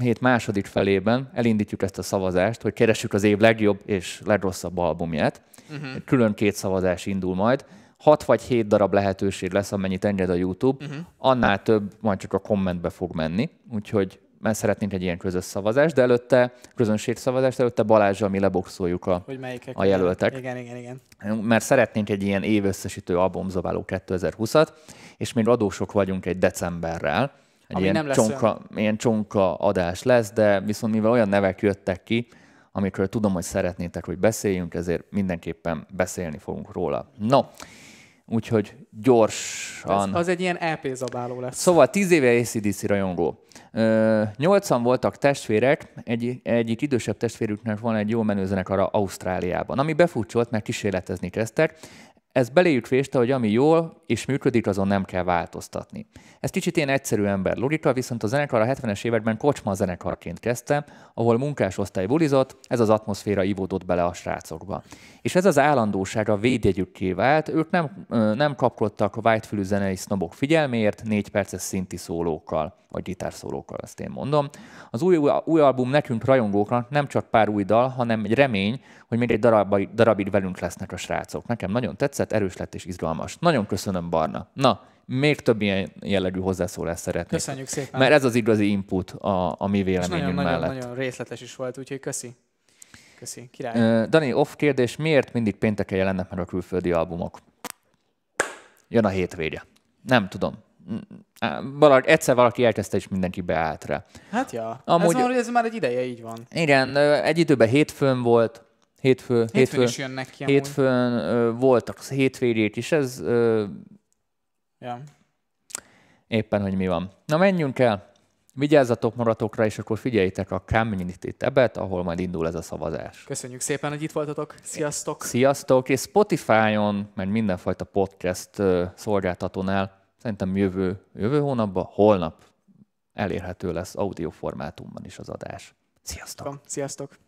hét második felében elindítjuk ezt a szavazást, hogy keressük az év legjobb és legrosszabb albumját. Uh-huh. Külön két szavazás indul majd. Hat vagy hét darab lehetőség lesz, amennyit enged a YouTube. Uh-huh. Annál több majd csak a kommentbe fog menni. Úgyhogy mert szeretnénk egy ilyen közös szavazást, de előtte, közönségszavazást, előtte Balázsral mi leboxoljuk a, a jelöltek. Igen, igen, igen. Mert szeretnénk egy ilyen évösszesítő albumzabáló 2020-at, és még adósok vagyunk egy decemberrel. Egy Ami ilyen, nem lesz csonka, ilyen csonka adás lesz, de viszont mivel olyan nevek jöttek ki, amikről tudom, hogy szeretnétek, hogy beszéljünk, ezért mindenképpen beszélni fogunk róla. No, úgyhogy gyorsan... Ez, az egy ilyen EP zabáló lesz. Szóval 10 éve ACDC rajongó. Nyolcan voltak testvérek, egy, egyik idősebb testvérüknek van egy jó menő zenekara Ausztráliában, ami befutcsolt, mert kísérletezni kezdtek. Ez beléjük féste, hogy ami jól és működik, azon nem kell változtatni. Ez kicsit ilyen egyszerű ember logika, viszont a zenekar a 70-es években kocsma zenekarként kezdte, ahol munkásosztály bulizott, ez az atmoszféra ivódott bele a srácokba. És ez az állandóság a védjegyükké vált, ők nem, nem kapkodtak whitefülű zenei sznobok figyelméért négy perces szinti szólókkal, vagy gitárszólókkal, ezt én mondom. Az új, új, album nekünk rajongóknak nem csak pár új dal, hanem egy remény, hogy még egy darab, darabig velünk lesznek a srácok. Nekem nagyon tetszett, erős lett és izgalmas. Nagyon köszönöm, Barna. Na, még több ilyen jellegű hozzászólást szeretnék. Köszönjük szépen. Mert ez az igazi input a, a mi véleményünk nagyon, nagyon, mellett. nagyon részletes is volt, úgyhogy köszi. Köszi, király. Ö, Dani, off kérdés, miért mindig pénteken jelennek meg a külföldi albumok? Jön a hétvége. Nem tudom. Mm, Valahogy, egyszer valaki elkezdte, és mindenki beállt rá. Hát ja, Amúgy- ez, már, ez már egy ideje így van. Igen, egy időben hétfőn volt, hétfő, Hétfőn hétfő, is jönnek ki amúgy. hétfőn ö, voltak hétvégét is, ez ö, Ja. éppen, hogy mi van. Na menjünk el, vigyázzatok maratokra, és akkor figyeljétek a Community tabet, ahol majd indul ez a szavazás. Köszönjük szépen, hogy itt voltatok. Sziasztok! Sziasztok, és Spotify-on, meg mindenfajta podcast ö, szolgáltatónál szerintem jövő, jövő hónapban, holnap elérhető lesz audio formátumban is az adás. Sziasztok! Sziasztok!